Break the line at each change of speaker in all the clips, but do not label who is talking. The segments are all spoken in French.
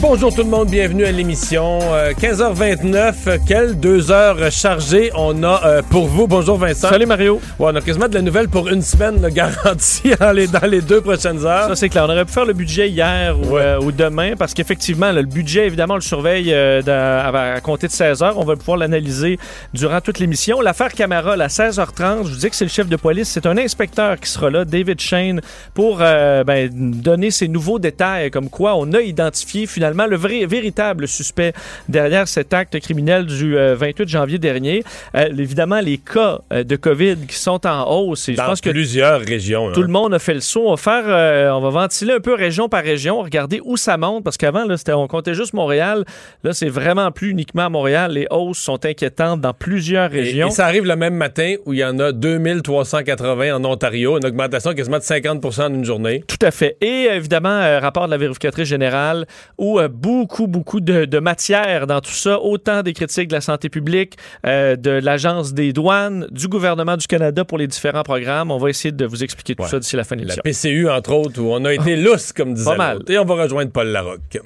Bonjour tout le monde, bienvenue à l'émission. Euh, 15h29, quelles deux heures chargées on a euh, pour vous. Bonjour Vincent.
Salut Mario.
Ouais, on a quasiment de la nouvelle pour une semaine de garantie dans les, dans les deux prochaines heures.
Ça, c'est clair. On aurait pu faire le budget hier ou,
Ouais.
euh, ou demain parce qu'effectivement, le budget, évidemment, on le surveille euh, à, à compter de 16 heures. On va pouvoir l'analyser durant toute l'émission. L'affaire Camara, à 16h30, je vous dis que c'est le chef de police. C'est un inspecteur qui sera là, David Shane, pour euh, ben, donner ces nouveaux détails comme quoi on a identifié finalement le vrai, véritable suspect derrière cet acte criminel du euh, 28 janvier dernier. Euh, évidemment, les cas euh, de COVID qui sont en hausse. Et je
Dans
pense que
plusieurs régions.
tout
hein.
le monde a fait le saut. On va faire, euh, on va ventiler un peu région par région, regarder où ça monte, parce qu'avant, on comptait juste Montréal. Là, c'est vraiment plus uniquement à Montréal. Les hausses sont inquiétantes dans plusieurs
Et,
régions.
et ça arrive le même matin où il y en a 2380 en Ontario, une augmentation quasiment de 50 en une journée.
Tout à fait. Et euh, évidemment, euh, rapport de la vérificatrice générale, où euh, beaucoup, beaucoup de, de matière dans tout ça, autant des critiques de la santé publique, euh, de l'Agence des douanes, du gouvernement du Canada pour les différents programmes. On va essayer de vous expliquer tout
Ouais.
ça d'ici la fin de
La
l'émission.
PCU, entre autres, où on a été lousse, comme disait
Pas mal.
Et on va rejoindre Paul Larocque.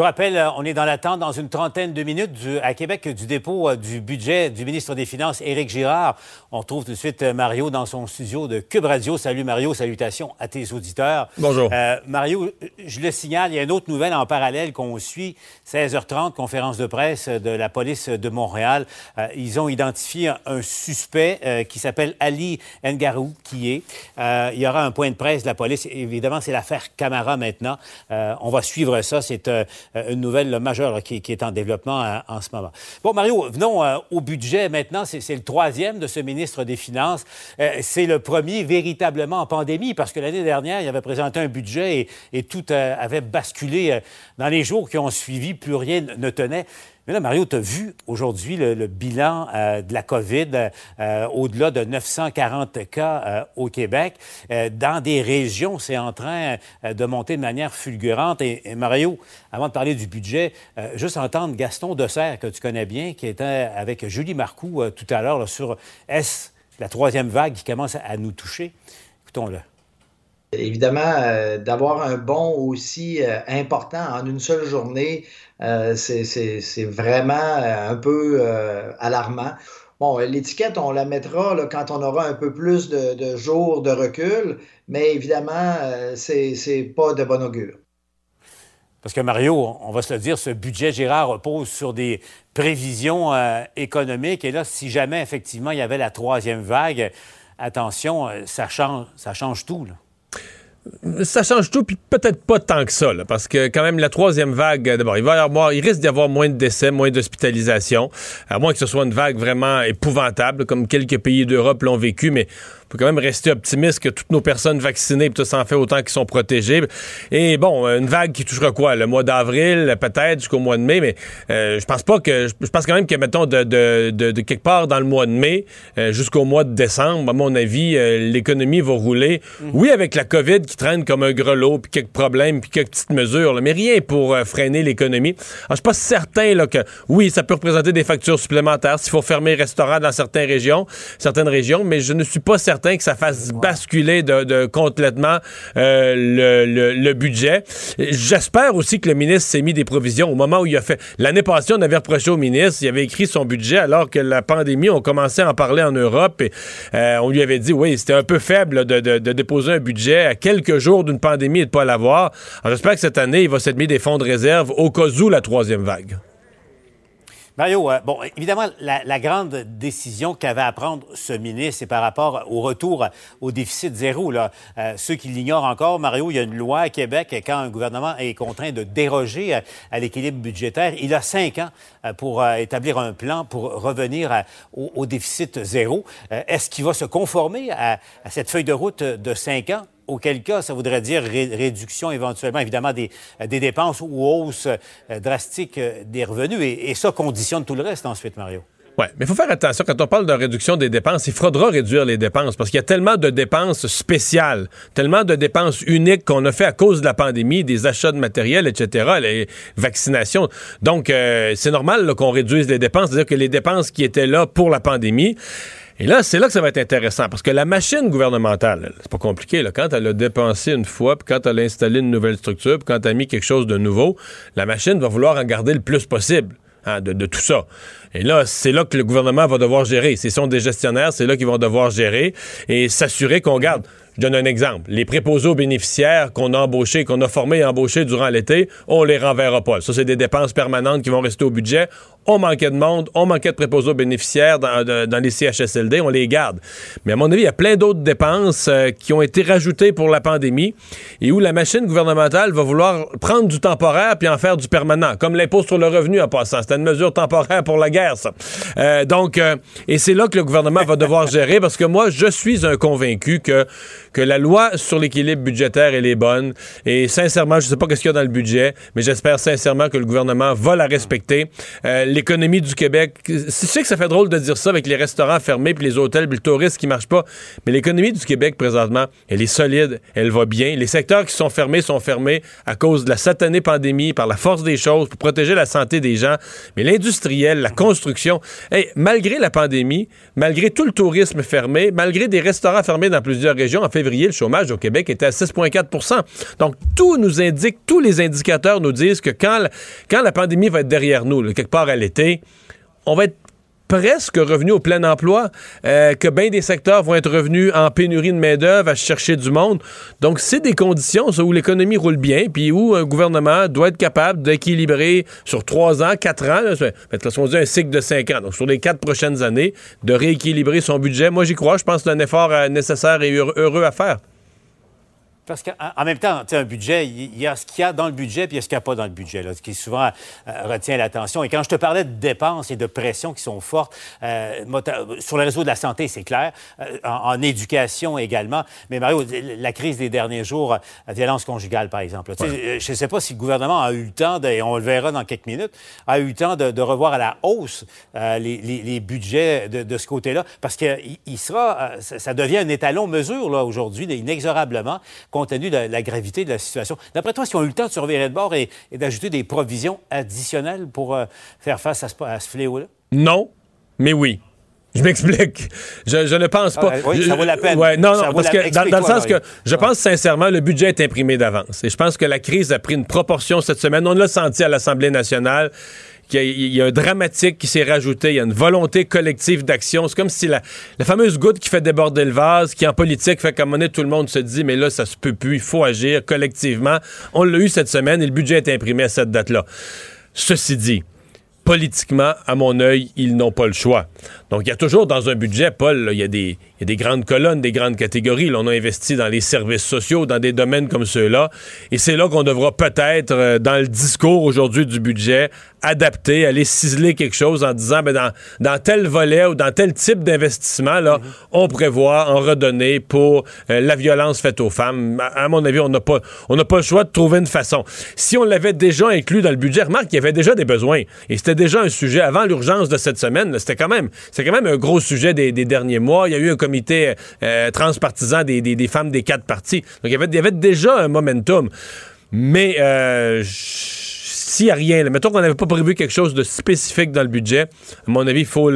Vous rappelle, euh, on est dans l'attente dans une trentaine de minutes du- à Québec du dépôt euh, du budget du ministre des Finances, Éric Girard. On retrouve tout de suite euh, Mario dans son studio de Cube Radio. Salut Mario, salutations à tes auditeurs.
Bonjour.
Euh, Mario, je le signale, il y a une autre nouvelle en parallèle qu'on suit. 16h30, conférence de presse de la police de Montréal. Euh, ils ont identifié un, suspect euh, qui s'appelle Ali Ngarou, qui est. Il y aura un point de presse de la police. Évidemment, c'est l'affaire Camara maintenant. On va suivre ça. C'est une nouvelle majeure qui, est en développement euh, en ce moment. Bon, Mario, venons euh, au budget maintenant. C'est le troisième de ce ministre des Finances. Euh, c'est le premier véritablement en pandémie parce que l'année dernière, il avait présenté un budget et, tout euh, avait basculé euh, dans les jours qui ont suivi. Plus rien ne tenait. Mais là, Mario, tu as vu aujourd'hui le, bilan euh, de la COVID euh, au-delà de 940 cas euh, au Québec. Dans des régions, c'est en train de monter de manière fulgurante. Et, Mario, avant de parler du budget, juste entendre Gaston Dessert, que tu connais bien, qui était avec Julie Marcoux tout à l'heure sur est-ce la troisième vague qui commence à nous toucher? Écoutons-le.
Évidemment, euh, d'avoir un bond aussi euh, important en une seule journée, euh, c'est- vraiment un peu alarmant. Bon, l'étiquette, on la mettra quand on aura un peu plus de, jours de recul, mais évidemment, c'est pas de bon augure.
Parce que Mario, on va se le dire, ce budget Gérard repose sur des prévisions économiques. Et là, si jamais effectivement il y avait la troisième vague, attention, ça change, tout.
Ça change tout, puis peut-être pas tant que ça, parce que quand même la troisième vague, euh, d'abord, il va y avoir, il risque d'y avoir moins de décès, moins d'hospitalisation, à moins que ce soit une vague vraiment épouvantable, comme quelques pays d'Europe l'ont vécu, mais faut quand même rester optimiste que toutes nos personnes vaccinées, puis ça s'en fait autant qu'ils sont protégés. Et bon, une vague qui touchera quoi? Le mois d'avril, peut-être, jusqu'au mois de mai, mais euh, je pense pas que. Je pense quand même que, mettons, de, de, de, de quelque part dans le mois de mai euh, jusqu'au mois de décembre, à mon avis, euh, l'économie va rouler. Oui, avec la COVID qui traîne comme un grelot, puis quelques problèmes, puis quelques petites mesures, là, mais rien pour euh, freiner l'économie. Alors, je suis pas certain là, que, oui, ça peut représenter des factures supplémentaires s'il faut fermer les restaurants dans certaines régions, certaines régions, mais je ne suis pas certain certain que ça fasse basculer de, de complètement euh, le, le, le budget. J'espère aussi que le ministre s'est mis des provisions au moment où il a fait. L'année passée, on avait reproché au ministre, il avait écrit son budget alors que la pandémie, on commençait à en parler en Europe et euh, on lui avait dit, oui, c'était un peu faible de, de, de, déposer un budget à quelques jours d'une pandémie et de pas l'avoir. Alors j'espère que cette année, il va s'être mis des fonds de réserve au cas où la troisième vague.
Mario, euh, bon, évidemment, la, grande décision qu'avait à prendre ce ministre, c'est par rapport au retour au déficit zéro. Euh, ceux qui l'ignorent encore, Mario, il y a une loi à Québec quand un gouvernement est contraint de déroger à, l'équilibre budgétaire. Il a cinq ans euh, pour établir un plan pour revenir au, déficit zéro. Est-ce qu'il va se conformer à cette feuille de route de cinq ans? Auquel cas ça voudrait dire réduction éventuellement, évidemment, des, des dépenses ou hausse euh, drastique euh, des revenus. Et, ça conditionne tout le reste ensuite, Mario.
Oui, mais il faut faire attention. Quand on parle de réduction des dépenses, il faudra réduire les dépenses parce qu'il y a tellement de dépenses spéciales, tellement de dépenses uniques qu'on a fait à cause de la pandémie, des achats de matériel, etc., les vaccinations. Donc, euh, c'est normal qu'on réduise les dépenses, c'est-à-dire que les dépenses qui étaient là pour la pandémie, et là, c'est là que ça va être intéressant, parce que la machine gouvernementale, c'est pas compliqué, là, quand elle a dépensé une fois, puis quand elle a installé une nouvelle structure, puis quand elle a mis quelque chose de nouveau, la machine va vouloir en garder le plus possible. Hein, de, tout ça. Et là, c'est là que le gouvernement va devoir gérer. Ce sont des gestionnaires, c'est là qu'ils vont devoir gérer et s'assurer qu'on garde. Je donne un exemple. Les préposés aux bénéficiaires qu'on a embauchés, qu'on a formés et embauchés durant l'été, on les renverra pas. Ça, c'est des dépenses permanentes qui vont rester au budget. On manquait de monde, on manquait de préposés aux bénéficiaires dans, les CHSLD, on les garde. Mais à mon avis, il y a plein d'autres dépenses euh, qui ont été rajoutées pour la pandémie et où la machine gouvernementale va vouloir prendre du temporaire puis en faire du permanent, comme l'impôt sur le revenu en passant. C'était une mesure temporaire pour la guerre, ça. Euh, donc, euh, et c'est là que le gouvernement va devoir gérer parce que moi, je suis un convaincu que que la loi sur l'équilibre budgétaire, elle est bonne. Et sincèrement, je ne sais pas ce qu'il y a dans le budget, mais j'espère sincèrement que le gouvernement va la respecter. Euh, l'économie du Québec, je sais que ça fait drôle de dire ça avec les restaurants fermés puis les hôtels puis le tourisme qui marche pas, mais l'économie du Québec présentement, elle est solide, elle va bien. Les secteurs qui sont fermés sont fermés à cause de la satanée pandémie, par la force des choses, pour protéger la santé des gens. Mais l'industriel, la construction, malgré la pandémie, malgré tout le tourisme fermé, malgré des restaurants fermés dans plusieurs régions, en fait, février, le chômage au Québec était à 6,4 Donc, tout nous indique, tous les indicateurs nous disent que quand, quand la pandémie va être derrière nous, quelque part à l'été, on va être presque revenu au plein emploi, euh, que bien des secteurs vont être revenus en pénurie de main-d'œuvre à chercher du monde. Donc, c'est des conditions où l'économie roule bien, puis où un gouvernement doit être capable d'équilibrer sur trois ans, quatre ans, on dit un cycle de cinq ans, donc sur les quatre prochaines années, de rééquilibrer son budget. Moi, j'y crois. Je pense que c'est un effort euh, nécessaire et heureux à faire.
Parce qu'en même temps, un budget, il y a ce qu'il y a dans le budget, puis il y a ce qu'il n'y a pas dans le budget, là, ce qui souvent euh, retient l'attention. Et quand je te parlais de dépenses et de pressions qui sont fortes, euh, sur le réseau de la santé, c'est clair, euh, en, éducation également. Mais Mario, la crise des derniers jours, la violence conjugale, par exemple. Je ne sais pas si le gouvernement a eu le temps, et on le verra dans quelques minutes, a eu le temps de, revoir à la hausse les, budgets de, ce côté-là, parce qu'il il sera, ça, devient un étalon mesure, là, aujourd'hui, inexorablement compte tenu de la gravité de la situation. D'après toi, est-ce qu'ils ont eu le temps de surveiller de bord et, d'ajouter des provisions additionnelles pour euh, faire face à ce, fléau-là?
Non, mais oui. Je m'explique. Je, ne pense pas.
Ah, oui, ça vaut la peine.
Ouais, non, non, parce que dans, le sens que je pense sincèrement, le budget est imprimé d'avance. Et je pense que la crise a pris une proportion cette semaine. On l'a senti à l'Assemblée nationale il y, a un dramatique qui s'est rajouté, il y a une volonté collective d'action. C'est comme si la, fameuse goutte qui fait déborder le vase, qui en politique fait qu'à un tout le monde se dit, mais là, ça se peut plus, il faut agir collectivement. On l'a eu cette semaine et le budget est imprimé à cette date-là. Ceci dit, politiquement, à mon œil, ils n'ont pas le choix. Donc, il y a toujours dans un budget, Paul, il y, a des grandes colonnes, des grandes catégories. on a investi dans les services sociaux, dans des domaines comme ceux-là. Et c'est là qu'on devra peut-être, euh, dans le discours aujourd'hui du budget, adapter, aller ciseler quelque chose en disant, ben, dans, dans tel volet ou dans tel type d'investissement, là, on prévoit en redonner pour euh, la violence faite aux femmes. À, mon avis, on n'a pas, on n'a pas le choix de trouver une façon. Si on l'avait déjà inclus dans le budget, remarque qu'il y avait déjà des besoins. Et c'était déjà un sujet avant l'urgence de cette semaine. C'était quand même, c'est quand même un gros sujet des, derniers mois. Il y a eu un comité euh, transpartisan des, femmes des quatre partis. Donc, il y avait, il y avait déjà un momentum. Mais, euh, s'il n'y a rien, mettons qu'on n'avait pas prévu quelque chose de spécifique dans le budget, à mon avis, il faut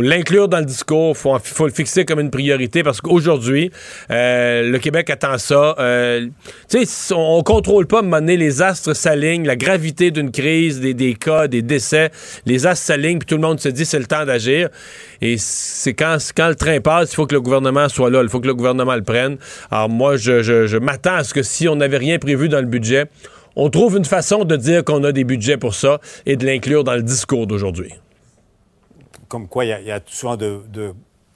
l'inclure dans le discours, il faut, le fixer comme une priorité parce qu'aujourd'hui, euh, le Québec attend ça. Euh, tu sais, on, on contrôle pas, à un moment donné, les astres s'alignent, la gravité d'une crise, des, cas, des décès, les astres s'alignent, puis tout le monde se dit c'est le temps d'agir. Et c'est quand, le train passe, il faut que le gouvernement soit là, il faut que le gouvernement le prenne. Alors moi, je m'attends à ce que si on n'avait rien prévu dans le budget, on trouve une façon de dire qu'on a des budgets pour ça et de l'inclure dans le discours d'aujourd'hui.
Comme quoi, il y, a- souvent de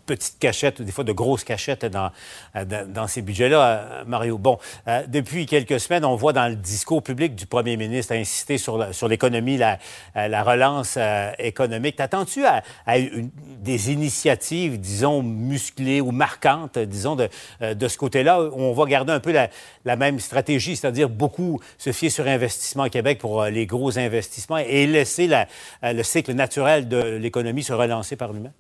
petites cachettes, des fois de grosses cachettes dans, euh, dans, ces budgets-là, euh, Mario. Bon, euh, depuis quelques semaines, on voit dans le discours public du premier ministre insister sur sur l'économie, la, la relance économique. T'attends-tu à, à des initiatives, disons, musclées ou marquantes, disons, de, de ce côté-là, où on va garder un peu la, la même stratégie, c'est-à-dire beaucoup se fier sur Investissement Québec pour les gros investissements et laisser la- le cycle naturel de l'économie se relancer par lui-même?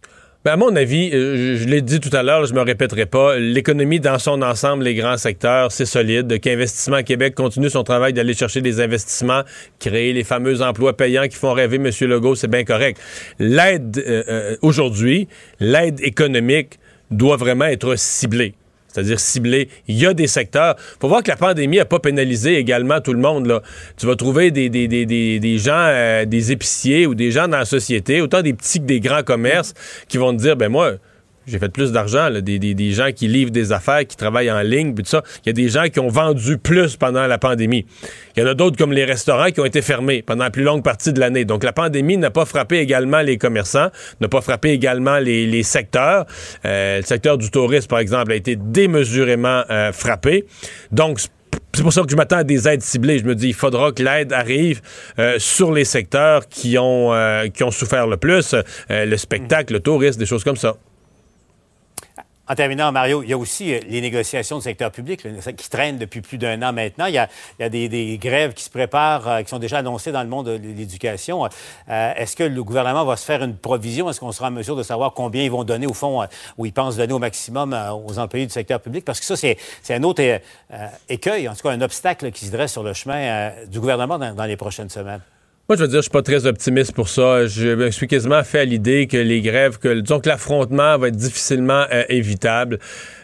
Ben, à mon avis, euh, je, l'ai dit tout à l'heure, je me répéterai pas, l'économie dans son ensemble, les grands secteurs, c'est solide. Qu'Investissement Québec continue son travail d'aller chercher des investissements, créer les fameux emplois payants qui font rêver M. Legault, c'est bien correct. L'aide, euh, euh, aujourd'hui, l'aide économique doit vraiment être ciblée. C'est-à-dire ciblée. Il y a des secteurs. faut voir que la pandémie n'a pas pénalisé également tout le monde. Tu vas trouver des gens, euh, des épiciers ou des gens dans la société, autant des petits que des grands commerces, qui vont te dire, ben moi, j'ai fait plus d'argent, des, des, des gens qui livrent des affaires, qui travaillent en ligne, puis tout ça. Il y a des gens qui ont vendu plus pendant la pandémie. Il y en a d'autres comme les restaurants qui ont été fermés pendant la plus longue partie de l'année. Donc la pandémie n'a pas frappé également les commerçants, n'a pas frappé également les, les secteurs. Euh, le secteur du tourisme, par exemple, a été démesurément euh, frappé. Donc c'est pour ça que je m'attends à des aides ciblées. Je me dis, il faudra que l'aide arrive euh, sur les secteurs qui ont, euh, qui ont souffert le plus, euh, le spectacle, le tourisme, des choses comme ça.
En terminant, Mario, il y a aussi euh, les négociations du secteur public qui traînent depuis plus d'un an maintenant. Il y a, des, grèves qui se préparent, euh, qui sont déjà annoncées dans le monde de l'éducation. Euh, Est-ce que le gouvernement va se faire une provision? Est-ce qu'on sera en mesure de savoir combien ils vont donner, au fond, ou ils pensent donner au maximum aux employés du secteur public? Parce que ça, c'est un autre écueil, en tout cas un obstacle qui se dresse sur le chemin du gouvernement dans les prochaines semaines.
Moi, je veux dire, je suis pas très optimiste pour ça. Je me suis quasiment fait à l'idée que les grèves, que l'affrontement va être difficilement euh, évitable.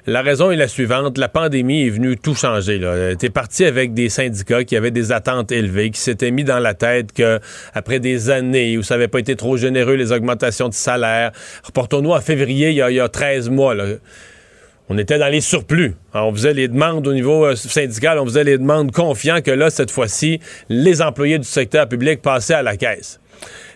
La raison est la suivante. La pandémie est venue tout changer. Là. T'es parti avec des syndicats qui avaient des attentes élevées, qui s'étaient mis dans la tête que après des années où ça n'avait pas été trop généreux, les augmentations de salaire, reportons-nous en février, il y a, il y a 13 mois. On était dans les surplus. On faisait les demandes au niveau euh, syndical, on faisait les demandes confiants que là, cette fois-ci, les employés du secteur public passaient à la caisse.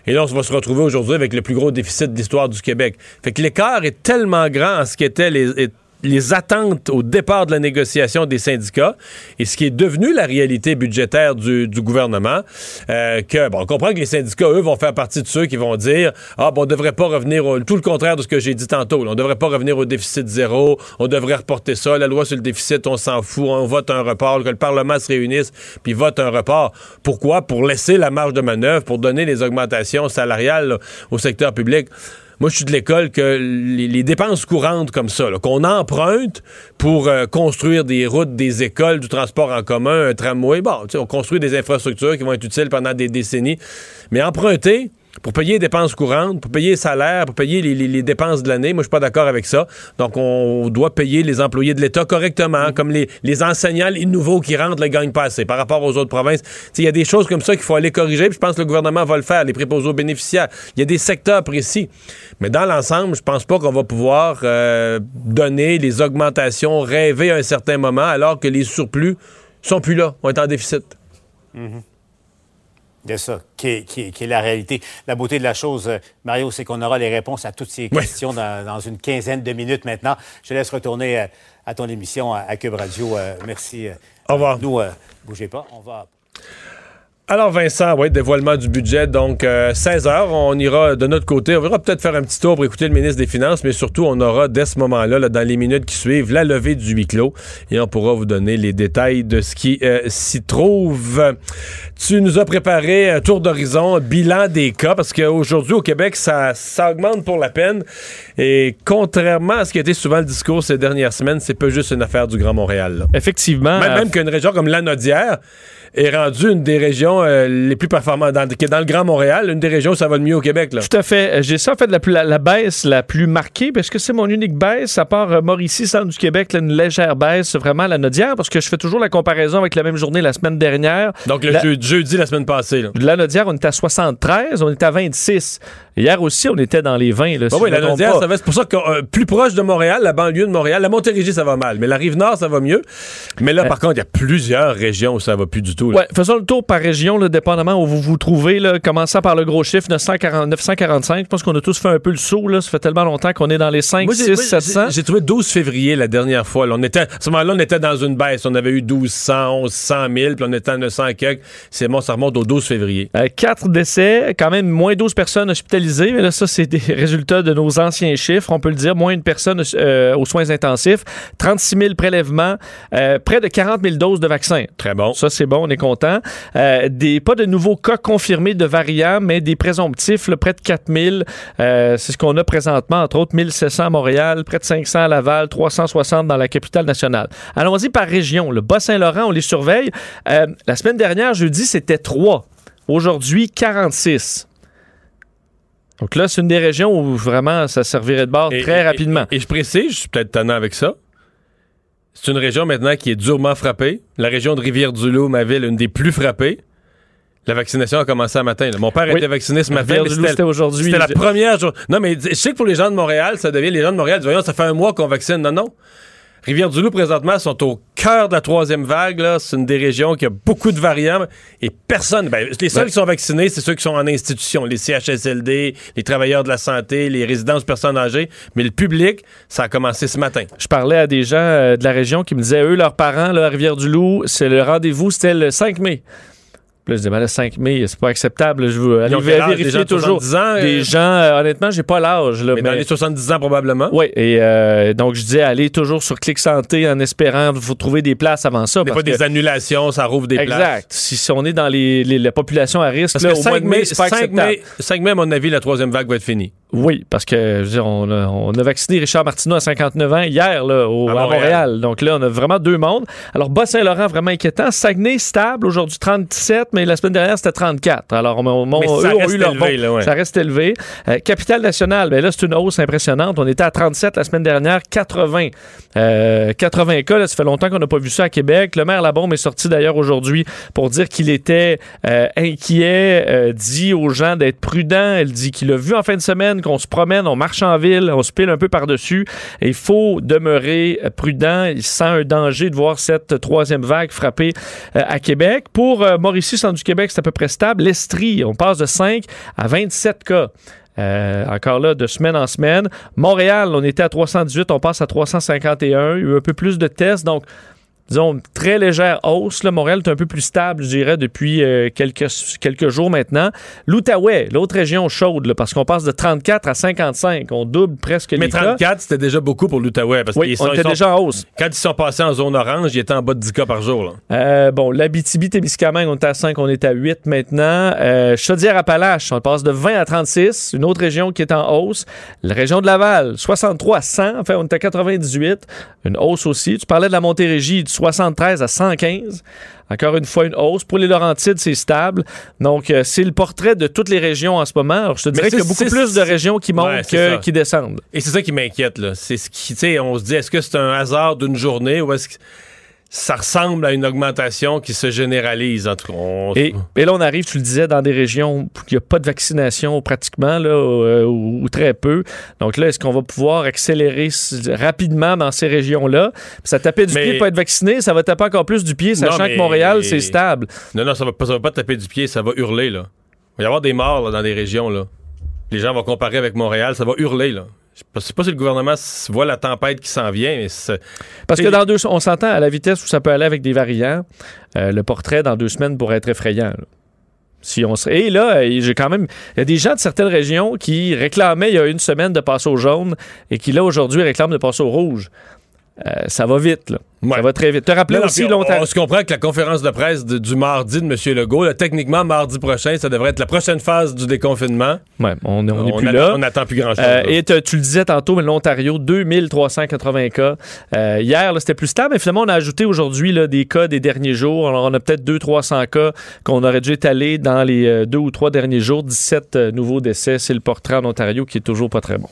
Et là, on va se retrouver aujourd'hui avec le plus gros déficit de l'histoire du Québec. Fait que l'écart est tellement grand en ce qui était les, les attentes au départ de la négociation des syndicats et ce qui est devenu la réalité budgétaire du, gouvernement, euh, que, bon, on comprend que les syndicats, eux, vont faire partie de ceux qui vont dire, ah, bon, on devrait pas revenir au, tout le contraire de ce que j'ai dit tantôt, là. on devrait pas revenir au déficit zéro, on devrait reporter ça, la loi sur le déficit, on s'en fout, on vote un report, que le Parlement se réunisse, puis vote un report. Pourquoi? Pour laisser la marge de manœuvre, pour donner les augmentations salariales au secteur public. Moi, je suis de l'école que les, dépenses courantes comme ça, qu'on emprunte pour euh, construire des routes, des écoles, du transport en commun, un tramway, bon, on construit des infrastructures qui vont être utiles pendant des décennies, mais emprunter pour payer les dépenses courantes, pour payer les salaires, pour payer les, les, les dépenses de l'année. Moi, je suis pas d'accord avec ça. Donc, on doit payer les employés de l'État correctement, comme les, les enseignants, les nouveaux qui rentrent, ne gagnent pas assez par rapport aux autres provinces. Il y a des choses comme ça qu'il faut aller corriger, je pense que le gouvernement va le faire, les préposés bénéficiaires. Il y a des secteurs précis. Mais dans l'ensemble, je pense pas qu'on va pouvoir euh, donner les augmentations rêvées à un certain moment, alors que les surplus sont plus là, on est en déficit.
Mm -hmm de ça, qui est, qui, est, qui est, la réalité. La beauté de la chose, Mario, c'est qu'on aura les réponses à toutes ces questions oui. dans, dans, une quinzaine de minutes maintenant. Je te laisse retourner à, à ton émission à, à, Cube Radio. Euh, merci.
Au revoir.
Nous, euh, bougez pas. On va.
Alors Vincent, oui, dévoilement du budget, donc euh, 16 heures, on ira de notre côté, on verra peut-être faire un petit tour pour écouter le ministre des Finances, mais surtout on aura dès ce moment-là, là, dans les minutes qui suivent, la levée du huis clos et on pourra vous donner les détails de ce qui euh, s'y trouve. Tu nous as préparé un tour d'horizon, bilan des cas, parce qu'aujourd'hui au Québec, ça, ça augmente pour la peine et contrairement à ce qui a été souvent le discours ces dernières semaines, c'est pas juste une affaire du Grand Montréal. Là.
Effectivement.
Même, même qu'une région comme Lanaudière, est rendu une des régions euh, les plus performantes, dans, qui est dans le Grand Montréal, une des régions où ça va le mieux au Québec. Là.
Tout à fait. Euh, J'ai ça, en fait, la, plus- la, la baisse la plus marquée, parce que c'est mon unique baisse, à part euh, Mauricie, centre du Québec, là, une légère baisse, vraiment la Nodière, parce que je fais toujours la comparaison avec la même journée la semaine dernière.
Donc le
La-
jeu- jeudi la semaine passée. Là.
La Nodière, on était à 73, on était à 26. Hier aussi, on était dans les 20. Là, si
Ah oui, la
pas.
ça va. C'est pour ça que euh, plus proche de Montréal, la banlieue de Montréal, la Montérégie, ça va mal. Mais la rive nord, ça va mieux. Mais là, par contre, il y a plusieurs régions où ça va plus du tout. Là.
Ouais, faisons le tour par région, là, dépendamment où vous vous trouvez. Là, commençant par le gros chiffre, 940, 945. Je pense qu'on a tous fait un peu le saut. Là. Ça fait tellement longtemps qu'on est dans les 5,
Moi, j'ai-
6,
moi,
700.
j'ai- J'ai trouvé 12 février la dernière fois. là. On était, à ce moment-là, on était dans une baisse. On avait eu 1200, 1100 000, puis on était à 900 quelques. C'est bon, ça remonte au 12 février.
Euh, quatre décès, quand même moins 12 personnes hospitalisées, mais là, ça, c'est des résultats de nos anciens chiffres, on peut le dire, moins une personne euh, aux soins intensifs, 36 000 prélèvements, euh, près de 40 000 doses de vaccins.
Très bon.
Ça, c'est bon, on est content. Euh, des, pas de nouveaux cas confirmés de variants, mais des présomptifs, là, près de 4 000. Euh, c'est ce qu'on a présentement, entre autres 1700 à Montréal, près de 500 à Laval, 360 dans la capitale nationale. Allons-y par région. Le Bas-Saint-Laurent, on les surveille. Euh, la semaine dernière, jeudi, c'était 3. Aujourd'hui, 46. Donc là, c'est une des régions où vraiment ça servirait de bord
Et-
très
et-
rapidement.
Et, et je précise, je suis peut-être tannant avec ça. C'est une région maintenant qui est durement frappée. La région de Rivière-du-Loup, ma ville, une des plus frappées. La vaccination a commencé un matin. là. Mon père
Oui.
était vacciné ce matin.
c'était aujourd'hui.
C'était la première journée. Non, mais je sais que pour les gens de Montréal, ça devient les gens de Montréal. Voyons, ça fait un mois qu'on vaccine. Non, non. Rivière-du-Loup, présentement, sont au cœur de la troisième vague. C'est une des régions qui a beaucoup de variants. Et personne. ben, les seuls
Ben-
qui sont vaccinés, c'est ceux qui sont en institution. Les CHSLD, les travailleurs de la santé, les résidences personnes âgées. Mais le public, ça a commencé ce matin.
Je parlais à des gens euh, de la région qui me disaient, eux, leurs parents, là, à Rivière-du-Loup, c'est le rendez-vous, c'était le 5 mai. Là, je disais, ben, le 5 mai, c'est pas acceptable. Je veux aller
des gens
vérifier
de
toujours.
70 ans, euh?
Des gens, euh, honnêtement, j'ai pas l'âge. Là,
Mais, dans les 70 ans, probablement.
Oui, et euh, donc je disais, allez toujours sur Clic Santé en espérant vous trouver des places avant ça.
Des
parce
fois, des
que-
annulations, ça rouvre des places.
Exact. Si, si on est dans les, les- la population à risque,
Parce
là,
que
au mois
5
de mai,
mai,
c'est pas
5
acceptable.
mai, 5 mai, à mon avis, la troisième vague va être finie.
Oui, parce que je veux dire, on, a, on a vacciné Richard Martineau à 59 ans hier là, au-
À
à,
Montréal.
Donc là, on a vraiment deux mondes. Alors, Bas-Saint-Laurent, vraiment inquiétant. Saguenay, stable. Aujourd'hui, 37, mais la semaine dernière, c'était 34. Alors, on, on-
Mais
eux
ça
ont
reste
eu leur
élevé,
bon.
là, ouais.
Ça reste élevé. Euh, Capitale nationale, ben là, c'est une hausse impressionnante. On était à 37 la semaine dernière, 80. Euh, 80 cas, là, ça fait longtemps qu'on n'a pas vu ça à Québec. Le maire Labombe est sorti d'ailleurs aujourd'hui pour dire qu'il était euh, inquiet, euh, dit aux gens d'être prudents. Elle dit qu'il a vu en fin de semaine qu'on se promène, on marche en ville, on se pile un peu par-dessus. Il faut demeurer prudent. Il sent un danger de voir cette troisième vague frapper euh, à Québec. Pour euh, Mauricie, centre du Québec, c'est à peu près stable. L'Estrie, on passe de 5 à 27 cas. Euh, encore là, de semaine en semaine. Montréal, on était à 318, on passe à 351. Il y a eu un peu plus de tests, donc disons, très légère hausse. Là, Montréal est un peu plus stable, je dirais, depuis euh, quelques, quelques jours maintenant. L'Outaouais, l'autre région chaude, là, parce qu'on passe de 34 à 55. On double presque
Mais
les cas.
34, c'était déjà beaucoup pour l'Outaouais. Parce
Oui,
qu'ils
on
sont- ils
était
sont-
déjà en hausse.
Quand ils sont passés en zone orange, ils étaient en bas de 10 cas par jour. là.
Euh, bon, l'Abitibi-Témiscamingue, on est à 5, on est à 8 maintenant. Euh, Chaudière-Appalaches, on passe de 20 à 36. Une autre région qui est en hausse. La région de Laval, 63 à 100. Enfin, on est à 98. Une hausse aussi. Tu parlais de la Montérégie, du 73 à 115. Encore une fois, une hausse. Pour les Laurentides, c'est stable. Donc, euh, c'est le portrait de toutes les régions en ce moment. Alors, je te dirais qu'il y a beaucoup plus de régions qui montent
Ouais,
que qui descendent.
Et c'est ça qui m'inquiète. là. C'est ce qui, tu sais, on se dit, est-ce que c'est un hasard d'une journée ou est-ce que ça ressemble à une augmentation qui se généralise? En tout cas, on-
Et, et là, on arrive, tu le disais, dans des régions où il n'y a pas de vaccination pratiquement, là, euh, ou, ou très peu. Donc là, est-ce qu'on va pouvoir accélérer rapidement dans ces régions-là? Puis ça tapait du
Mais-
pied pas être vacciné, ça va taper encore plus du pied,
Non,
sachant
mais-
que Montréal, c'est stable.
Non, non, ça va, pas, ça va pas taper du pied, ça va hurler. Là. Il va y avoir des morts là, dans des régions. Là. Les gens vont comparer avec Montréal, ça va hurler. Là. Je sais pas si le gouvernement voit la tempête qui s'en vient, mais
Parce que dans deux, on s'entend à la vitesse où ça peut aller avec des variants, euh, le portrait dans deux semaines pourrait être effrayant. là. Si on se- Et là, euh, j'ai quand même. Il y a des gens de certaines régions qui réclamaient il y a une semaine de passer au jaune et qui, là, aujourd'hui, réclament de passer au rouge. Euh, ça va vite, là.
Ouais.
Ça va très vite. Te rappeler aussi
on-
longtemps.
On, se comprend que la conférence de presse de- du mardi de M. Legault, là, techniquement, mardi prochain, ça devrait être la prochaine phase du déconfinement.
Ouais, on n'est
on
plus là.
On n'attend plus grand-chose.
Euh, et te- tu le disais tantôt, mais l'Ontario, 2380 cas. Euh, hier, c'était plus stable, mais finalement, on a ajouté aujourd'hui des cas des derniers jours. Alors, on a peut-être 200-300 cas qu'on aurait dû étaler dans les euh, deux ou trois derniers jours. 17 euh, nouveaux décès. C'est le portrait en Ontario qui est toujours pas très bon.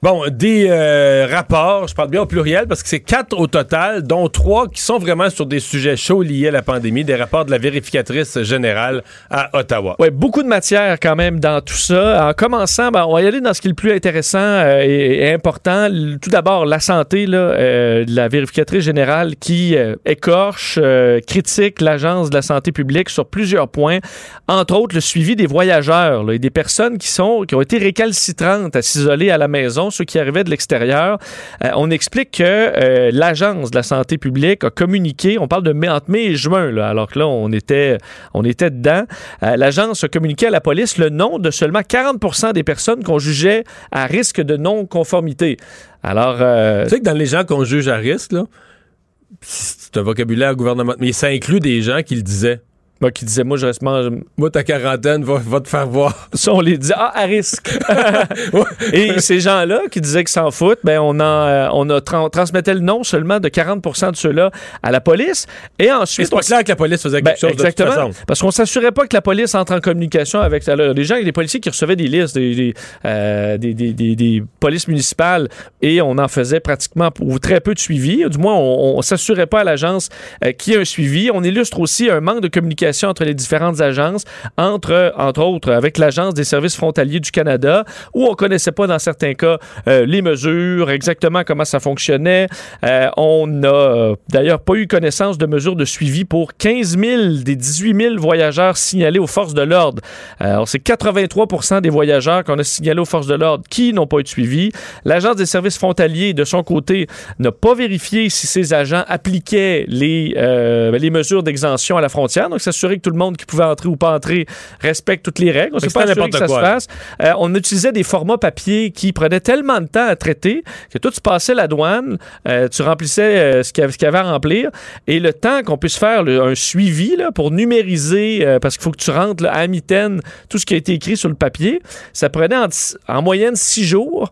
Bon, des euh, rapports, je parle bien au pluriel parce que c'est quatre au total, dont trois qui sont vraiment sur des sujets chauds liés à la pandémie, des rapports de la vérificatrice générale à Ottawa.
Ouais, beaucoup de matière quand même dans tout ça. En commençant, ben, on va y aller dans ce qui est le plus intéressant euh, et, important. Tout d'abord, la santé, là, euh, de la vérificatrice générale qui écorche, critique l'Agence de la santé publique sur plusieurs points, entre autres le suivi des voyageurs et des personnes qui, sont, qui ont été récalcitrantes à s'isoler à la maison, ceux qui arrivaient de l'extérieur. Euh, on explique que euh, l'Agence de la santé publique a communiqué, on parle de mai, entre mai et juin, là, alors que là, on était, on était dedans. Euh, L'Agence a communiqué à la police le nom de seulement 40% des personnes qu'on jugeait à risque de non-conformité. Alors,
Tu sais que dans les gens qu'on juge à risque, c'est un vocabulaire gouvernemental, mais ça inclut des gens qui le disaient.
Ben, qui disait, moi, je reste... mange-
Moi, ta quarantaine va, va te faire voir.
Ça, on les dit, ah, à risque. Et ces gens-là qui disaient qu'ils s'en foutent, ben, on, en, euh, on a tran- transmettait le nom seulement de 40 de ceux-là à la police. Et ensuite,
c'est pas clair que la police faisait
Ben,
quelque chose de toute
exactement.
façon.
Parce qu'on s'assurait pas que la police entre en communication avec alors, les gens, les policiers qui recevaient des listes, des, des, euh, des, des- des- des polices municipales, et on en faisait pratiquement ou très peu de suivi. Du moins, on, on s'assurait pas à l'agence euh, qu'il y ait un suivi. On illustre aussi un manque de communication entre les différentes agences, entre, entre autres, avec l'Agence des services frontaliers du Canada, où on connaissait pas dans certains cas euh, les mesures, exactement comment ça fonctionnait. Euh, on n'a euh, d'ailleurs pas eu connaissance de mesures de suivi pour 15 000 des 18 000 voyageurs signalés aux forces de l'ordre. Alors, c'est 83 des voyageurs qu'on a signalés aux forces de l'ordre qui n'ont pas eu de suivi. L'Agence des services frontaliers, de son côté, n'a pas vérifié si ses agents appliquaient les, les mesures d'exemption à la frontière. Donc, s'assurer que tout le monde qui pouvait entrer ou pas entrer respecte toutes les règles. On s'est pas assuré que ça se
quoi, là.
fasse. Euh, on utilisait des formats papier qui prenaient tellement de temps à traiter que toi, tu passais la douane, euh, tu remplissais euh, ce qu'il y avait- y à remplir, et le temps qu'on puisse faire le- un suivi là, pour numériser, parce qu'il faut que tu rentres là, à mitaine tout ce qui a été écrit sur le papier, ça prenait en, en moyenne six jours.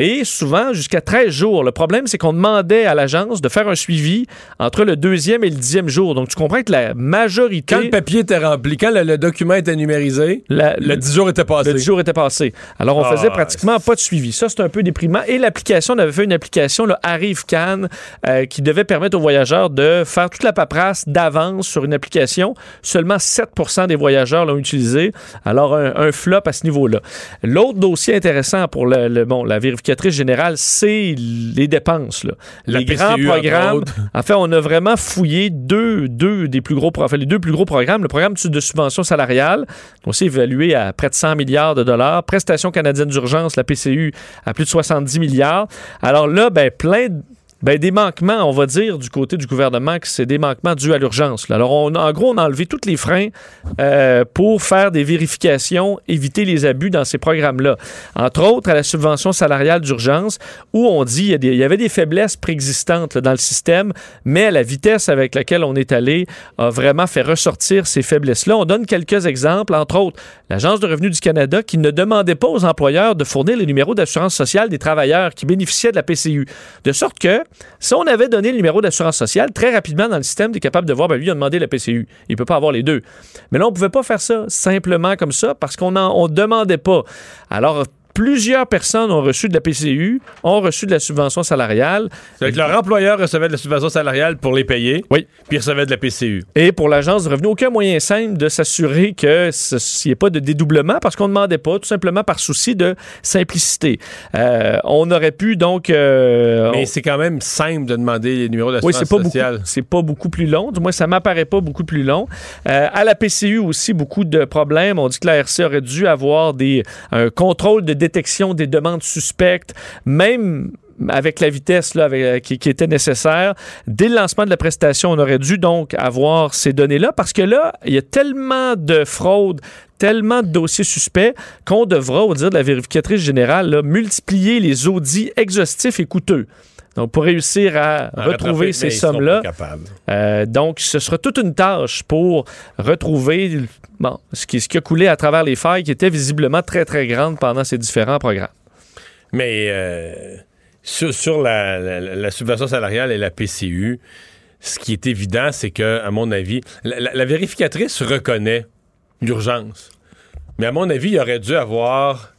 Et souvent jusqu'à 13 jours. Le problème, c'est qu'on demandait à l'agence de faire un suivi entre le deuxième et le dixième jour. Donc, tu comprends que la majorité...
Quand le papier était rempli, quand le, le document était numérisé,
la-
le 10 jours était passé.
le 10 jours était passé. Alors, on
Ah,
faisait pratiquement pas de suivi. Ça, c'est un peu déprimant. Et l'application, on avait fait une application, le Arrive Can, euh, qui devait permettre aux voyageurs de faire toute la paperasse d'avance sur une application. Seulement 7% des voyageurs l'ont utilisé. Alors, un, un flop à ce niveau-là. L'autre dossier intéressant pour le, le- bon, la vérificatrice générale, c'est les dépenses. là.
La
les
PCU,
grands programmes. En fait, on a vraiment fouillé deux, deux des plus gros, enfin, les deux plus gros programmes. Le programme de subvention salariale, aussi évalué à près de 100 milliards de dollars. Prestation canadienne d'urgence, la PCU, à plus de 70 milliards. Alors là, ben, plein de ben, des manquements, on va dire, du côté du gouvernement que c'est des manquements dus à l'urgence. Alors, on, en gros, on a enlevé tous les freins euh, pour faire des vérifications, éviter les abus dans ces programmes-là. Entre autres, à la subvention salariale d'urgence, où on dit il y, avait des faiblesses préexistantes dans le système, mais la vitesse avec laquelle on est allé a vraiment fait ressortir ces faiblesses-là. On donne quelques exemples, entre autres, l'Agence de revenus du Canada qui ne demandait pas aux employeurs de fournir les numéros d'assurance sociale des travailleurs qui bénéficiaient de la PCU. De sorte que, si on avait donné le numéro d'assurance sociale, très rapidement dans le système, tu es capable de voir, ben lui, il a demandé la PCU. Il peut pas avoir les deux. Mais là, on pouvait pas faire ça simplement comme ça parce qu'on ne demandait pas. Alors, plusieurs personnes ont reçu de la PCU, ont reçu de la subvention salariale.
C'est que leur employeur recevait de la subvention salariale pour les payer.
Oui.
Puis il recevait de la PCU.
Et pour l'Agence de revenus, aucun moyen simple de s'assurer que qu'il n'y ait pas de dédoublement parce qu'on ne demandait pas, tout simplement par souci de simplicité. Euh, on aurait pu donc... euh,
Mais
on-
c'est quand même simple de demander les numéros
oui,
d'assurance
c'est pas
sociale.
C'est pas beaucoup plus long. Du moins, ça m'apparaît pas beaucoup plus long. Euh, à la PCU aussi, beaucoup de problèmes. On dit que la RC aurait dû avoir des un contrôle de détection des demandes suspectes, même avec la vitesse là, euh, qui, était nécessaire. Dès le lancement de la prestation, on aurait dû donc avoir ces données-là parce que là, il y a tellement de fraudes, tellement de dossiers suspects qu'on devra, au dire de la vérificatrice générale, multiplier les audits exhaustifs et coûteux. Donc, pour réussir à retrouver ces sommes-là, euh, donc, ce sera toute une tâche pour retrouver bon, ce, qui, ce qui a coulé à travers les failles qui étaient visiblement très, très grandes pendant ces différents programmes.
Mais euh, sur, sur la, la- la subvention salariale et la PCU, ce qui est évident, c'est que, à mon avis, la vérificatrice reconnaît l'urgence. Mais à mon avis, il aurait dû avoir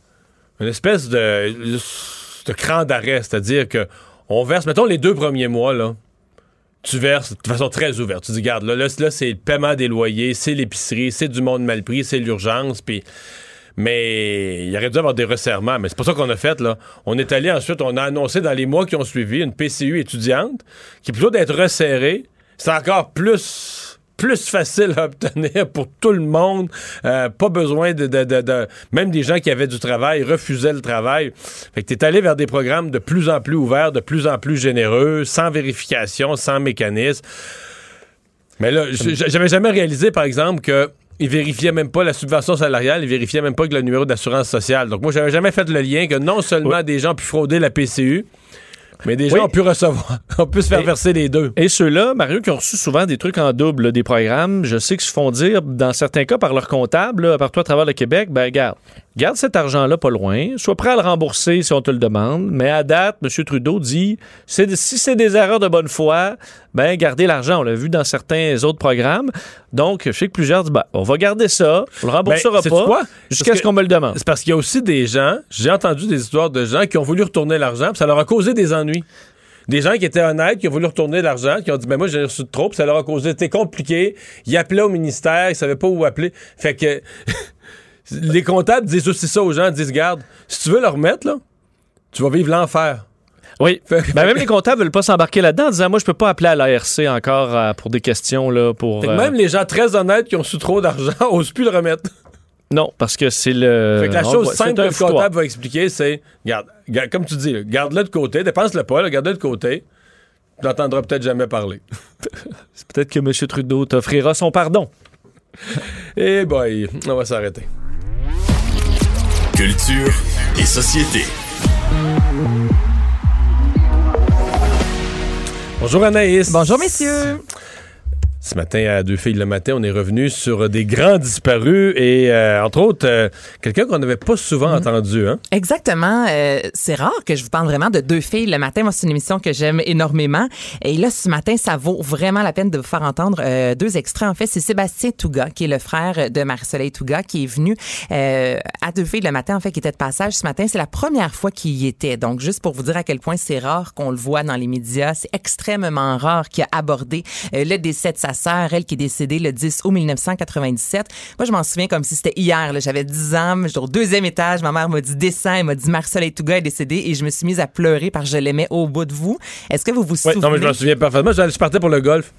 une espèce de, de cran d'arrêt, c'est-à-dire que on verse, mettons les deux premiers mois, là, tu verses de façon très ouverte. Tu dis, regarde, là, là, là, c'est le paiement des loyers, c'est l'épicerie, c'est du monde mal pris, c'est l'urgence, puis... Mais il aurait dû avoir des resserrements. Mais c'est pas ça qu'on a fait, là. On est allé ensuite, on a annoncé dans les mois qui ont suivi une PCU étudiante qui, plutôt d'être resserrée, c'est encore plus, plus facile à obtenir pour tout le monde. Euh, pas besoin de, de- de- de- Même des gens qui avaient du travail refusaient le travail. Fait que t'es allé vers des programmes de plus en plus ouverts, de plus en plus généreux, sans vérification, sans mécanisme. Mais là, j'avais jamais réalisé, par exemple, que ils vérifiaient même pas la subvention salariale, ils vérifiaient même pas que le numéro d'assurance sociale. Donc moi, j'avais jamais fait le lien que non seulement des gens pu frauder la PCU, mais gens
Oui.
ont pu recevoir, ont pu se faire
Et-
verser les deux.
Et ceux-là, Mario, qui ont reçu souvent des trucs en double, là, des programmes, je sais qu'ils se font dire, dans certains cas, par leur comptable, là, partout à travers le Québec, ben garde, garde cet argent-là pas loin, sois prêt à le rembourser si on te le demande, mais à date, M. Trudeau dit, c'est- si c'est des erreurs de bonne foi, ben gardez l'argent. On l'a vu dans certains autres programmes. Donc, je sais que plusieurs disent, ben, on va garder ça, on le remboursera
Ben,
pas, jusqu'à ce qu'on me le demande.
C'est parce qu'il y a aussi des gens, j'ai entendu des histoires de gens qui ont voulu retourner l'argent, puis ça leur a causé des ennuis. Des gens qui étaient honnêtes, qui ont voulu retourner l'argent, qui ont dit, mais moi, j'ai reçu de trop, puis ça leur a causé, c'était compliqué. Ils appelaient au ministère, ils savaient pas où appeler. Fait que, les comptables disent aussi ça aux gens, ils disent, garde, si tu veux le remettre, là, tu vas vivre l'enfer.
Oui. Ben, même les comptables veulent pas s'embarquer là-dedans en disant, moi, je peux pas appeler à l'ARC encore euh, pour des questions, là, pour...
Fait que
euh,
même les gens très honnêtes qui ont reçu trop d'argent osent plus le remettre.
Non, parce que c'est le...
Fait que la chose simple que le
foutoir.
comptable va expliquer, c'est, garde, garde- comme tu dis, garde-le de côté, dépense-le pas, garde-le de côté. Tu n'entendras peut-être jamais parler.
C'est peut-être que M. Trudeau t'offrira son pardon.
Eh boy, on va s'arrêter.
Culture et société.
Bonjour Anaïs.
Bonjour, messieurs.
Ce matin, à Deux filles le matin, on est revenu sur des grands disparus et, euh, entre autres, euh, quelqu'un qu'on n'avait pas souvent entendu. Hein?
Exactement. euh, c'est rare que je vous parle vraiment de deux filles le matin. Moi, c'est une émission que j'aime énormément. Et là, ce matin, ça vaut vraiment la peine de vous faire entendre euh, deux extraits. En fait, c'est Sébastien Touga, qui est le frère de Marie-Soleil Touga, qui est venu euh, à deux filles le matin, en fait, qui était de passage ce matin. C'est la première fois qu'il y était. Donc, juste pour vous dire à quel point c'est rare qu'on le voit dans les médias, c'est extrêmement rare qu'il a abordé le décès de sa sœur, elle qui est décédée le 10 août 1997. Moi, je m'en souviens comme si c'était hier. J'avais 10 ans, j'étais au deuxième étage. Ma mère m'a dit descends, elle m'a dit Marcel Touga est décédée et je me suis mise à pleurer parce que je l'aimais au bout de vous. Est-ce que vous vous
Ouais,
souvenez?
non, mais je m'en souviens parfaitement. Je partais pour le golf.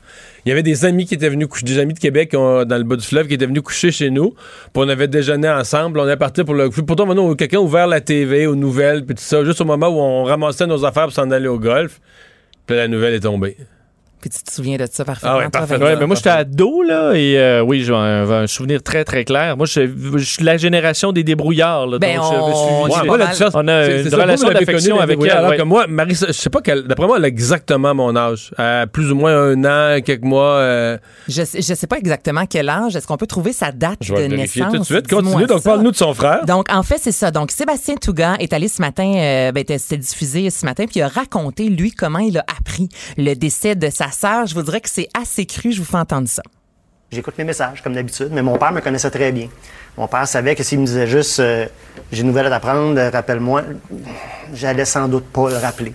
Il y avait des amis qui étaient venus coucher, des amis de Québec dans le bas du fleuve qui étaient venus coucher chez nous. Puis on avait déjeuné ensemble. On est parti pour le. Pourtant, maintenant, quelqu'un a ouvert la TV aux nouvelles, puis tout ça, juste au moment où on ramassait nos affaires pour s'en aller au golf. Puis la nouvelle est tombée.
Puis tu te souviens de ça parfaitement.
Ah ouais, parfaitement.
Vincent?
Ouais, mais moi, j'étais ado, là, et euh, oui, j'ai un, un souvenir très, très clair. Moi, je, je suis la génération des débrouillards, là,
Ben,
donc
on- on
Ouais,
a une
ça,
relation d'affection avec elle,
Alors
ouais.
que moi, Marie, je sais pas quelle. D'après moi, elle a exactement mon âge. Euh, plus ou moins un an, quelques mois. euh,
Je sais, je sais pas exactement quel âge. Est-ce qu'on peut trouver sa date
je vais
de naissance?
tout de suite. Continue. Donc, parle-nous de son frère.
Donc, en fait, c'est ça. Donc, Sébastien Touga est allé ce matin, euh, ben, c'était diffusé ce matin, puis il a raconté, lui, comment il a appris le décès de sa sœur. Je vous dirais que c'est assez cru. Je vous fais entendre ça.
J'écoute mes messages, comme d'habitude, mais mon père me connaissait très bien. Mon père savait que s'il me disait juste euh, j'ai une nouvelle à t'apprendre, rappelle-moi, j'allais sans doute pas le rappeler.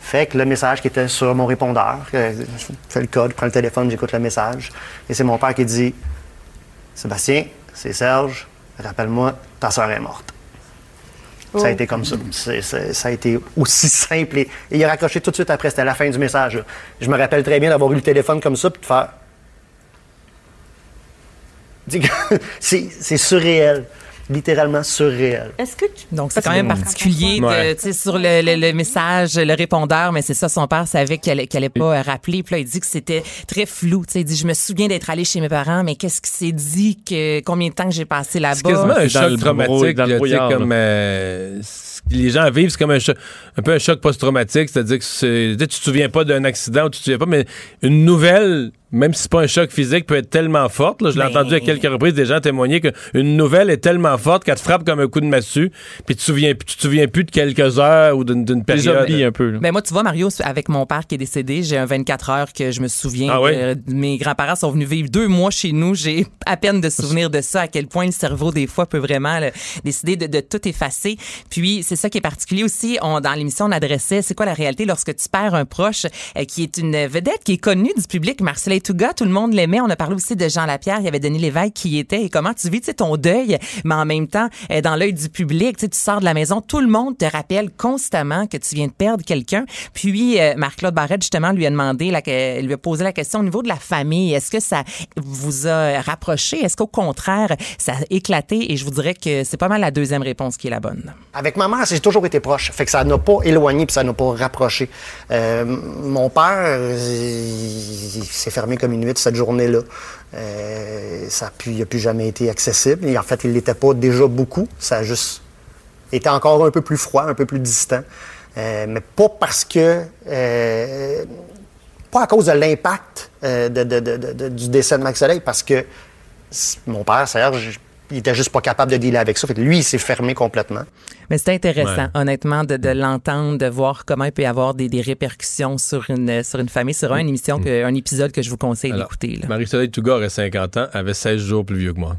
Fait que le message qui était sur mon répondeur, euh, je fais le code, je prends le téléphone, j'écoute le message, et c'est mon père qui dit Sébastien, c'est Serge, rappelle-moi, ta soeur est morte. Ça a été comme ça. Ça a été aussi simple. Et, et il a raccroché tout de suite après. C'était la fin du message. là. Je me rappelle très bien d'avoir eu le téléphone comme ça puis de faire. C'est surréel. Littéralement surréel.
Est-ce que tu...
Donc, c'est quand même particulier de,
Ouais.
tu sais, sur le, le- le message, le répondeur, mais c'est ça, son père savait qu'elle allait- qu'elle allait pas euh, rappeler. Puis là, il dit que c'était très flou. Tu sais, il dit, je me souviens d'être allé chez mes parents, mais qu'est-ce qui s'est dit, que, combien de temps que j'ai passé là-bas?
C'est quasiment un choc traumatique. comme, euh, les gens vivent, c'est comme un, un peu un choc post-traumatique. C'est-à-dire que c'est- tu te souviens pas d'un accident ou tu te souviens pas, mais une nouvelle, même si c'est pas un choc physique, peut être tellement forte. là. je l'ai
Ben-
entendu à quelques reprises des gens témoigner qu'une nouvelle est tellement forte qu'elle te frappe comme un coup de massue, puis tu te souviens, tu te souviens plus de quelques heures ou d'une période.
un peu. là.
Ben moi, tu vois, Mario, avec mon père qui est décédé, j'ai un 24 heures que je me souviens.
Ah oui?
Euh, mes grands-parents sont venus vivre deux mois chez nous. J'ai à peine de souvenir de ça, à quel point le cerveau, des fois, peut vraiment là, décider de, de tout effacer. Puis, c'est ça qui est particulier aussi. On, dans l'émission, on adressait, c'est quoi la réalité lorsque tu perds un proche euh, qui est une vedette, qui est connue du public, Marcel Touga, tout le monde l'aimait. On a parlé aussi de Jean Lapierre, il y avait Denis Lévesque qui y était. Et comment tu vis, ton deuil, mais en même temps, euh, dans l'œil du public, tu sors de la maison, tout le monde te rappelle constamment que tu viens de perdre quelqu'un. Puis euh, Marc-Claude Barrette justement lui a demandé, la, que- lui a posé la question au niveau de la famille. Est-ce que ça vous a rapproché? Est-ce qu'au contraire ça a éclaté? Et je vous dirais que c'est pas mal la deuxième réponse qui est la bonne.
Avec ma mère, j'ai toujours été proche. Fait que ça n'a pas éloigné puis ça n'a pas rapproché. Euh, mon père, il, s'est fermé comme une huître cette journée-là. Euh, ça n'a plus jamais été accessible. Et en fait, il l'était pas déjà beaucoup. Ça a juste été encore un peu plus froid, un peu plus distant. Euh, mais pas parce que... euh, pas à cause de l'impact du décès de Max Soleil, parce que mon père, Serge, il était juste pas capable de dealer avec ça. Fait que lui, il s'est fermé complètement.
Mais c'est intéressant,
Ouais.
honnêtement, de, de l'entendre, de voir comment il peut y avoir des, des répercussions sur une, sur une famille. C'est vraiment une émission, que, un épisode que je vous conseille d'écouter.
Marie-Soleil Touga aurait 50 ans, avait 16 jours plus vieux que moi.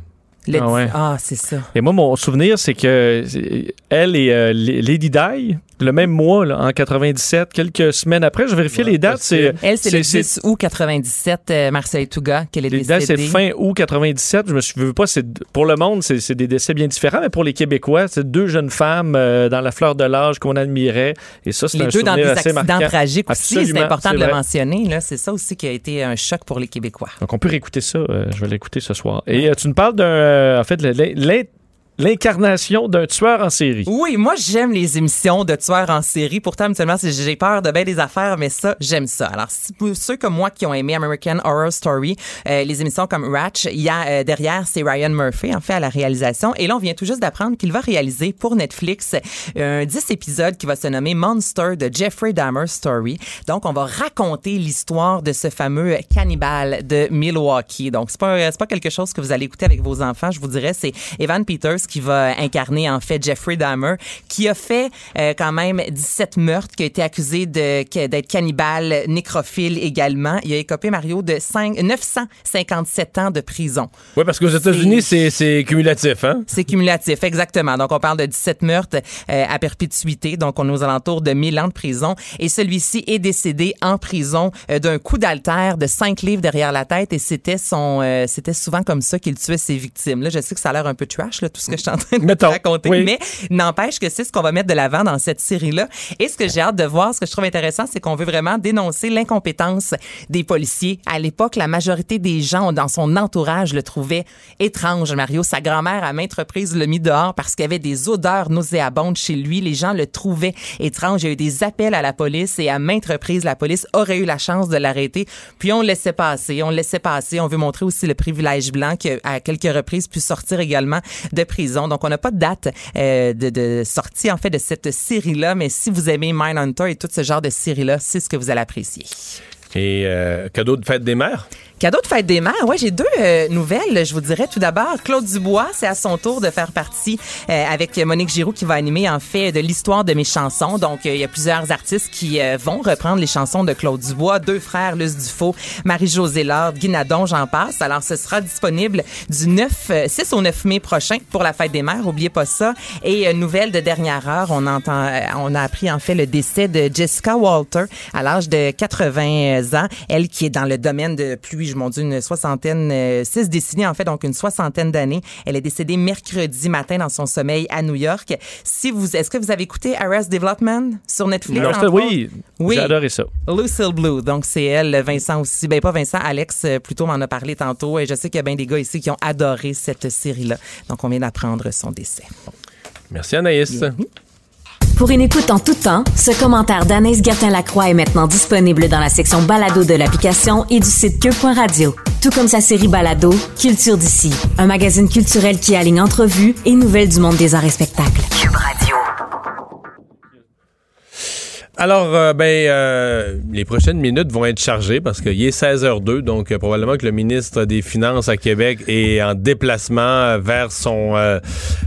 Let's-
Ah ouais.
ah, c'est ça.
Et moi, mon souvenir, c'est que elle et euh, Lady Di, le même mois, là, en 97, quelques semaines après, je vérifiais
Ouais,
les dates. C'est
Elle, c'est le
c'est-
10 août 97, euh, Marcel Touga, qu'elle est
Les dates, c'est
décédée.
fin août 97. Je me suis pas, c'est pour le monde, c'est c'est des décès bien différents, mais pour les Québécois, c'est deux jeunes femmes euh, dans la fleur de l'âge qu'on admirait. Et ça, c'est
Les
un
deux dans des accidents
marquant.
tragiques aussi, c'est
Absolument,
important
c'est
de le mentionner. là. C'est ça aussi qui a été un choc pour les Québécois.
Donc, on peut réécouter ça. euh, je vais l'écouter ce soir. Et euh, tu nous parles d'un. en fait, l'in- l'in- l'incarnation d'un tueur en série.
Oui, moi j'aime les émissions de tueurs en série. Pourtant, habituellement, j'ai peur de bien des affaires, mais ça, j'aime ça. Alors, ceux comme moi qui ont aimé American Horror Story, euh, les émissions comme Ratch, il y a euh, derrière, c'est Ryan Murphy, en fait, à la réalisation. Et là, on vient tout juste d'apprendre qu'il va réaliser pour Netflix un 10 épisodes qui va se nommer Monster de Jeffrey Dahmer Story. Donc, on va raconter l'histoire de ce fameux cannibale de Milwaukee. Donc, c'est pas, pas quelque chose que vous allez écouter avec vos enfants, je vous dirais. C'est Evan Peters qui va incarner, en fait, Jeffrey Dahmer, qui a fait euh, quand même 17 meurtres, qui a été accusé d'être cannibale, nécrophile également. Il a écopé, Mario, de 5, 957 ans de prison.
Oui, parce qu'aux États-Unis, c'est c'est cumulatif, hein?
C'est cumulatif, exactement. Donc, on parle de 17 meurtres euh, à perpétuité. Donc, on est aux alentours de 1000 ans de prison. Et celui-ci est décédé en prison euh, d'un coup d'altère de 5 livres derrière la tête. Et c'était son, euh, c'était souvent comme ça qu'il tuait ses victimes. Là, je sais que ça a l'air un peu trash, là, tout ce que je suis en train de
Mettons,
raconter.
oui.
Mais n'empêche que c'est ce qu'on va mettre de l'avant dans cette série-là. Et ce que j'ai hâte de voir, ce que je trouve intéressant, c'est qu'on veut vraiment dénoncer l'incompétence des policiers. À l'époque, la majorité des gens dans son entourage le trouvaient étrange, Mario. Sa grand-mère, à maintes reprises, l'a mis dehors parce qu'il y avait des odeurs nauséabondes chez lui. Les gens le trouvaient étrange. Il y a eu des appels à la police et à maintes reprises, la police aurait eu la chance de l'arrêter. Puis on le laissait passer, on le laissait passer. On veut montrer aussi le privilège blanc qui, à quelques reprises, pu sortir également de prison. Donc, on n'a pas de date euh, de, sortie, en fait, de cette série-là. Mais si vous aimez Mindhunter et tout ce genre de série-là, c'est ce que vous allez apprécier.
Et euh, cadeau de fête des mères?
Cadeau de fête des mères, ouais, j'ai deux euh, nouvelles. Je vous dirais tout d'abord, Claude Dubois, c'est à son tour de faire partie euh, avec Monique Giroux qui va animer en fait de l'histoire de mes chansons. Donc, euh, il y a plusieurs artistes qui euh, vont reprendre les chansons de Claude Dubois, deux frères, Luce Dufault, Marie-Josée Lorde, Guy Nadon, j'en passe. Alors, ce sera disponible du 9, euh, 6 au 9 mai prochain pour la fête des mères. Oubliez pas ça. Et euh, nouvelle de dernière heure, on entend, euh, on a appris en fait le décès de Jessica Walter à l'âge de 80 16 ans. Elle qui est dans le domaine de plus, mon Dieu, une soixantaine, euh, six décennies en fait, donc une soixantaine d'années. Elle est décédée mercredi matin dans son sommeil à New York. Si vous, est-ce que vous avez écouté Arrest Development sur Netflix?
Non, oui,
oui.
j'ai adoré ça.
Lucille Blue, donc c'est elle, Vincent aussi. Ben pas Vincent, Alex euh, plutôt m'en a parlé tantôt. Et je sais qu'il y a bien des gars ici qui ont adoré cette série-là. Donc on vient d'apprendre son décès.
Merci Anaïs.
Pour une écoute en tout temps, ce commentaire d'Anaïs Gertin-Lacroix est maintenant disponible dans la section balado de l'application et du site cube.radio. Tout comme sa série balado, Culture d'ici, un magazine culturel qui aligne entrevues et nouvelles du monde des arts et spectacles.
Cube Radio.
Alors, euh, ben, euh, les prochaines minutes vont être chargées parce qu'il est 16h02, donc euh, probablement que le ministre des Finances à Québec est en déplacement vers son euh,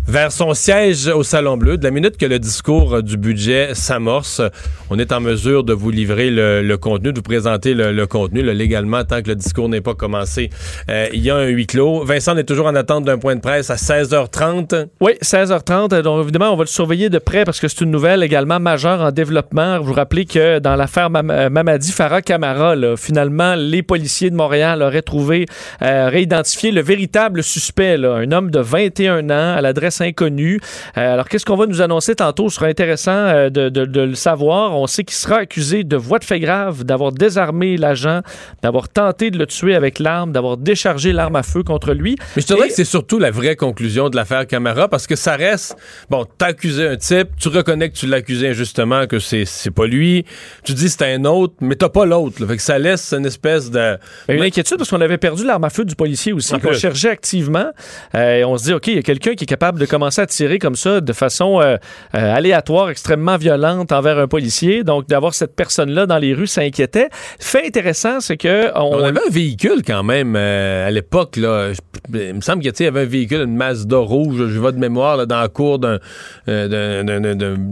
vers son siège au Salon Bleu. De la minute que le discours du budget s'amorce, on est en mesure de vous livrer le, contenu, de vous présenter le, contenu légalement tant que le discours n'est pas commencé. Il y a un huis clos. Vincent est toujours en attente d'un point de presse à 16h30.
Oui, 16h30. Donc, évidemment, on va le surveiller de près parce que c'est une nouvelle également majeure en développement. Vous vous rappelez que dans l'affaire Mam- euh, Mamadi Farah Camara, là, finalement, les policiers de Montréal auraient trouvé, euh, réidentifié le véritable suspect, là, un homme de 21 ans à l'adresse inconnue. Euh, alors, qu'est-ce qu'on va nous annoncer tantôt? Ce sera intéressant euh, de, de- de le savoir. On sait qu'il sera accusé de voie de fait grave, d'avoir désarmé l'agent, d'avoir tenté de le tuer avec l'arme, d'avoir déchargé l'arme à feu contre lui.
Mais je te dirais
Et-
que c'est surtout la vraie conclusion de l'affaire Camara parce que ça reste, bon, t'as accusé un type, tu reconnais que tu l'as accusé injustement, que c'est, c'est pas lui, tu dis c'est un autre, mais t'as pas l'autre. Fait que ça laisse une espèce de...
Ben, une inquiétude parce qu'on avait perdu l'arme à feu du policier aussi, qu'on cherchait activement. Euh, et on se dit, OK, il y a quelqu'un qui est capable de commencer à tirer comme ça de façon euh, euh, aléatoire, extrêmement violente envers un policier. Donc, d'avoir cette personne-là dans les rues, ça inquiétait. Fait intéressant, c'est que...
On avait un véhicule quand même à l'époque. Là. Il me semble qu'il y avait un véhicule, une Mazda rouge, je vais de mémoire, là, dans la cour d'un,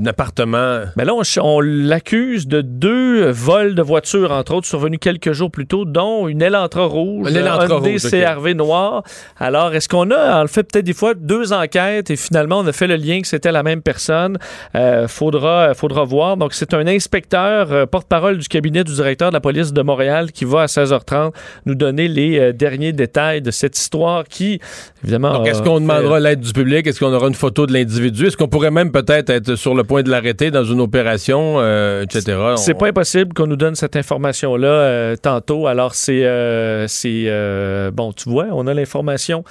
appartement.
Mais là, on l'accuse de deux vols de voitures, entre autres, survenus quelques jours plus tôt, dont une Elantra rouge,
Un Elantra
un Hyundai
rouge, ok.
CRV noir. Alors, est-ce qu'on a, on fait peut-être des fois deux enquêtes et finalement, on a fait le lien que c'était la même personne? Euh, faudra, faudra voir. Donc, c'est un inspecteur, euh, porte-parole du cabinet du directeur de la police de Montréal qui va à 16h30 nous donner les euh, derniers détails de cette histoire qui, évidemment...
Donc, est-ce qu'on demandera l'aide du public? Est-ce qu'on aura une photo de l'individu? Est-ce qu'on pourrait même peut-être être sur le point de l'arrêter dans une opération, euh, etc.?
C'est
On-
pas impossible qu'on nous donne cette information-là euh, tantôt. Alors, c'est. euh, c'est euh, bon, tu vois, on a l'information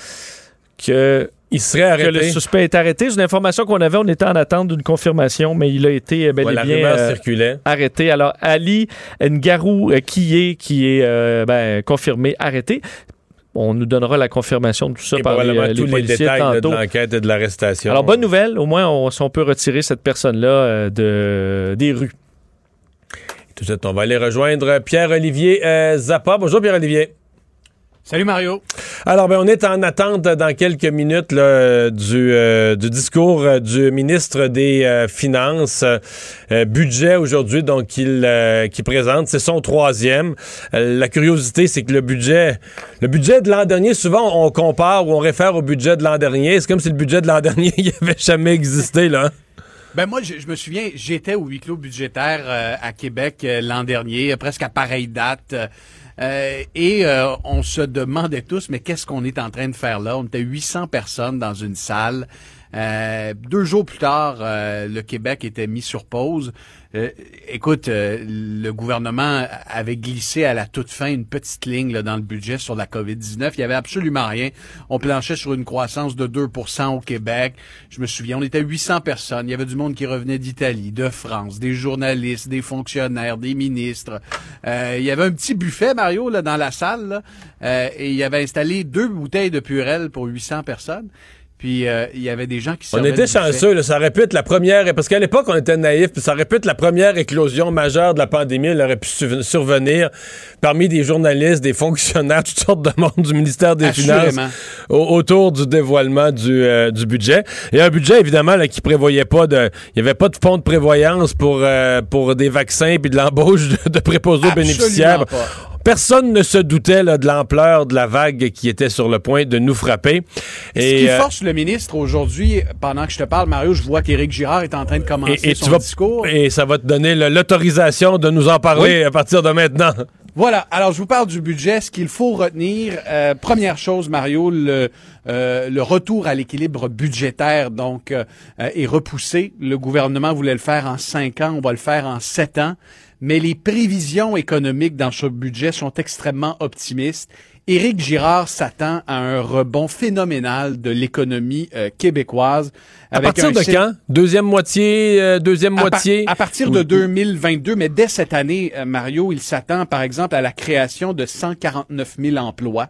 que.
Il serait
Que le
arrêté.
suspect est arrêté. C'est une information qu'on avait. On était en attente d'une confirmation, mais il a été euh, bel
Ouais,
et bien arrêté. Alors, Ali Ngarou qui est ben, confirmé arrêté. On nous donnera la confirmation de tout ça
Et
par les, euh, les
tous les détails de l'enquête et de l'arrestation.
Alors, bonne nouvelle. Au moins, on, si on peut retirer cette personne-là euh, de, des rues.
Tout de suite, on va aller rejoindre Pierre-Olivier euh, Zappa. Bonjour Pierre-Olivier.
Salut Mario.
Alors, ben, on est en attente dans quelques minutes là, du, euh, du discours euh, du ministre des euh, Finances. Budget aujourd'hui, donc, qu'il euh, qu'il présente. C'est son troisième. La curiosité, c'est que le budget, le budget de l'an dernier, souvent, on compare ou on réfère au budget de l'an dernier. C'est comme si le budget de l'an dernier, il avait jamais existé, là.
Ben moi, je, je me souviens, j'étais au huis clos budgétaire à Québec l'an dernier, presque à pareille date. Euh, et euh, on se demandait tous, mais qu'est-ce qu'on est en train de faire là? On était 800 personnes dans une salle. Euh, deux jours plus tard, euh, le Québec était mis sur pause. Euh, écoute, euh, le gouvernement avait glissé à la toute fin une petite ligne là, dans le budget sur la COVID-19. Il y avait absolument rien. On planchait sur une croissance de 2% au Québec. Je me souviens, on était 800 personnes. Il y avait du monde qui revenait d'Italie, de France, des journalistes, des fonctionnaires, des ministres. Euh, il y avait un petit buffet, Mario, là, dans la salle. là. Euh, et il y avait installé deux bouteilles de Purel pour 800 personnes. Puis euh, il y avait des gens qui
On était chanceux, là, ça aurait pu être la première, parce qu'à l'époque, on était naïfs, puis ça aurait pu être la première éclosion majeure de la pandémie. Elle aurait pu su- survenir parmi des journalistes, des fonctionnaires, toutes sortes de monde du ministère des
Assurément.
Finances au- autour du dévoilement du, euh, du budget. Et un budget, évidemment, là, qui prévoyait pas de... Il n'y avait pas de fonds de prévoyance pour, euh, pour des vaccins puis de l'embauche de, de préposés aux bénéficiaires.
pas.
Personne ne se doutait là, de l'ampleur de la vague qui était sur le point de nous frapper.
Ce qui force le ministre aujourd'hui, pendant que je te parle, Mario, je vois qu'Éric Girard est en train de commencer
et, et
son
tu vas,
discours.
et ça va te donner l'autorisation de nous en parler
Oui.
à partir de maintenant.
Voilà. Alors, je vous parle du budget. Ce qu'il faut retenir, euh, première chose, Mario, le, euh, le retour à l'équilibre budgétaire, donc, euh, est repoussé. Le gouvernement voulait le faire en cinq ans. On va le faire en sept ans. Mais les prévisions économiques dans ce budget sont extrêmement optimistes. Éric Girard s'attend à un rebond phénoménal de l'économie euh, québécoise.
À partir de quand? Deuxième moitié, euh, deuxième
à
moitié?
à partir de 2022, mais dès cette année, euh, Mario, il s'attend par exemple à la création de 149 000 emplois.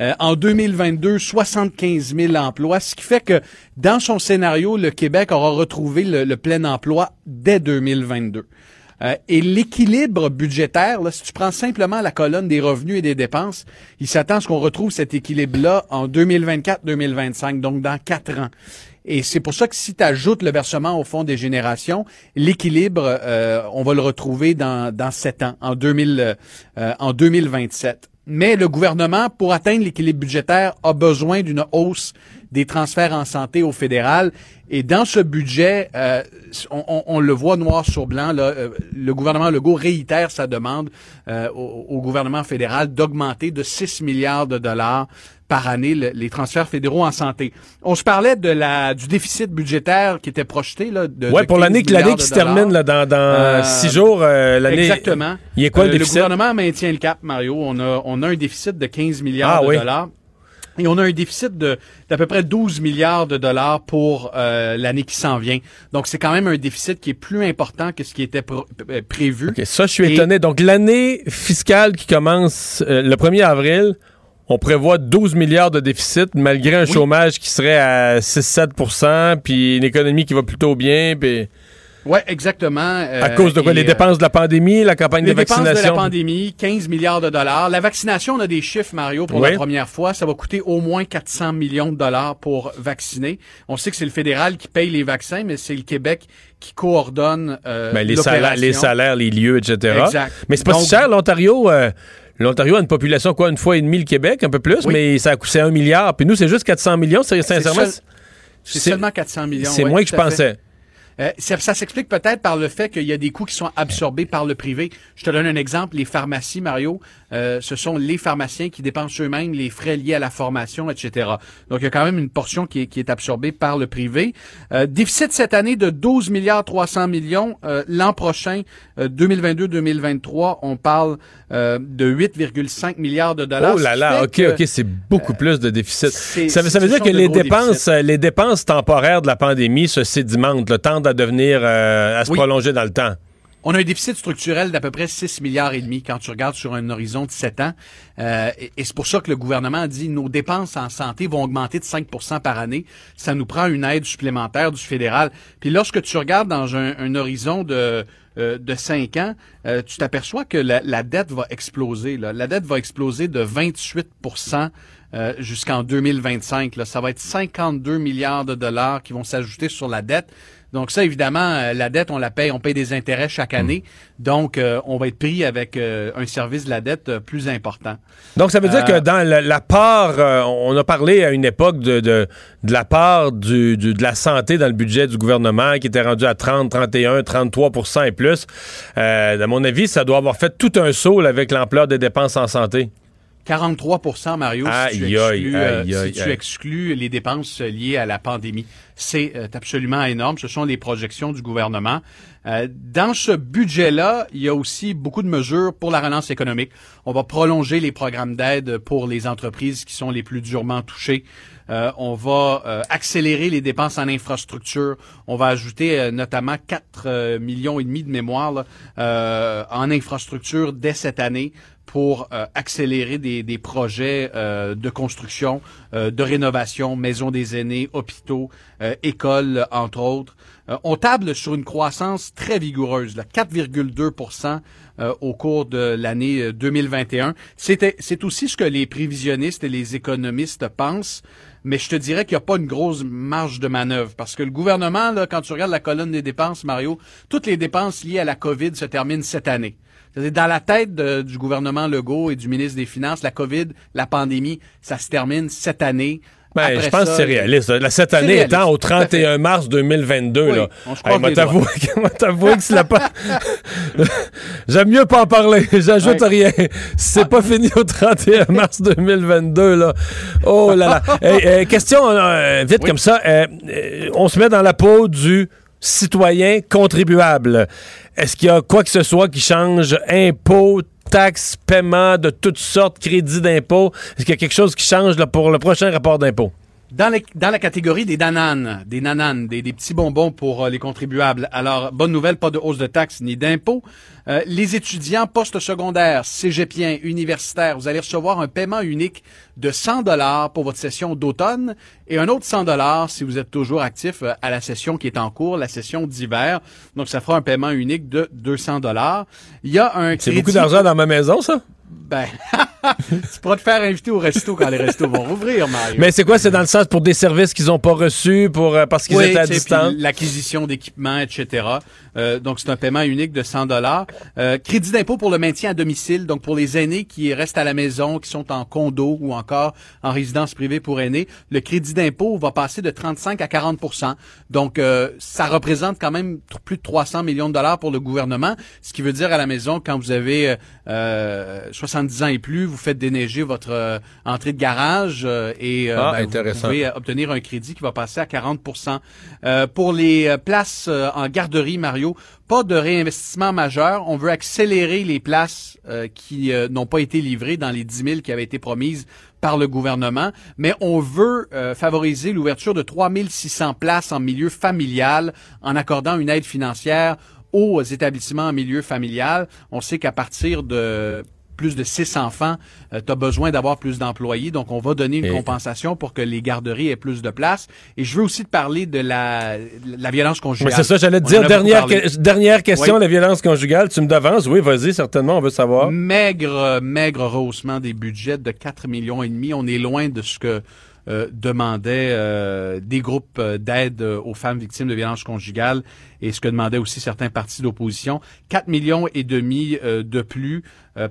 Euh, en 2022, 75 000 emplois, ce qui fait que dans son scénario, le Québec aura retrouvé le, le plein emploi dès 2022. Euh, et l'équilibre budgétaire, là, si tu prends simplement la colonne des revenus et des dépenses, il s'attend à ce qu'on retrouve cet équilibre-là en 2024-2025, donc dans quatre ans. Et c'est pour ça que si tu ajoutes le versement au fonds des générations, l'équilibre, euh, on va le retrouver dans, dans sept ans, en, 2000, euh, en 2027. Mais le gouvernement, pour atteindre l'équilibre budgétaire, a besoin d'une hausse des transferts en santé au fédéral. Et dans ce budget, euh, on, on- on le voit noir sur blanc, là, euh, le gouvernement Legault réitère sa demande euh, au, au gouvernement fédéral d'augmenter de 6 milliards de dollars par année le- les transferts fédéraux en santé. On se parlait de la du déficit budgétaire qui était projeté là, de,
Ouais,
de
pour
15
l'année qui se termine là, dans, dans six jours, euh, l'année.
Exactement.
Il est quoi le déficit?
gouvernement maintient le cap, Mario. On a, on a un déficit de 15 milliards
Ah
de
oui.
dollars. Et on a un déficit de d'à peu près 12 milliards de dollars pour euh, l'année qui s'en vient. Donc c'est quand même un déficit qui est plus important que ce qui était euh, prévu.
Ok, ça, je suis
Et-
étonné. Donc, l'année fiscale qui commence euh, le 1er avril, on prévoit 12 milliards de déficit malgré un chômage qui serait à 6-7% puis une économie qui va plutôt bien. Puis
Ouais, exactement.
à
Euh,
cause de quoi? Les
euh,
dépenses de la pandémie, la campagne
Les
de
dépenses de la
vaccination?
pandémie, 15 milliards de dollars. La vaccination, on a des chiffres, Mario, pour
Oui.
la première fois. Ça va coûter au moins 400 millions de dollars pour vacciner. On sait que c'est le fédéral qui paye les vaccins, mais c'est le Québec qui coordonne euh,
Ben, les, salaires, les salaires, les lieux, etc.
Exact.
Mais c'est pas
Donc-
si cher, l'Ontario. L'Ontario a une population, quoi, une fois et demie le Québec, un peu plus,
Oui.
mais ça a coûté un milliard. Puis nous, c'est juste 400 millions. C'est sincèrement,
C'est seulement 400 millions.
c'est
ouais,
moins que je
fait. Euh, ça s'explique peut-être par le fait qu'il y a des coûts qui sont absorbés par le privé. Je te donne un exemple. Les pharmacies, Mario, euh, ce sont les pharmaciens qui dépensent eux-mêmes les frais liés à la formation, etc. Donc, il y a quand même une portion qui est, qui est absorbée par le privé. Euh, déficit cette année de 12 milliards 300 millions. Euh, L'an prochain, euh, 2022-2023, on parle euh, de 8,5 milliards de dollars.
Oh là là, ok, ok, c'est beaucoup plus de déficit. Ça, veut- ça veut
ce
dire que les dépenses, euh, les dépenses temporaires de la pandémie se sédimentent, le temps à devenir, euh, à se
Oui.
prolonger dans le temps.
On a un déficit structurel d'à peu près 6 milliards et demi quand tu regardes sur un horizon de 7 ans. Euh, et c'est pour ça que le gouvernement a dit nos dépenses en santé vont augmenter de 5% par année. Ça nous prend une aide supplémentaire du fédéral. Puis lorsque tu regardes dans un, horizon de euh, de 5 ans, euh, tu t'aperçois que la, la dette va exploser. là. La dette va exploser de 28% euh, jusqu'en 2025. Là. Ça va être 52 milliards de dollars qui vont s'ajouter sur la dette. Donc ça, évidemment, euh, la dette, on la paye, on paye des intérêts chaque année. Donc, euh, on va être pris avec euh, un service de la dette plus important.
Donc, ça veut dire que dans la, la part, on a parlé à une époque de, de, de la part du, du- de la santé dans le budget du gouvernement qui était rendu à 30, 31, 33% et plus. À mon avis, ça doit avoir fait tout un saut là, avec l'ampleur des dépenses en santé.
43% Mario, si tu, exclus, euh, si tu exclus les dépenses liées à la pandémie. C'est euh, absolument énorme. Ce sont les projections du gouvernement. Euh, dans ce budget-là, il y a aussi beaucoup de mesures pour la relance économique. On va prolonger les programmes d'aide pour les entreprises qui sont les plus durement touchées. Euh, on va euh, accélérer les dépenses en infrastructure. On va ajouter euh, notamment 4 euh, millions et demi de mémoire là, euh, en infrastructure dès cette année pour euh, accélérer des, projets euh, de construction, euh, de rénovation, maisons des aînés, hôpitaux, écoles, entre autres. On table sur une croissance très vigoureuse, là, 4,2% euh, au cours de l'année euh, 2021. C'était- C'est aussi ce que les prévisionnistes et les économistes pensent, mais je te dirais qu'il n'y a pas une grosse marge de manœuvre parce que le gouvernement, là, quand tu regardes la colonne des dépenses, Mario, toutes les dépenses liées à la COVID se terminent cette année. C'est-à-dire, dans la tête de- du gouvernement Legault et du ministre des Finances, la COVID, la pandémie, ça se termine cette année.
Ben,
Après
je pense
ça,
que c'est réaliste. Là, cette année
réaliste,
étant au
tout à
31 mars 2022,
Oui,
là.
on
t'avouer que- que c'est la pas. J'aime mieux pas en parler. J'ajoute
Ouais.
rien. C'est pas fini au 31 mars 2022, là. Oh là là. Hey, euh, question euh, vite comme ça. Euh, euh, on se met dans la peau du citoyen contribuable. Est-ce qu'il y a quoi que ce soit qui change? Impôts, taxes, paiements de toutes sortes, crédits d'impôts? Est-ce qu'il y a quelque chose qui change pour le prochain rapport d'impôt?
Dans, les- dans la catégorie des nananes, des nananes, des, des petits bonbons pour euh, les contribuables. Alors, bonne nouvelle, pas de hausse de taxes ni d'impôts. Euh, les étudiants post-secondaires, cégepiens, universitaires, vous allez recevoir un paiement unique de 100 dollars pour votre session d'automne et un autre 100 dollars si vous êtes toujours actif euh, à la session qui est en cours, la session d'hiver. Donc, ça fera un paiement unique de 200 dollars. Il y a un
C'est beaucoup d'argent dans ma maison, ça?
Ben, tu pourras te faire inviter au resto quand les restos vont rouvrir, Mario.
Mais c'est quoi? C'est dans le sens pour des services qu'ils n'ont pas reçus pour, euh, parce qu'ils
Oui,
étaient à distance?
L'acquisition d'équipements, etc. Euh, donc, c'est un paiement unique de 100 dollars. crédit d'impôt pour le maintien à domicile, donc pour les aînés qui restent à la maison, qui sont en condo ou encore en résidence privée pour aînés, le crédit d'impôt va passer de 35 à 40% Donc, euh, ça représente quand même plus de 300 millions de dollars pour le gouvernement, ce qui veut dire à la maison, quand vous avez euh, 70 ans et plus, vous faites déneiger votre euh, entrée de garage euh, et euh,
Ah,
ben, vous pouvez euh, obtenir un crédit qui va passer à 40% Euh, Pour les euh, places euh, en garderie, Mario, pas de réinvestissement majeur. On veut accélérer les places euh, qui euh, n'ont pas été livrées dans les 10 000 qui avaient été promises par le gouvernement, mais on veut euh, favoriser l'ouverture de 3 600 places en milieu familial en accordant une aide financière aux établissements en milieu familial. On sait qu'à partir de plus de six enfants, tu as besoin d'avoir plus d'employés. Donc, on va donner une
Et-
compensation pour que les garderies aient plus de place. Et je veux aussi te parler de la, la violence conjugale.
C'est ça, j'allais te dire. Dernière, que- dernière question,
Oui.
la violence conjugale. Tu me devances? Oui, vas-y, certainement, on veut savoir.
Maigre, maigre rehaussement des budgets de 4 millions et demi. On est loin de ce que euh, demandaient euh, des groupes euh, d'aide euh, aux femmes victimes de violences conjugales et ce que demandaient aussi certains partis d'opposition. 4 millions et demi euh, de plus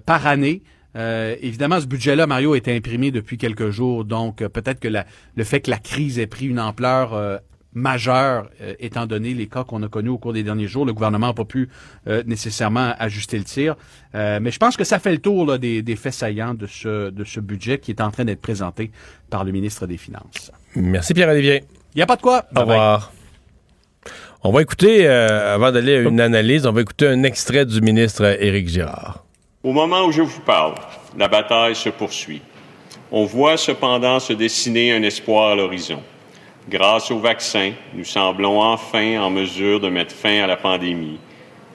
par année. Évidemment, ce budget-là, Mario, été imprimé depuis quelques jours, donc peut-être que le fait que la crise ait pris une ampleur majeure, euh, étant donné les cas qu'on a connus au cours des derniers jours, le gouvernement n'a pas pu euh, nécessairement ajuster le tir. Euh, mais je pense que ça fait le tour là, des, des faits saillants de ce, de ce budget qui est en train d'être présenté par le ministre des Finances.
Merci, Pierre-Olivier.
Il n'y a pas de quoi.
Au revoir. On va écouter, euh, avant d'aller à une analyse, on va écouter un extrait du ministre Éric Girard.
Au moment où je vous parle, la bataille se poursuit. On voit cependant se dessiner un espoir à l'horizon. Grâce au vaccin, nous semblons enfin en mesure de mettre fin à la pandémie.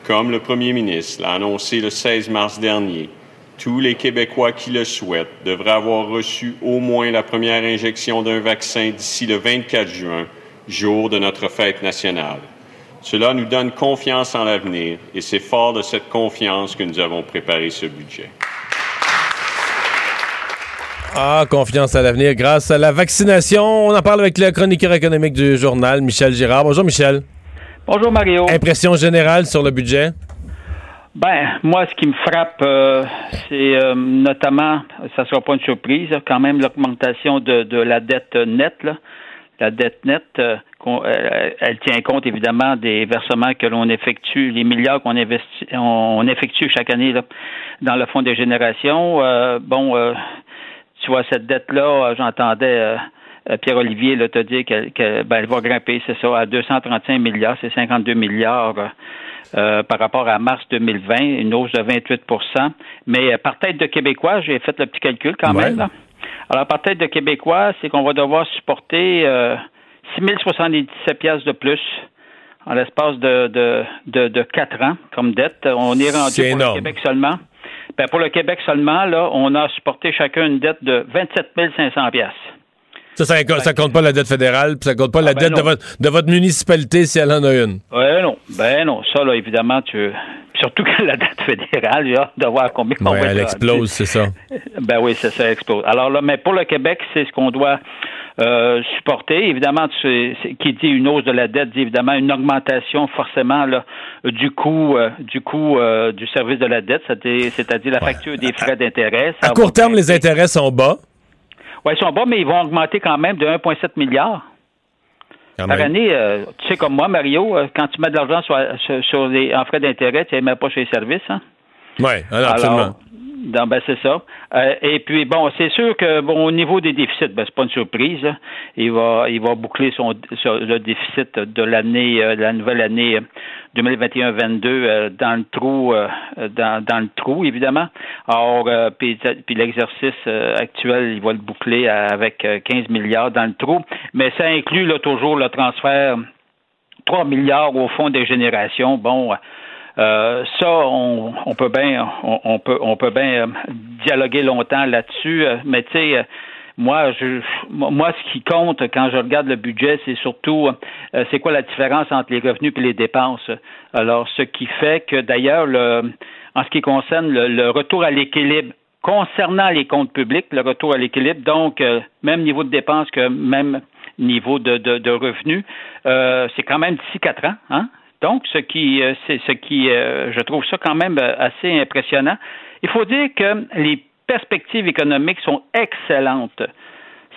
Comme le premier ministre l'a annoncé le 16 mars dernier, tous les Québécois qui le souhaitent devraient avoir reçu au moins la première injection d'un vaccin d'ici le 24 juin, jour de notre fête nationale. Cela nous donne confiance en l'avenir et c'est fort de cette confiance que nous avons préparé ce budget.
Ah, confiance à l'avenir grâce à la vaccination. On en parle avec le chroniqueur économique du journal, Michel Girard. Bonjour, Michel.
Bonjour, Mario.
Impression générale sur le budget?
Ben, moi, ce qui me frappe, euh, c'est euh, notamment, ça sera pas une surprise, quand même l'augmentation de, de la dette nette. Là. La dette nette, euh, euh, elle tient compte évidemment des versements que l'on effectue, les milliards qu'on investit, on effectue chaque année là, dans le fonds des générations. Euh, bon, euh, tu vois, cette dette-là, euh, j'entendais euh, euh, Pierre-Olivier te dire qu'elle que, ben, elle va grimper, c'est ça, à 235 milliards, c'est 52 milliards. euh, par rapport à mars 2020, une hausse de 28% Mais par tête de Québécois, j'ai fait le petit calcul quand
Ouais.
même. là. Alors, par tête de Québécois, c'est qu'on va devoir supporter euh, 6 077 piastres de plus en l'espace de, de, de, de 4 ans comme dette. On est rendu pour le Québec seulement. Ben, pour le Québec seulement, là, on a supporté chacun une dette de 27 500 piastres.
Ça, ça, ça compte pas la dette fédérale, puis ça compte pas la
ben
dette de votre, de votre municipalité si elle en a une.
Ben non, ben non, ça là évidemment tu surtout que la dette fédérale, j'ai hâte de voir combien on
Ouais,
va
elle explose, c'est ça.
Ben oui, c'est ça, explose. Alors là, mais pour le Québec, c'est ce qu'on doit euh, supporter. Évidemment, tu- qui dit une hausse de la dette dit évidemment une augmentation forcément là, du coût euh, du coût euh, du service de la dette, c'est-à-dire la facture des frais d'intérêt.
À court terme, les intérêts sont bas.
Oui, ils sont bas, mais ils vont augmenter quand même de 1,7 milliard.
Quand
Par
même.
année, euh, tu sais comme moi, Mario, euh, quand tu mets de l'argent sur, sur- sur les, en frais d'intérêt, tu ne mets pas chez les services. Hein?
Oui, absolument.
Alors, non, ben c'est ça. Euh, et puis bon, c'est sûr que bon au niveau des déficits, ben c'est pas une surprise. là. Il va il va boucler son, son- le déficit de l'année euh, la nouvelle année euh, 2021-22 euh, dans le trou euh, dans, dans le trou évidemment. Or euh, puis l'exercice euh, actuel, il va le boucler avec euh, 15 milliards dans le trou, mais ça inclut là toujours le transfert 3 milliards au fond des générations. Bon, euh, ça, on, on peut bien, on, peut, on peut bien euh, dialoguer longtemps là-dessus. euh, mais tu sais, moi, je, moi, ce qui compte quand je regarde le budget, c'est surtout, c'est quoi la différence entre les revenus et les dépenses. Alors, ce qui fait que, d'ailleurs, le, en ce qui concerne le, le retour à l'équilibre concernant les comptes publics, le retour à l'équilibre, donc euh, même niveau de dépenses que même niveau de, de, de revenus, euh, c'est quand même d'ici quatre ans. Hein? Donc, ce qui, euh, ce qui, euh, je trouve ça quand même euh, assez impressionnant. Il faut dire que les perspectives économiques sont excellentes.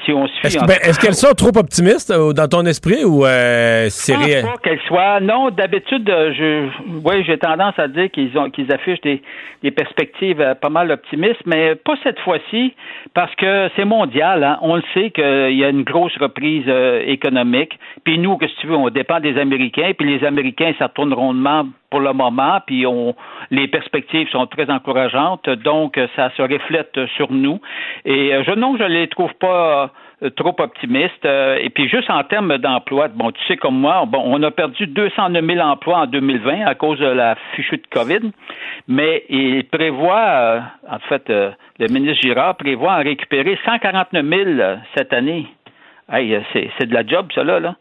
Si on suit
Est-ce ben, est-ce qu'elles sont trop optimistes euh, dans ton esprit ou euh, c'est
Je pense
réel?
pas qu'elle soit. Non, d'habitude, euh, je, ouais, j'ai tendance à dire qu'ils ont, qu'ils affichent des, des perspectives pas mal optimistes, mais pas cette fois-ci, parce que c'est mondial. Hein. On le sait qu'il y a une grosse reprise euh, économique. Puis nous, que si tu veux, on dépend des Américains. Puis les Américains, ça tourne rondement pour le moment. Puis on, les perspectives sont très encourageantes. Donc, euh, ça se reflète sur nous. Et euh, je non, je les trouve pas euh, trop optimistes. Et puis juste en termes d'emploi, bon, tu sais comme moi, bon, on a perdu 209 000 emplois en 2020 à cause de la fichue de COVID, mais il prévoit, en fait, le ministre Girard prévoit en récupérer 149 000 euh, cette année. Hey, c'est, de la job, ça, là.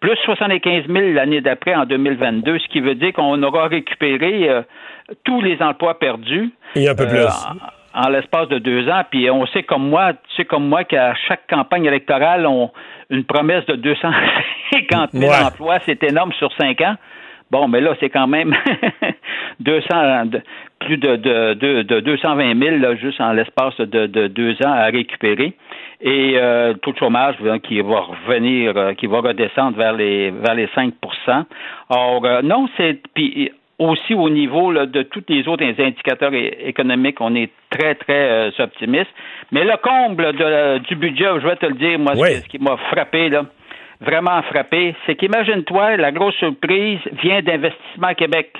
Plus 75 000 l'année d'après, en 2022, ce qui veut dire qu'on aura récupéré euh, tous les emplois perdus.
Et un peu
euh,
plus.
en, en l'espace de deux ans. Puis on sait comme moi, tu sais comme moi qu'à chaque campagne électorale, on une promesse de 250 000
Ouais.
emplois, c'est énorme sur cinq ans. Bon, mais là, c'est quand même 200, de- plus de, de, de, de 220 000 là, juste en l'espace de, de deux ans à récupérer. Et euh, le taux de chômage hein, qui va revenir, euh, qui va redescendre vers les vers les 5% Or, euh, non, c'est puis aussi au niveau là, de tous les autres indicateurs économiques, on est très, très euh, optimiste. Mais le comble de- du budget, je vais te le dire, moi,
Oui.
ce qui m'a frappé, là, vraiment frappé, c'est qu'imagine-toi, la grosse surprise vient d'Investissement Québec.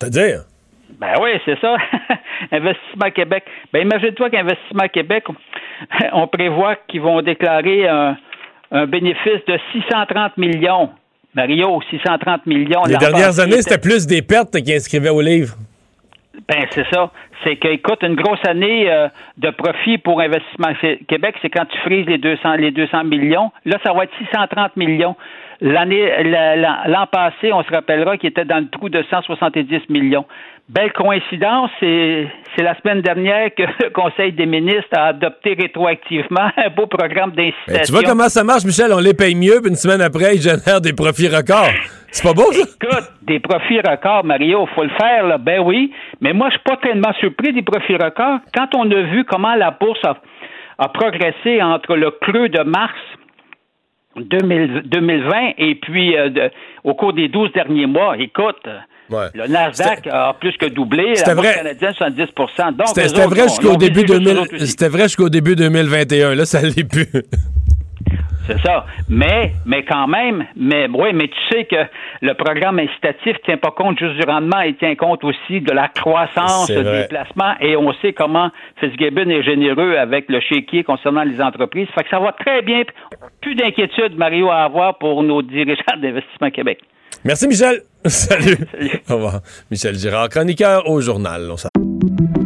C'est-à-dire?
Ben oui, c'est ça. Investissement Québec. Ben imagine-toi qu'Investissement Québec, on prévoit qu'ils vont déclarer un, un bénéfice de 630 millions. Mario, 630 millions.
Les dernières années,
était-
c'était plus des pertes qui inscrivaient au livre.
ben, c'est ça. C'est que, écoute, une grosse année euh, de profit pour Investissement Qué- Québec, c'est quand tu frises les 200, les 200 millions. Là, ça va être 630 millions. L'année, la- la- l'an passé, on se rappellera qu'il était dans le trou de 170 millions. Belle coïncidence, c'est, c'est la semaine dernière que le Conseil des ministres a adopté rétroactivement un beau programme d'incitation.
Ben, tu vois comment ça marche, Michel? On les paye mieux, puis une semaine après, ils génèrent des profits records. C'est pas beau, ça?
Écoute, des profits records, Mario, faut le faire, là. Ben oui. Mais moi, je suis pas tellement surpris des profits records. Quand on a vu comment la bourse a, a progressé entre le creux de mars 2000 2020 et puis euh, de- au cours des 12 derniers mois, écoute,
Ouais.
le Nasdaq a plus que doublé,
C'était
la bourse
vrai.
canadienne 70 Donc,
C'était vrai jusqu'au début
visait juste eux
2000
autres aussi.
C'était vrai jusqu'au début 2021. Là, ça l'est plus.
C'est ça. Mais, mais quand même, mais oui, mais tu sais que le programme incitatif tient pas compte juste du rendement, il tient compte aussi de la croissance des placements et on sait comment Fitzgibbon est généreux avec le chéquier concernant les entreprises. Fait que ça va très bien. Plus d'inquiétude, Mario, à avoir pour nos dirigeants d'Investissement Québec.
Merci, Michel. Salut. Au revoir. Michel Girard, chroniqueur au journal. On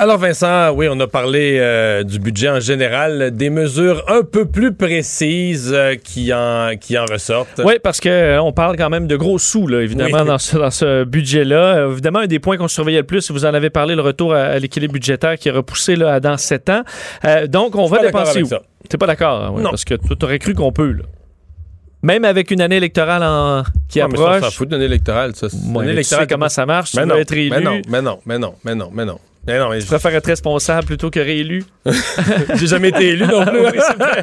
Alors Vincent, oui, on a parlé euh, du budget en général, des mesures un peu plus précises euh, qui, en, qui en ressortent.
Oui, parce que euh, on parle quand même de gros sous, là, évidemment,
Oui.
dans ce, dans ce budget-là. Évidemment, un des points qu'on surveillait le plus, vous en avez parlé, le retour à, à l'équilibre budgétaire qui est repoussé là, à dans sept ans. Donc, on va dépenser où?
ça.
T'es pas d'accord? hein, ouais,
Non.
Parce que tu aurais cru qu'on peut, là. Même avec une année électorale en- qui
mais ça, on
approche.
s'en fout d'une année électorale, ça. Une
Ouais, tu sais
électorale
comment ça marche, tu
Mais
dois
non,
être élu.
Mais non, mais non, mais non, mais non, mais non. Mais non, mais
Je préfère être responsable plutôt que réélu?
J'ai jamais été élu non plus.
Oui, vrai.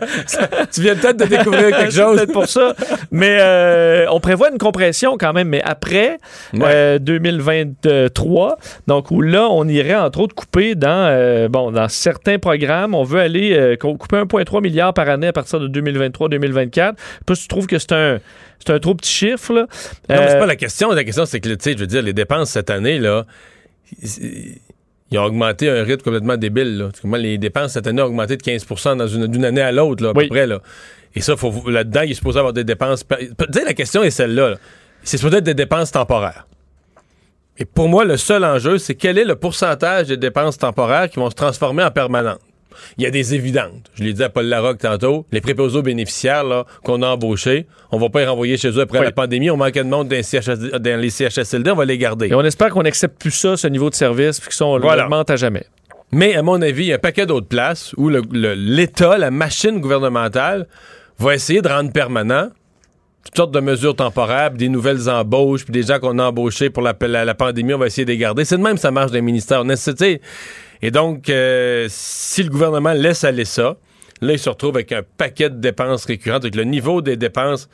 tu viens peut-être de découvrir quelque chose.
peut-être pour ça. Mais euh, on prévoit une compression quand même. Mais après euh, 2023, donc où là, on irait entre autres couper dans, euh, bon, dans certains programmes. On veut aller euh, co- couper 1,3 milliard par année à partir de 2023-2024. Puis tu trouves que c'est un, c'est un trop petit chiffre. Là.
Non, mais c'est
Euh,
pas la question. La question, c'est que, tu sais, je veux dire, les dépenses cette année, là, ils ont augmenté à un rythme complètement débile. Là. Moi, les dépenses cette année ont augmenté de 15 dans une- d'une année à l'autre, là, à peu près. Là. Et ça, faut, là-dedans, il est supposé avoir des dépenses. pa- Tu sais, la question est celle-là. là. C'est supposé être des dépenses temporaires. Et pour moi, le seul enjeu, c'est quel est le pourcentage des dépenses temporaires qui vont se transformer en permanentes? Il y a des évidentes. Je l'ai dit à Paul Larocque tantôt. Les préposés aux bénéficiaires qu'on a embauchés, on va pas les renvoyer chez eux après
Oui.
la pandémie. On manquait de monde dans les, CHS dans les CHSLD, on va les garder.
et on espère qu'on n'accepte plus ça, ce niveau de service, puis que ça, on
Voilà.
l'augmente à jamais.
Mais à mon avis, il y a un paquet d'autres places où l'État, la machine gouvernementale, va essayer de rendre permanent toutes sortes de mesures temporaires, puis des nouvelles embauches, puis des gens qu'on a embauchés pour la, la- la pandémie, on va essayer de les garder. C'est de même ça marche dans les ministères. On essaie. Et donc, euh, si le gouvernement laisse aller ça, là, il se retrouve avec un paquet de dépenses récurrentes, avec le niveau des dépenses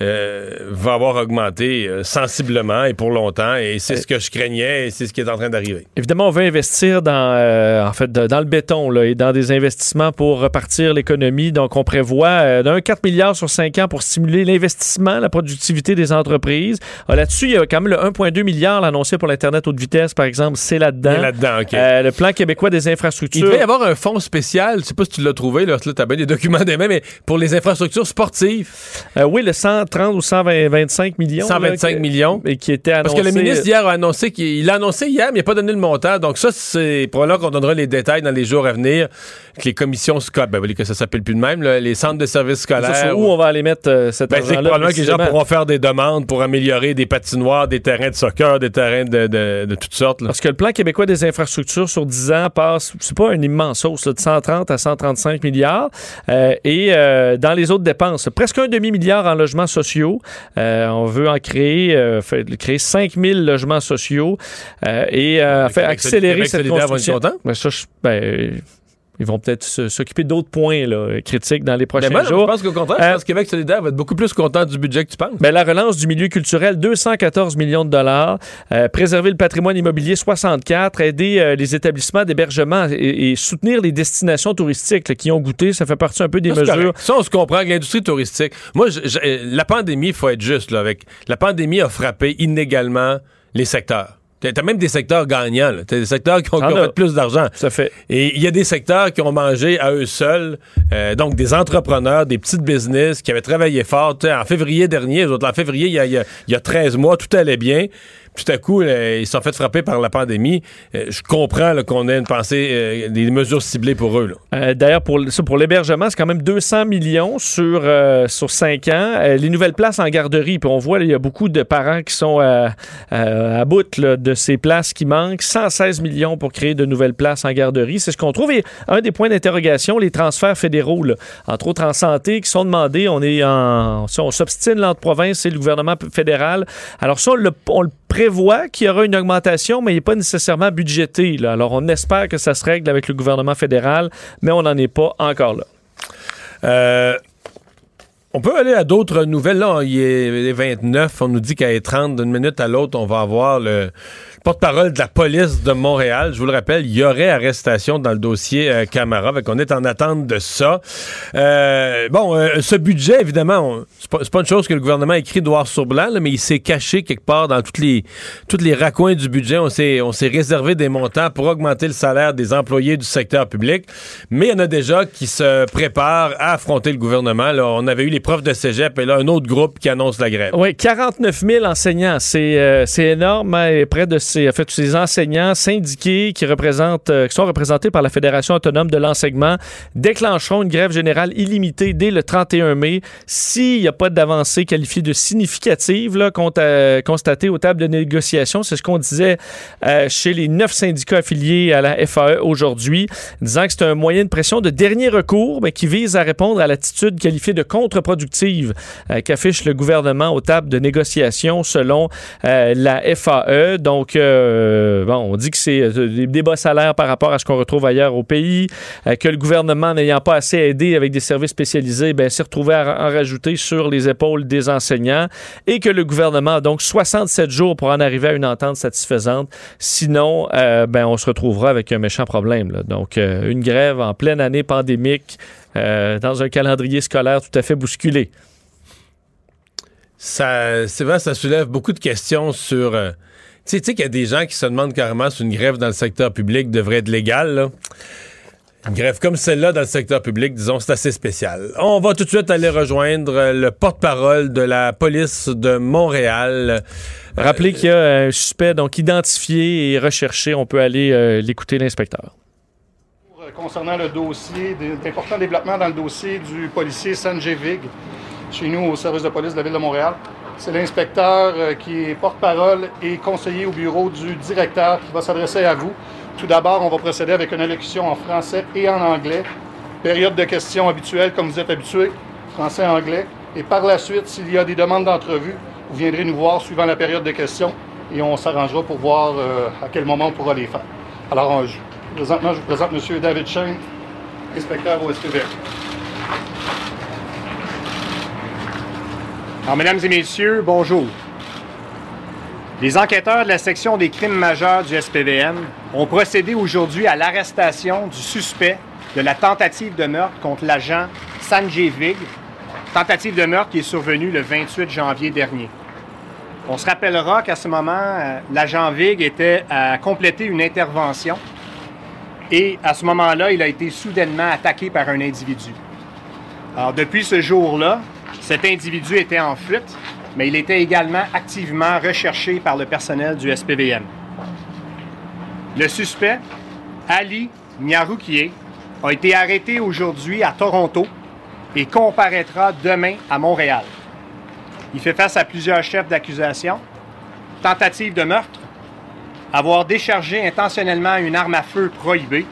euh, va avoir augmenté euh, sensiblement et pour longtemps. Et c'est ce que je craignais et c'est ce qui est en train d'arriver.
Évidemment, on veut investir dans, euh, en fait, de- dans le béton là, et dans des investissements pour repartir l'économie. Donc, on prévoit euh, d'un 4 milliards sur 5 ans pour stimuler l'investissement, la productivité des entreprises. Ah, Là-dessus, il y a quand même le 1,2 milliard annoncé pour l'Internet haute vitesse, par exemple. C'est là-dedans.
Là-dedans, OK.
Euh, le plan québécois des infrastructures.
Il devait y avoir un fonds spécial, je sais pas si tu l'as trouvé, là, tu as bien des documents des mains, mais pour les infrastructures sportives.
Euh, oui, le 130 ou 125 millions.
125
là, que-
millions.
Et qui était
Parce
annoncé.
que le ministre hier a annoncé qu'il il l'a annoncé hier, mais il n'a pas donné le montant. Donc ça, c'est probablement qu'on donnera les détails dans les jours à venir. Que les commissions scolaires, ben, que ça s'appelle plus de même, là, les centres de services
Ça,
scolaires.
sur où on va aller mettre euh, cet
Ben,
argent-là,
probablement que les gens pourront faire des demandes pour améliorer des patinoires, des terrains de soccer, des terrains de, de- de toutes sortes. là.
Parce que le plan québécois des infrastructures sur 10 ans passe, c'est pas un immense hausse, de 130 à 135 milliards. Euh, et euh, dans les autres dépenses, presque un demi-milliard en logements sociaux. Euh, on veut en créer, euh, fait- créer 5000 logements sociaux euh, et euh, fait accélérer cette construction. Ben, ça, je- ben, ils vont peut-être s'occuper d'autres points là, critiques dans les prochains
Mais moi, je
jours.
pense qu'au contraire, je
Euh,
pense que Québec solidaire va être beaucoup plus content du budget que tu penses.
ben, la relance du milieu culturel, 214 millions de dollars. Euh, préserver le patrimoine immobilier, 64. Aider euh, les établissements d'hébergement et, et soutenir les destinations touristiques là, qui ont goûté. Ça fait partie un peu des
Ça,
mesures.
Ça, on se comprend que l'industrie touristique. Moi, je- je- euh, la pandémie, il faut être juste là, avec. La pandémie a frappé inégalement les secteurs. T'as même des secteurs gagnants. T'as des secteurs qui ont, qui ont fait plus d'argent.
Ça fait.
Et il y a des secteurs qui ont mangé à eux seuls. euh, donc, des entrepreneurs, des petites business qui avaient travaillé fort. Tu sais, En février dernier, en février, il y a, il y a- il y a 13 mois, tout allait bien. Tout à coup, là, ils sont fait frapper par la pandémie. Euh, je comprends qu'on ait une pensée, euh, des mesures ciblées pour eux.
Euh, D'ailleurs, pour, pour l'hébergement, c'est quand même 200 millions sur, euh, sur 5 ans. Euh, les nouvelles places en garderie, puis on voit, il y a beaucoup de parents qui sont euh, euh, à bout de ces places qui manquent. 116 millions pour créer de nouvelles places en garderie. C'est ce qu'on trouve. Et un des points d'interrogation, les transferts fédéraux, entre autres en santé, qui sont demandés. On est en, ça, on s'obstine l'entre province et le gouvernement fédéral. Alors ça, on le, on le prévoit qu'il y aura une augmentation, mais il n'est pas nécessairement budgété. là. Alors on espère que ça se règle avec le gouvernement fédéral, mais on n'en est pas encore là.
Euh, On peut aller à d'autres nouvelles. Là, il est 29. On nous dit qu'à 30, d'une minute à l'autre, on va avoir le porte-parole de la police de Montréal. Je vous le rappelle, il y aurait arrestation dans le dossier euh, Camara. Fait qu'on est en attente de ça. Euh, bon, euh, ce budget, évidemment, on- c'est pas, pas une chose que le gouvernement a écrit noir sur blanc, mais il s'est caché quelque part dans toutes les, toutes les raccoins du budget. On s'est, on réservé des montants pour augmenter le salaire des employés du secteur public. Mais il y en a déjà qui se préparent à affronter le gouvernement. Là, on avait eu les profs de cégep et là, un autre groupe qui annonce la grève.
Oui, 49 000 enseignants, c'est énorme. hein, près de ces, en fait, ces enseignants syndiqués euh, qui sont représentés par la Fédération autonome de l'enseignement déclencheront une grève générale illimitée dès le 31 mai s'il n'y a pas d'avancée qualifiée de significative là, euh, constatée aux tables de négociation. C'est ce qu'on disait euh, chez les neuf syndicats affiliés à la FAE aujourd'hui, disant que c'est un moyen de pression de dernier recours, mais qui vise à répondre à l'attitude qualifiée de contre-productive qu'affiche le gouvernement aux tables de négociation selon la FAE. Donc, euh, bon, on dit que c'est euh, des, bas salaires par rapport à ce qu'on retrouve ailleurs au pays, euh, que le gouvernement n'ayant pas assez aidé avec des services spécialisés, ben, s'est retrouvé à en rajouter sur les épaules des enseignants et que le gouvernement a donc 67 jours pour en arriver à une entente satisfaisante. Sinon, ben, on se retrouvera avec un méchant problème. Donc, une grève en pleine année pandémique dans un calendrier scolaire tout à fait bousculé.
Ça, c'est vrai, ça soulève beaucoup de questions sur. Euh, tu sais, tu sais qu'il y a des gens qui se demandent carrément si une grève dans le secteur public devrait être légale. là. Une grève comme celle-là dans le secteur public, disons, c'est assez spécial. On va tout de suite aller rejoindre euh, le porte-parole de la police de Montréal.
Rappelez qu'il y a un suspect donc identifié et recherché. On peut aller euh, l'écouter, l'inspecteur.
Euh, Concernant le dossier, des- d'importants développements dans le dossier du policier Sanjay Vig, chez nous au service de police de la Ville de Montréal. C'est l'inspecteur euh, qui est porte-parole et conseiller au bureau du directeur qui va s'adresser à vous. Tout d'abord, on va procéder avec une allocution en français et en anglais. Période de questions habituelle comme vous êtes habitués, français-anglais. Et par la suite, s'il y a des demandes d'entrevue, vous viendrez nous voir suivant la période de questions et on s'arrangera pour voir euh, à quel moment on pourra les faire. Alors, euh, je- présentement, je vous présente M. David Shane, inspecteur au SPV.
Alors, mesdames et messieurs, bonjour. Les enquêteurs de la section des crimes majeurs du SPVM ont procédé aujourd'hui à l'arrestation du suspect de la tentative de meurtre contre l'agent Sanjay Vig, tentative de meurtre qui est survenue le 28 janvier dernier. On se rappellera qu'à ce moment, euh, l'agent Vig était à compléter une intervention et à ce moment-là, il a été soudainement attaqué par un individu. Alors, depuis ce jour-là, cet individu était en fuite, mais il était également activement recherché par le personnel du SPVM. Le suspect, Ali Nyaroukié, a été arrêté aujourd'hui à Toronto et comparaîtra demain à Montréal. Il fait face à plusieurs chefs d'accusation, tentative de meurtre, avoir déchargé intentionnellement une arme à feu prohibée,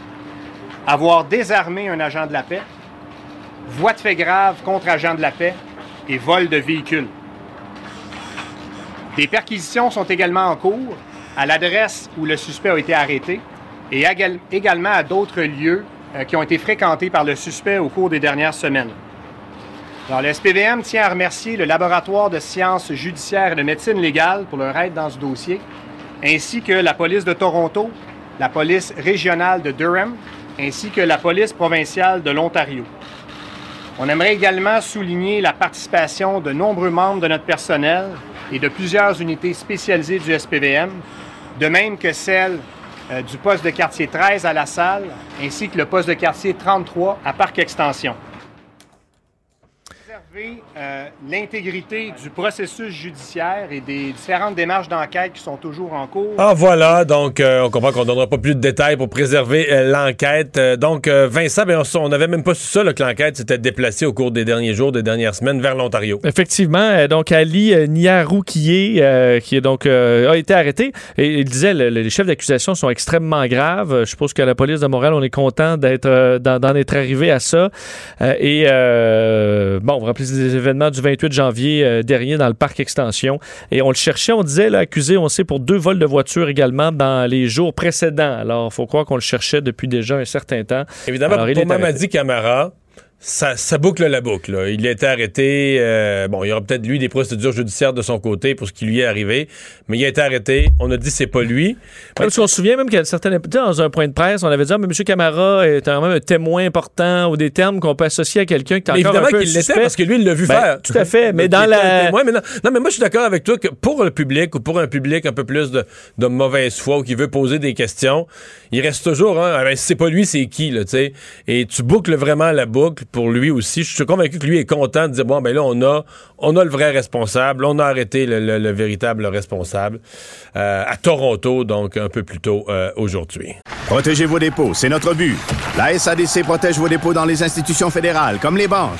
avoir désarmé un agent de la paix, voie de fait grave contre agent de la paix et vol de véhicule. Des perquisitions sont également en cours à l'adresse où le suspect a été arrêté et égal- également à d'autres lieux euh, qui ont été fréquentés par le suspect au cours des dernières semaines. Alors, le SPVM tient à remercier le laboratoire de sciences judiciaires et de médecine légale pour leur aide dans ce dossier, ainsi que la police de Toronto, la police régionale de Durham, ainsi que la police provinciale de l'Ontario. On aimerait également souligner la participation de nombreux membres de notre personnel et de plusieurs unités spécialisées du SPVM, de même que celle euh, du poste de quartier 13 à La Salle, ainsi que le poste de quartier 33 à Parc Extension. Préserver euh, l'intégrité du processus judiciaire et des différentes démarches d'enquête qui sont toujours en cours.
Ah voilà, donc euh, on comprend qu'on ne donnera pas plus de détails pour préserver euh, l'enquête. Euh, donc euh, Vincent, ben, on n'avait même pas su ça, là, que l'enquête s'était déplacée au cours des derniers jours, des dernières semaines vers l'Ontario.
Effectivement, euh, donc Ali Niaroukié, euh, qui est donc euh, a été arrêté, et il disait le- le- les chefs d'accusation sont extrêmement graves. Je suppose qu'à la police de Montréal, on est content d'être euh, d'en d'en être arrivé à ça. Euh, et euh, bon, vous des événements du 28 janvier euh, dernier dans le parc Extension, et on le cherchait, on disait là, accusé, on sait pour deux vols de voiture également dans les jours précédents. Alors, faut croire qu'on le cherchait depuis déjà un certain temps.
Évidemment,
Alors, il
pour. Mamadi Camara, ça, ça boucle la boucle. là. Il a été arrêté. euh, bon, il y aura peut-être lui des procédures judiciaires de son côté pour ce qui lui est arrivé, mais il a été arrêté. On a dit c'est pas lui.
Parce qu'on se souvient même qu'à certaines tu sais, dans un point de presse, on avait dit ah, mais M. Camara est quand même un témoin important ou des termes qu'on peut associer à quelqu'un qui est
Mais
encore
évidemment
un peu
qu'il l'était parce que lui, il l'a vu
Ben,
faire.
Tout à fait. Mais dans la.
témoin, mais non, non, mais moi, je suis d'accord avec toi que pour le public ou pour un public un peu plus de, de mauvaise foi ou qui veut poser des questions, il reste toujours, hein, ah ben, si c'est pas lui, c'est qui, là, tu sais. Et tu boucles vraiment la boucle pour lui aussi. Je suis convaincu que lui est content de dire, bon, ben là, on a, on a le vrai responsable, on a arrêté le, le- le véritable responsable euh, à Toronto, donc un peu plus tôt euh, aujourd'hui.
Protégez vos dépôts, c'est notre but. La SADC protège vos dépôts dans les institutions fédérales, comme les banques.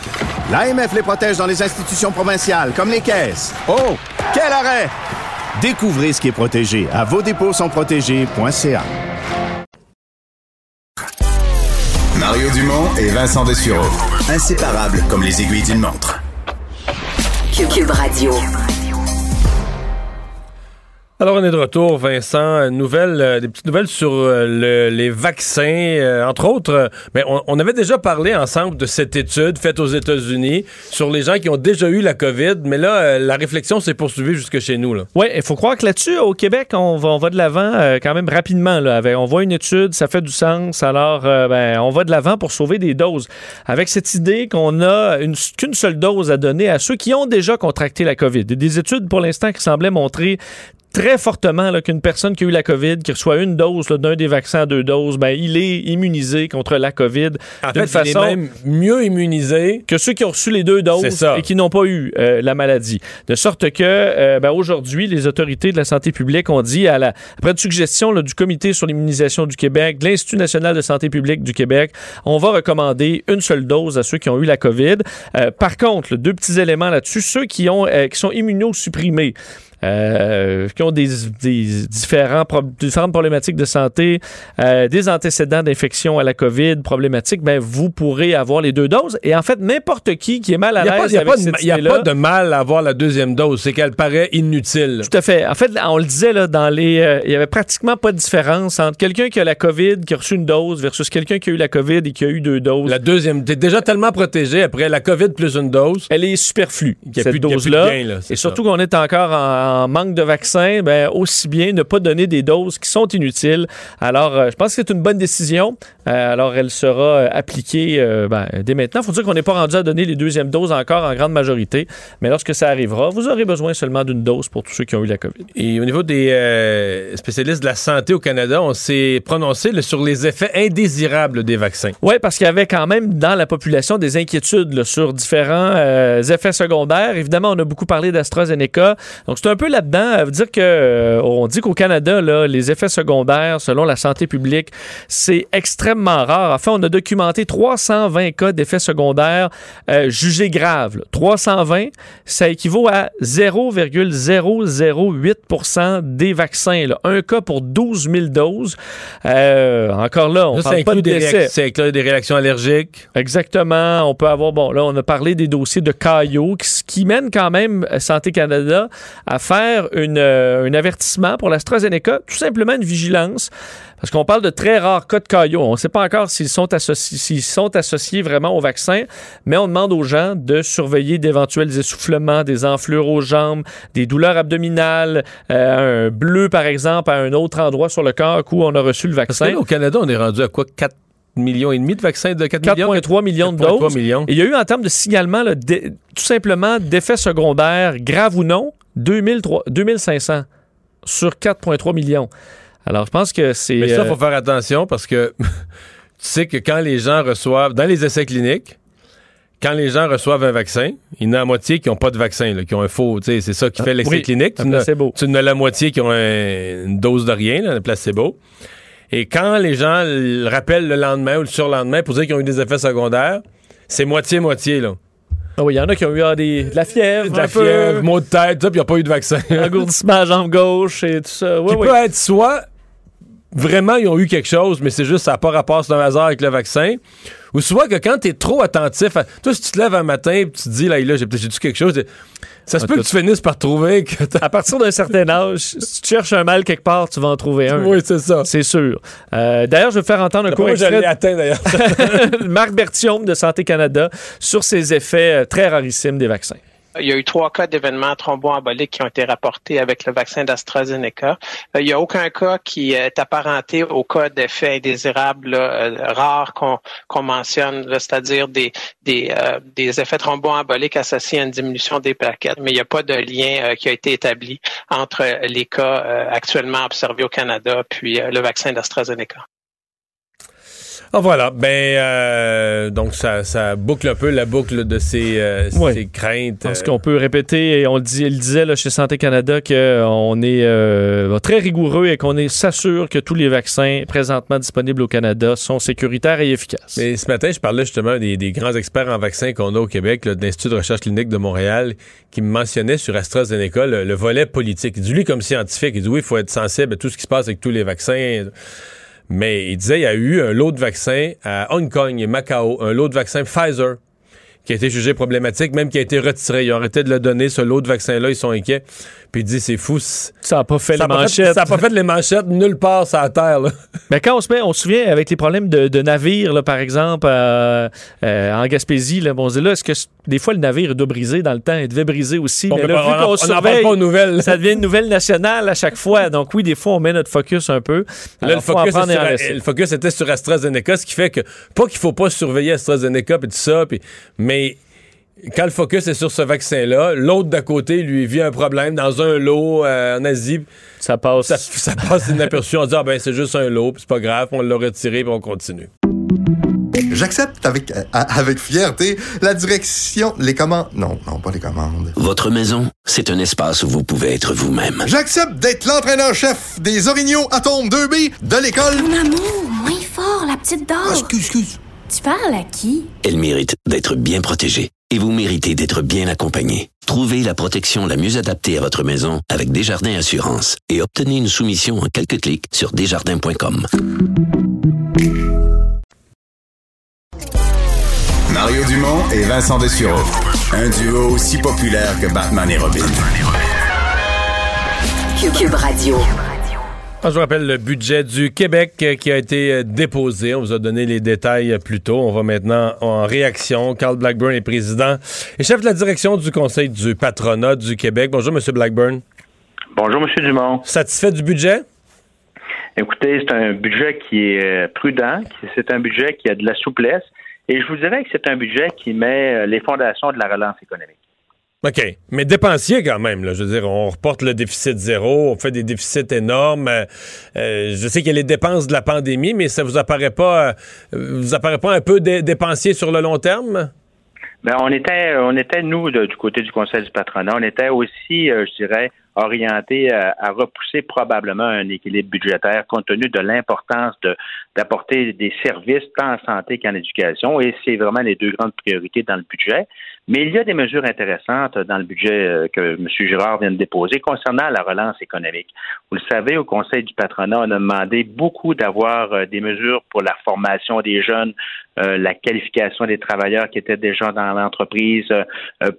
L'AMF les protège dans les institutions provinciales, comme les caisses. Oh, quel arrêt! Découvrez ce qui est protégé à vos dépôts sont protégés.ca.
Dumont et Vincent Dessureau. Inséparables comme les aiguilles d'une montre.
Cube Radio.
Alors, on est de retour, Vincent. Nouvelle, euh, des petites nouvelles sur euh, le- les vaccins, euh, entre autres. mais on, avait déjà parlé ensemble de cette étude faite aux États-Unis sur les gens qui ont déjà eu la COVID, mais là, la réflexion s'est poursuivie jusque chez nous.
Oui, il faut croire que là-dessus, au Québec, on va, de l'avant quand même rapidement. On voit une étude, ça fait du sens. Alors, ben, on va de l'avant pour sauver des doses. Avec cette idée qu'on a une- qu'une seule dose à donner à ceux qui ont déjà contracté la COVID. Des études, pour l'instant, qui semblaient montrer très fortement qu'une personne qui a eu la COVID, qui reçoit une dose d'un des vaccins à deux doses, ben, il est immunisé contre la COVID
En fait, il est
façon
même mieux immunisé
que ceux qui ont reçu les deux doses et qui n'ont pas eu euh, la maladie. De sorte que euh, ben, aujourd'hui, les autorités de la santé publique ont dit, à la, après une suggestion là, du Comité sur l'immunisation du Québec, de l'Institut national de santé publique du Québec, on va recommander une seule dose à ceux qui ont eu la COVID. Euh, par contre, là, deux petits éléments là-dessus, ceux qui, ont, euh, qui sont immunosupprimés, euh, qui ont des, des différents pro- différentes problématiques de santé, euh, des antécédents d'infection à la COVID problématiques, ben vous pourrez avoir les deux doses. Et en fait, n'importe qui qui est mal à
n'y
l'aise
il y a
avec
pas de-
cette
il y a pas de mal à avoir la deuxième dose, c'est qu'elle paraît inutile.
tout à fait. En fait, on le disait, là, dans les, euh, il y avait pratiquement pas de différence entre quelqu'un qui a la COVID, qui a reçu une dose, versus quelqu'un qui a eu la COVID et qui a eu deux doses.
La deuxième, t'es déjà tellement protégé après la COVID plus une dose.
Elle est superflue,
Il y a
cette
gain, là, c'est
Et surtout qu'on est encore en, en manque de vaccins, ben, aussi bien ne pas donner des doses qui sont inutiles. Alors, euh, je pense que c'est une bonne décision. Euh, alors, elle sera euh, appliquée ben, dès maintenant. Il faut dire qu'on n'est pas rendu à donner les deuxièmes doses encore en grande majorité. Mais lorsque ça arrivera, vous aurez besoin seulement d'une dose pour tous ceux qui ont eu la COVID.
Et au niveau des spécialistes de la santé au Canada, on s'est prononcé là, sur les effets indésirables des vaccins.
Oui, parce qu'il y avait quand même dans la population des inquiétudes là, sur différents effets secondaires. Évidemment, on a beaucoup parlé d'AstraZeneca. Donc, c'est un peu là-dedans. Ça veut dire que euh, on dit qu'au Canada, là, les effets secondaires, selon la santé publique, c'est extrêmement rare. En fait, on a documenté 320 cas d'effets secondaires euh, jugés graves. là. 320, ça équivaut à 0,008% des vaccins. là. Un cas pour 12 000 doses. Euh, encore là, on
ça
parle pas de décès.
ça inclut des réactions allergiques.
Exactement. On peut avoir, bon, là, on a parlé des dossiers de Caillot qui, qui mènent quand même euh, Santé Canada à faire une, euh, un avertissement pour l'AstraZeneca, tout simplement une vigilance. Parce qu'on parle de très rares cas de Caillot. On ne sait pas encore s'ils sont, associés, sont associés vraiment au vaccin, mais on demande aux gens de surveiller d'éventuels essoufflements, des enflures aux jambes, des douleurs abdominales, euh, un bleu, par exemple, à un autre endroit sur le corps où on a reçu le
Parce que
vaccin.
là, au Canada, on est rendu à quoi? 4 millions et demi de vaccins de 4 millions?
4,3 millions de
4,3
doses.
millions.
Et il y a eu en termes de signalement, là, tout simplement d'effets secondaires, graves ou non, 2003 2500 sur 4,3 millions. Alors, je pense que c'est.
Mais ça, il
euh,
faut faire attention parce que tu sais que quand les gens reçoivent, dans les essais cliniques, quand les gens reçoivent un vaccin, il y en a la moitié qui n'ont pas de vaccin, là, qui ont un faux. tu sais, C'est ça qui fait l'essai
oui,
clinique. Tu en as-
placebo.
tu en as la moitié qui ont un- une dose de rien, là, un placebo. Et quand les gens le rappellent le lendemain ou le surlendemain pour dire qu'ils ont eu des effets secondaires, c'est moitié-moitié. là.
Ah oui, il y en a qui ont eu ah, des, de la fièvre,
De la fièvre, maux de tête, tout ça, puis il n'y a pas eu de vaccin.
engourdissement à jambe gauche et tout ça. Oui,
qui
oui.
peut être soit vraiment ils ont eu quelque chose, mais c'est juste ça n'a pas rapport, c'est un hasard avec le vaccin. Ou soit que quand tu es trop attentif, à- toi si tu te lèves un matin et tu te dis là, là j'ai j'ai dû quelque chose, Ça se peut que tu finisses par trouver que
À partir d'un certain âge, si tu cherches un mal quelque part, tu vas en trouver un.
Oui, c'est ça.
C'est sûr. Euh, d'ailleurs, je vais faire entendre un court extrait
l'ai atteint, d'ailleurs.
Marc Bertium de Santé Canada sur ces effets euh, très rarissimes des vaccins.
Il y a eu trois cas d'événements thromboemboliques qui ont été rapportés avec le vaccin d'AstraZeneca. Euh, Il n'y a aucun cas qui est apparenté au cas d'effets indésirables là, euh, rares qu'on mentionne, c'est-à-dire euh, des effets thromboemboliques associés à une diminution des plaquettes, mais il n'y a pas de lien qui a été établi entre les cas actuellement observés au Canada puis le vaccin d'AstraZeneca.
Ah, voilà. Ben, euh, donc, ça, ça boucle un peu la boucle de ces, euh,
Ouais.
ces craintes.
Parce
euh,
qu'on peut répéter, et on le, dit, il disait là, chez Santé Canada qu'on est euh, très rigoureux et qu'on est- s'assure que tous les vaccins présentement disponibles au Canada sont sécuritaires et efficaces.
Mais ce matin, je parlais justement des, des grands experts en vaccins qu'on a au Québec, là, de l'Institut de recherche clinique de Montréal, qui me mentionnaient sur AstraZeneca le, le volet politique. Il dit, lui, comme scientifique, il dit, oui, il faut être sensible à tout ce qui se passe avec tous les vaccins. Mais il disait, il y a eu un lot de vaccins à Hong Kong et Macao, un lot de vaccins Pfizer, qui a été jugé problématique, même qui a été retiré. Ils ont arrêté de le donner, ce lot de vaccins-là, ils sont inquiets. Puis il dit, c'est fou. Ça
n'a pas fait
ça
les manchettes.
ça n'a pas fait les manchettes nulle part sur la Terre. Là.
Mais quand on se met, on se souvient avec les problèmes de, de navires, là, par exemple, euh, euh, en Gaspésie, là, bon, on se dit là, est-ce que des fois le navire doit briser dans le temps? Il devait briser aussi.
Bon,
mais là,
on
vu qu'on surveille,
pas aux nouvelles.
ça devient une nouvelle nationale à chaque fois. Donc oui, des fois, on met notre focus un peu.
Là,
Alors,
le focus, sur- le focus était sur AstraZeneca, ce qui fait que, pas qu'il faut pas surveiller AstraZeneca et tout ça, puis- mais quand le focus est sur ce vaccin-là, l'autre d'à côté, lui, vit un problème dans un lot euh, en Asie.
Ça passe.
Ça, ça passe inaperçu. On dit, ah ben, c'est juste un lot, puis c'est pas grave, on l'a retiré, puis on continue.
J'accepte avec, euh, avec fierté la direction, les commandes. Non, non, pas les commandes.
Votre maison, c'est un espace où vous pouvez être vous-même.
J'accepte d'être l'entraîneur-chef des Orignaux Atomes 2B de l'école.
Mon amour, moins fort, la petite dame.
excuse, excuse.
Tu parles à qui?
Elle mérite d'être bien protégée. Et vous méritez d'être bien accompagné. Trouvez la protection la mieux adaptée à votre maison avec Desjardins Assurance et obtenez une soumission en quelques clics sur desjardins.com.
Mario Dumont et Vincent Dessureau. Un duo aussi populaire que Batman et Robin.
Cube Radio.
Ah, je vous rappelle le budget du Québec euh, qui a été euh, déposé. On vous a donné les détails euh, plus tôt. On va maintenant en réaction. Carl Blackburn est président et chef de la direction du Conseil du patronat du Québec. Bonjour, Monsieur Blackburn.
Bonjour, M. Dumont.
Satisfait du budget?
Écoutez, c'est un budget qui est prudent, c'est un budget qui a de la souplesse, et je vous dirais que c'est un budget qui met les fondations de la relance économique.
OK. Mais dépensier quand même. Là. Je veux dire, on reporte le déficit zéro, on fait des déficits énormes. Euh, euh, je sais qu'il y a les dépenses de la pandémie, mais ça vous apparaît pas, euh, vous apparaît pas un peu dé- dépensier sur le long terme?
Ben, on était, on était nous du côté du Conseil du patronat, on était aussi, je dirais, orienté à, repousser probablement un équilibre budgétaire compte tenu de l'importance d'apporter des services tant en santé qu'en éducation, et c'est vraiment les deux grandes priorités dans le budget. Mais il y a des mesures intéressantes dans le budget euh, que M. Girard vient de déposer concernant la relance économique. Vous le savez, au Conseil du patronat, on a demandé beaucoup d'avoir euh, des mesures pour la formation des jeunes, euh, la qualification des travailleurs qui étaient déjà dans l'entreprise,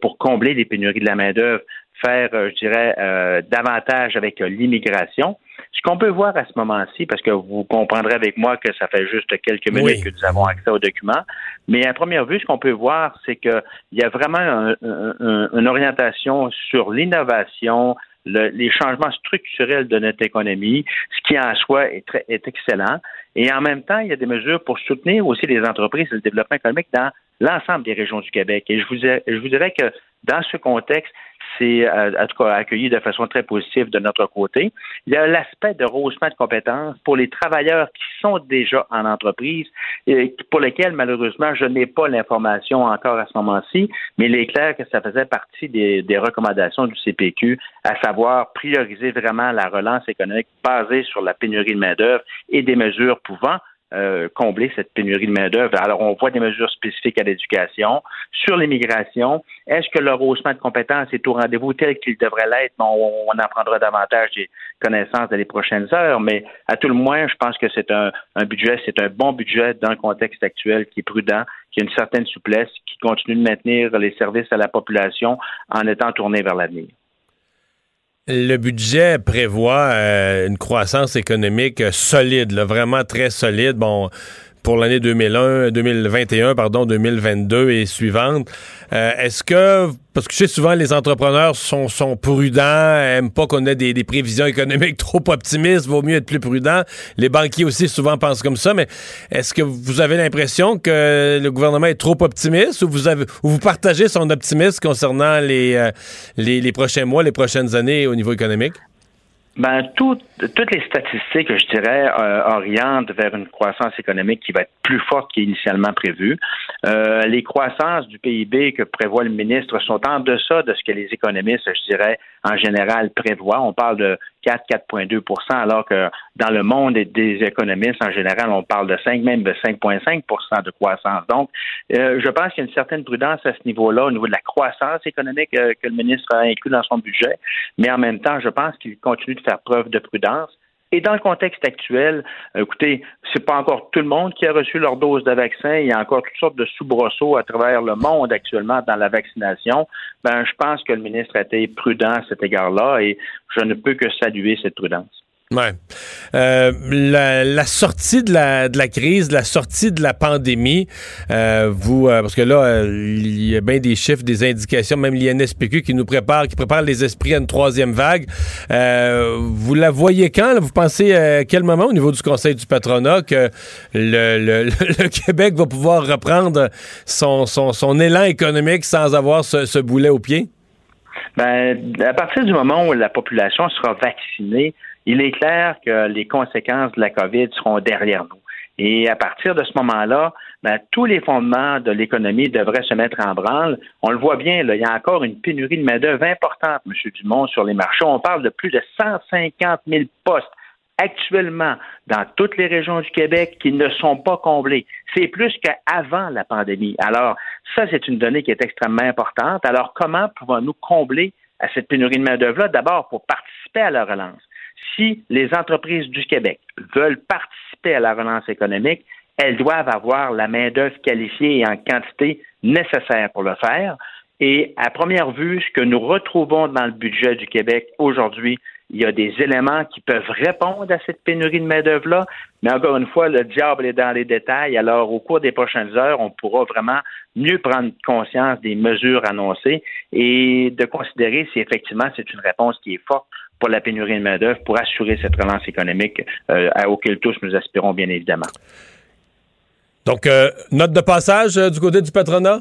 pour combler les pénuries de la main-d'œuvre, faire, je dirais, davantage avec l'immigration. Ce qu'on peut voir à ce moment-ci, parce que vous comprendrez avec moi que ça fait juste quelques minutes
Oui.
que nous avons accès aux documents, mais à première vue, ce qu'on peut voir, c'est qu'il y a vraiment un- un- un- une orientation sur l'innovation, le- les changements structurels de notre économie, ce qui en soi est, très, est excellent. Et en même temps, il y a des mesures pour soutenir aussi les entreprises et le développement économique dans l'ensemble des régions du Québec. Et je vous, je vous dirais que dans ce contexte, c'est euh, en tout cas accueilli de façon très positive de notre côté. Il y a l'aspect de rehaussement de compétences pour les travailleurs qui sont déjà en entreprise et pour lesquels malheureusement je n'ai pas l'information encore à ce moment-ci, mais il est clair que ça faisait partie des, des recommandations du CPQ, à savoir prioriser vraiment la relance économique basée sur la pénurie de main-d'œuvre et des mesures pouvant euh, combler cette pénurie de main-d'œuvre. Alors, on voit des mesures spécifiques à l'éducation. Sur l'immigration, est-ce que le rehaussement de compétences est au rendez-vous tel qu'il devrait l'être? Bon, on, en prendra davantage des connaissances dans les prochaines heures, mais à tout le moins, je pense que c'est un, un budget, c'est un bon budget dans le contexte actuel qui est prudent, qu'il y a une certaine souplesse, qui continue de maintenir les services à la population en étant tourné vers l'avenir.
Le budget prévoit euh, une croissance économique euh, solide, là, vraiment très solide. Bon, pour l'année 2001, 2021, pardon, 2022 et suivante. Euh, Est-ce que, parce que je sais souvent les entrepreneurs sont, sont prudents, aiment pas qu'on ait des, des, prévisions économiques trop optimistes, vaut mieux être plus prudent. Les banquiers aussi souvent pensent comme ça, mais est-ce que vous avez l'impression que le gouvernement est trop optimiste ou vous avez, ou vous partagez son optimisme concernant les, euh, les, les prochains mois, les prochaines années au niveau économique?
Ben, tout, toutes les statistiques, je dirais, euh, orientent vers une croissance économique qui va être plus forte qu'initialement prévu. Euh, les croissances du PIB que prévoit le ministre sont en deçà de ce que les économistes, je dirais, en général prévoient. On parle de 4, 4,2% alors que dans le monde des économistes, en général, on parle de 5, même de 5,5% de croissance. Donc, euh, je pense qu'il y a une certaine prudence à ce niveau-là, au niveau de la croissance économique que le ministre a inclus dans son budget, mais en même temps, je pense qu'il continue de faire preuve de prudence. Et dans le contexte actuel, écoutez, c'est pas encore tout le monde qui a reçu leur dose de vaccin. Il y a encore toutes sortes de soubresauts à travers le monde actuellement dans la vaccination. Ben, je pense que le ministre a été prudent à cet égard-là et je ne peux que saluer cette prudence.
Ouais. Euh, la, sortie de la, de la crise, la sortie de la pandémie, euh, vous, euh, parce que là, il y a bien des chiffres, des indications, même l'INSPQ qui nous prépare, qui prépare les esprits à une troisième vague. Vous la voyez quand? Vous pensez à quel moment au niveau du Conseil du patronat que le, le, le Québec va pouvoir reprendre son, son, son, élan économique sans avoir ce, ce boulet au pied?
Ben, à partir du moment où la population sera vaccinée, il est clair que les conséquences de la COVID seront derrière nous. Et à partir de ce moment-là, ben, tous les fondements de l'économie devraient se mettre en branle. On le voit bien, là, il y a encore une pénurie de main-d'œuvre importante, M. Dumont, sur les marchés. On parle de plus de 150 000 postes actuellement dans toutes les régions du Québec qui ne sont pas comblés. C'est plus qu'avant la pandémie. Alors, ça, c'est une donnée qui est extrêmement importante. Alors, comment pouvons-nous combler à cette pénurie de main-d'œuvre-là? D'abord, pour participer à la relance si les entreprises du Québec veulent participer à la relance économique, elles doivent avoir la main-d'œuvre qualifiée et en quantité nécessaire pour le faire. Et à première vue, ce que nous retrouvons dans le budget du Québec aujourd'hui, il y a des éléments qui peuvent répondre à cette pénurie de main-d'œuvre-là, mais encore une fois, le diable est dans les détails. Alors, au cours des prochaines heures, on pourra vraiment mieux prendre conscience des mesures annoncées et de considérer si effectivement c'est une réponse qui est forte pour la pénurie de main-d'œuvre pour assurer cette relance économique euh, à auquel tous nous aspirons, bien évidemment.
Donc, euh, note de passage euh, du côté du patronat?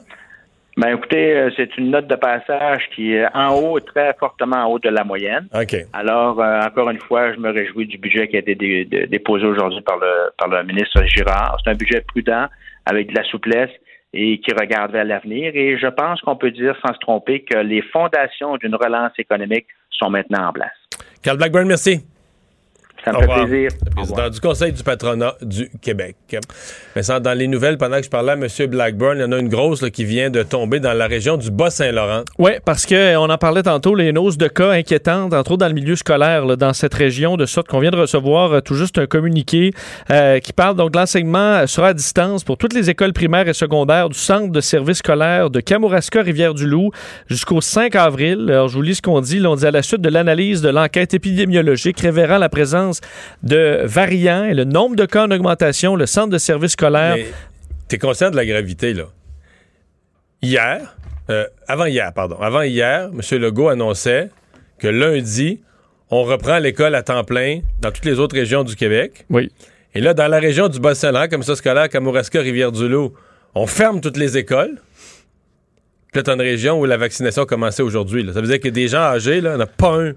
Ben écoutez, euh, c'est une note de passage qui est en haut, très fortement en haut de la moyenne.
OK.
Alors, euh, encore une fois, je me réjouis du budget qui a été dé dé déposé aujourd'hui par le, par le ministre Girard. C'est un budget prudent, avec de la souplesse et qui regarde vers l'avenir. Et je pense qu'on peut dire, sans se tromper, que les fondations d'une relance économique sont maintenant en place.
Carl Blackburn, merci.
Ça me fait plaisir.
Le président du Conseil du patronat du Québec. Mais ça, dans les nouvelles, pendant que je parlais à M. Blackburn, il y en a une grosse là, qui vient de tomber dans la région du Bas-Saint-Laurent.
Oui, parce qu'on en parlait tantôt, les noses de cas inquiétantes, entre autres dans le milieu scolaire, là, dans cette région, de sorte qu'on vient de recevoir euh, tout juste un communiqué euh, qui parle donc de l'enseignement sera à distance pour toutes les écoles primaires et secondaires du centre de service scolaire de Kamouraska, Rivière-du-Loup, jusqu'au 5 avril. Alors, je vous lis ce qu'on dit. Là, on dit à la suite de l'analyse de l'enquête épidémiologique révélant la présence de variants et le nombre de cas en augmentation, le centre de service scolaire.
Tu es conscient de la gravité, là? Hier, euh, avant hier, pardon, avant hier, M. Legault annonçait que lundi, on reprend l'école à temps plein dans toutes les autres régions du Québec.
Oui.
Et là, dans la région du Bas-Saint-Laurent, comme ça scolaire, Kamouraska, Rivière-du-Loup, on ferme toutes les écoles. T'as une région où la vaccination a commencé aujourd'hui. Ça veut dire que des gens âgés, là, il n'y en a pas un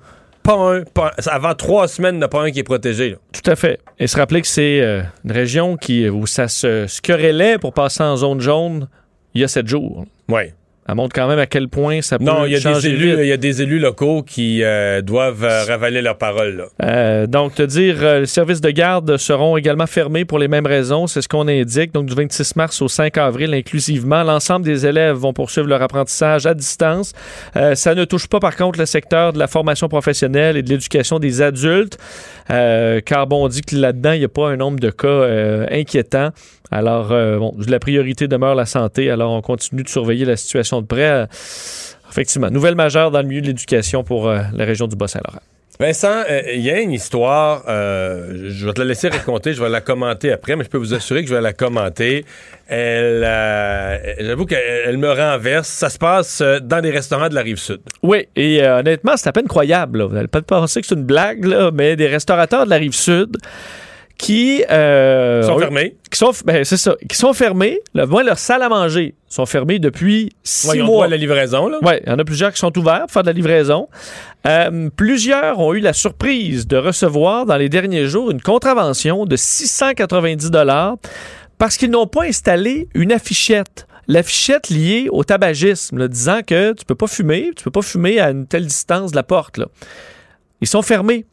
pas un, pas un, avant trois semaines, il n'y en a pas un qui est protégé. Là.
Tout à fait. Et se rappeler que c'est euh, une région qui, où ça se, se querellait pour passer en zone jaune il y a sept jours.
Oui.
Elle montre quand même à quel point ça peut
Non, il y a
changer
des élus, il y a des élus locaux qui euh, doivent euh, ravaler leurs paroles. Là.
Euh, donc, te dire, euh, les services de garde seront également fermés pour les mêmes raisons. C'est ce qu'on indique. Donc, du 26 mars au 5 avril inclusivement, l'ensemble des élèves vont poursuivre leur apprentissage à distance. Euh, ça ne touche pas, par contre, le secteur de la formation professionnelle et de l'éducation des adultes, euh, car bon, on dit que là-dedans, il n'y a pas un nombre de cas euh, inquiétants. Alors, euh, bon, la priorité demeure la santé. Alors, on continue de surveiller la situation de près. Effectivement, nouvelle majeure dans le milieu de l'éducation pour euh, la région du Bas-Saint-Laurent.
Vincent, euh, il y a une histoire, euh, je vais te la laisser raconter, je vais la commenter après, mais je peux vous assurer que je vais la commenter. Elle, euh, j'avoue qu'elle me renverse. Ça se passe dans les restaurants de la rive sud.
Oui, et honnêtement, c'est à peine croyable. là. Vous n'allez pas penser que c'est une blague, là, mais des restaurateurs de la rive sud qui euh,
Sont
ont-
fermés.
qui sont ben, c'est ça, qui sont fermés. Le, moi, leurs salles à manger sont fermées depuis six
Ouais, ils ont
mois.
droit à la livraison, là.
Oui, il y en a plusieurs qui sont ouverts pour faire de la livraison. Euh, plusieurs ont eu la surprise de recevoir dans les derniers jours une contravention de 690 dollars parce qu'ils n'ont pas installé une affichette. L'affichette liée au tabagisme, là, disant que tu peux pas fumer, tu peux pas fumer à une telle distance de la porte. là. Ils sont fermés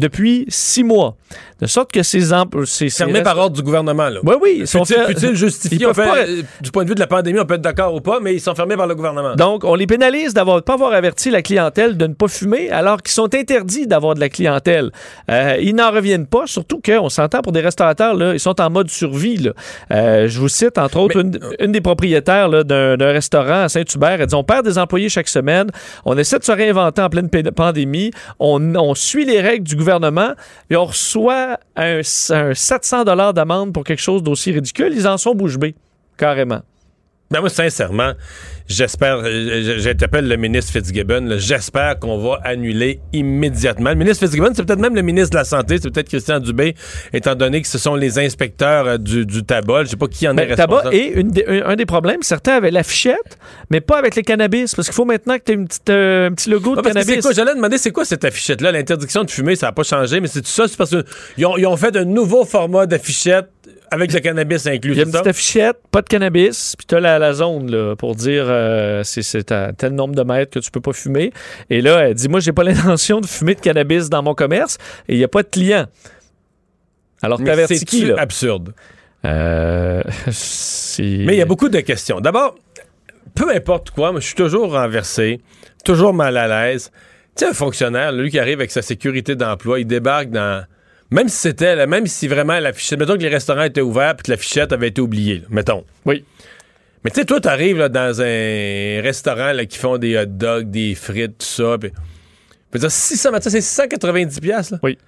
depuis six mois. De sorte que ces... empl- ces ces
Fermés par ordre du gouvernement, là.
Oui, oui. Ils sont
Fut-il
fer-
fut-il justifié?
Pas-
euh, du point de vue de la pandémie, on peut être d'accord ou pas, mais ils sont fermés par le gouvernement.
Donc, on les pénalise d'avoir de pas avoir averti la clientèle de ne pas fumer, alors qu'ils sont interdits d'avoir de la clientèle. Euh, ils n'en reviennent pas, surtout qu'on s'entend pour des restaurateurs, là, ils sont en mode survie. là. Euh, je vous cite, entre autres, une, une des propriétaires d'un restaurant à Saint-Hubert. Elle dit On perd des employés chaque semaine, on essaie de se réinventer en pleine pandémie, on, on suit les règles du gouvernement et on reçoit un, un 700 d'amende pour quelque chose d'aussi ridicule. Ils en sont bouche bée, carrément.
Ben moi, sincèrement, j'espère, euh, j'interpelle le ministre Fitzgibbon, j'espère qu'on va annuler immédiatement. Le ministre Fitzgibbon, c'est peut-être même le ministre de la Santé, c'est peut-être Christian Dubé, étant donné que ce sont les inspecteurs euh, du, du tabac. Je sais pas qui en est
Ben, tabac
responsable.
et une des- un, un des problèmes, certains avaient l'affichette, mais pas avec les cannabis, parce qu'il faut maintenant que tu aies une petite, euh, un petit logo de
Ah,
cannabis.
j'allais demander c'est quoi cette affichette-là? L'interdiction de fumer, ça n'a pas changé, mais c'est tout ça, c'est parce qu'ils ont, ils ont fait un nouveau format d'affichette avec le cannabis inclus.
Il y a une petite affichette, pas de cannabis, puis tu as la, la zone là, pour dire euh, c'est- à tel nombre de mètres que tu peux pas fumer. Et là, elle dit Moi, j'ai pas l'intention de fumer de cannabis dans mon commerce et il n'y a pas de clients. Alors, t'avertis qui, là?
absurde?
Euh,
Mais il y a beaucoup de questions. D'abord, peu importe quoi, je suis toujours renversé, toujours mal à l'aise. Tu sais, un fonctionnaire, lui qui arrive avec sa sécurité d'emploi, il débarque dans. Même si c'était, là, même si vraiment la fichette. Mettons que les restaurants étaient ouverts puis que la fichette avait été oubliée, là, mettons.
Oui.
Mais tu sais, toi, t'arrives là, dans un restaurant là, qui font des hot dogs, des frites, tout ça. Puis, je veux dire, 600, mais ça, c'est 690 pièces.
Oui.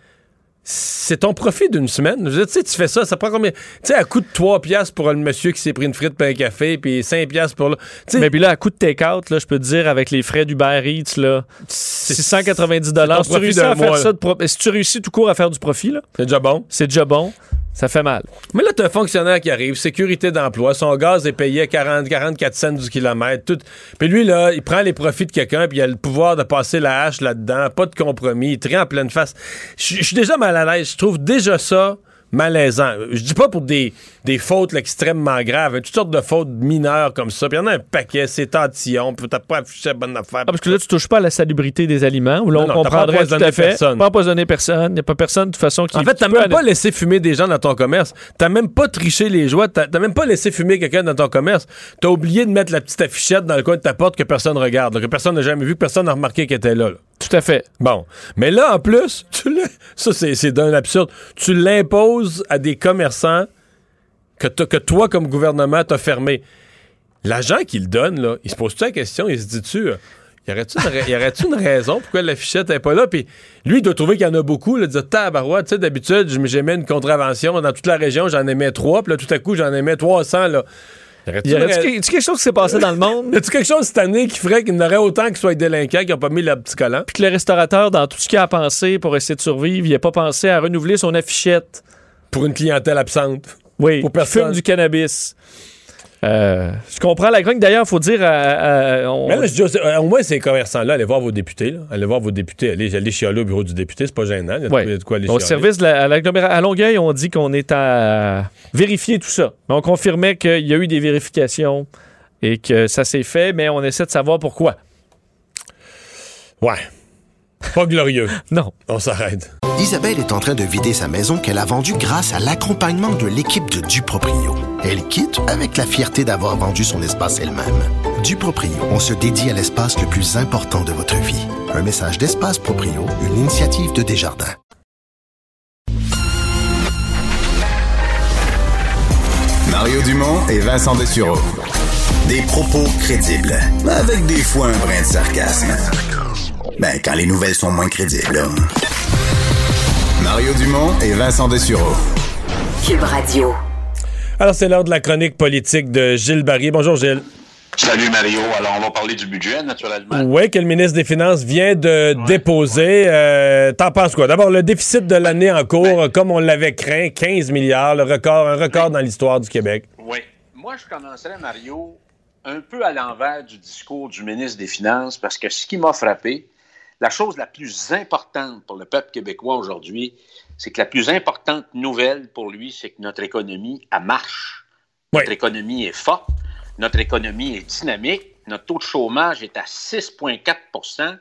C'est ton profit d'une semaine. Je veux dire, tu sais, tu fais ça, ça prend combien? Tu sais, à coût de 3 pièces pour le monsieur qui s'est pris une frite et un café, puis 5 pièces pour
Mais puis là, à coup de take-out, je peux te dire, avec les frais d'Uber Eats, là, 690 dollars. Si tu réussis
d'un
à faire
mois,
ça,
là.
de pro- si tu réussis tout court à faire du profit, là,
c'est déjà bon.
c'est déjà bon. Ça fait mal.
Mais là, t'as un fonctionnaire qui arrive, sécurité d'emploi, son gaz est payé à 40, 44 cents du kilomètre. Tout. Puis lui, là, il prend les profits de quelqu'un, puis il a le pouvoir de passer la hache là-dedans, pas de compromis, il trie en pleine face. Je je suis déjà mal à l'aise. Je trouve déjà ça malaisant. Je dis pas pour des, des fautes là, extrêmement graves, toutes sortes de fautes mineures comme ça. Puis il y en a un paquet, c'est tantillon, puis t'as pas affiché la bonne affaire.
Ah, parce que là, tu touches pas à la salubrité des aliments, où là,
Non,
on
non, t'as pas
comprendrait tout à fait.
personne.
Pas empoisonner personne. Il n'y a pas personne, de toute façon, qui.
En fait, t'as même
aller-
pas laissé fumer des gens dans ton commerce. T'as même pas triché les joies. T'as t'as même pas laissé fumer quelqu'un dans ton commerce. T'as oublié de mettre la petite affichette dans le coin de ta porte que personne regarde, là, que personne n'a jamais vu, que personne n'a remarqué qu'elle était là, là.
Tout à fait.
Bon. Mais là, en plus, tu ça, c'est d'un absurde. Tu l'imposes à des commerçants que, toi, comme gouvernement, t'as fermé. L'agent qui le donne, là, il se pose-tu la question, il se dit-tu, euh, y aurait-tu une, une raison pourquoi l'affichette n'est pas là? Puis lui, il doit trouver qu'il y en a beaucoup. Là, dire, tabarouette, tu sais, d'habitude, j'aimais une contravention dans toute la région, j'en aimais trois, puis là, tout à coup, j'en aimais 300, là. Y ra-
quelque- chose qui s'est passé dans le monde?
Y a-tu quelque chose cette année qui ferait qu'il y en aurait autant qui soient délinquants qui n'ont pas mis le petit collant?
Puis que le restaurateur, dans tout ce qu'il a pensé pour essayer de survivre, il n'a pas pensé à renouveler son affichette.
Pour une clientèle absente.
Oui,
Pour personne.
fume du cannabis. Euh, je comprends la grogne. D'ailleurs, il faut dire. à- à- on-
Mais là, je dis, euh, au moins, ces commerçants-là, allez voir vos députés. Là. Allez voir vos députés. Allez, allez chialer au bureau du député, c'est pas gênant. Il y a de-
Ouais.
quoi aller
Au
chialer.
service de la, à, à Longueuil, on dit qu'on est à vérifier tout ça. On confirmait qu'il y a eu des vérifications et que ça s'est fait, mais on essaie de savoir pourquoi.
Ouais. Pas glorieux.
non.
On s'arrête.
Isabelle est en train de vider sa maison qu'elle a vendue grâce à l'accompagnement de l'équipe de Duproprio. Elle quitte avec la fierté d'avoir vendu son espace elle-même. Duproprio, on se dédie à l'espace le plus important de votre vie. Un message d'Espace Proprio, une initiative de Desjardins.
Mario Dumont et Vincent Dessureau. Des propos crédibles, avec des fois un brin de sarcasme. Ben, quand les nouvelles sont moins crédibles. là. Mario Dumont et Vincent Dessureau.
Cube Radio.
Alors, c'est l'heure de la chronique politique de Gilles Barry. Bonjour, Gilles.
Salut Mario. Alors, on va parler du budget, naturellement.
Oui, que le ministre des Finances vient de déposer. Euh, T'en penses quoi? D'abord, le déficit de l'année en cours, comme on l'avait craint, 15 milliards, le record, un record dans l'histoire du Québec.
Oui. Moi, je commencerais, Mario, un peu à l'envers du discours du ministre des Finances, parce que ce qui m'a frappé, la chose la plus importante pour le peuple québécois aujourd'hui, c'est que la plus importante nouvelle pour lui, c'est que notre économie, elle marche. Notre économie est forte, notre économie est dynamique, notre taux de chômage est à 6,4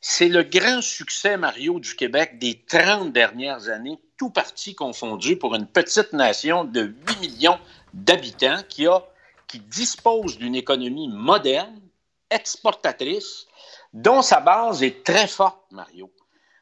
C'est le grand succès, Mario, du Québec des 30 dernières années, tout parti confondu, pour une petite nation de 8 millions d'habitants qui, a, qui dispose d'une économie moderne, exportatrice, dont sa base est très forte, Mario.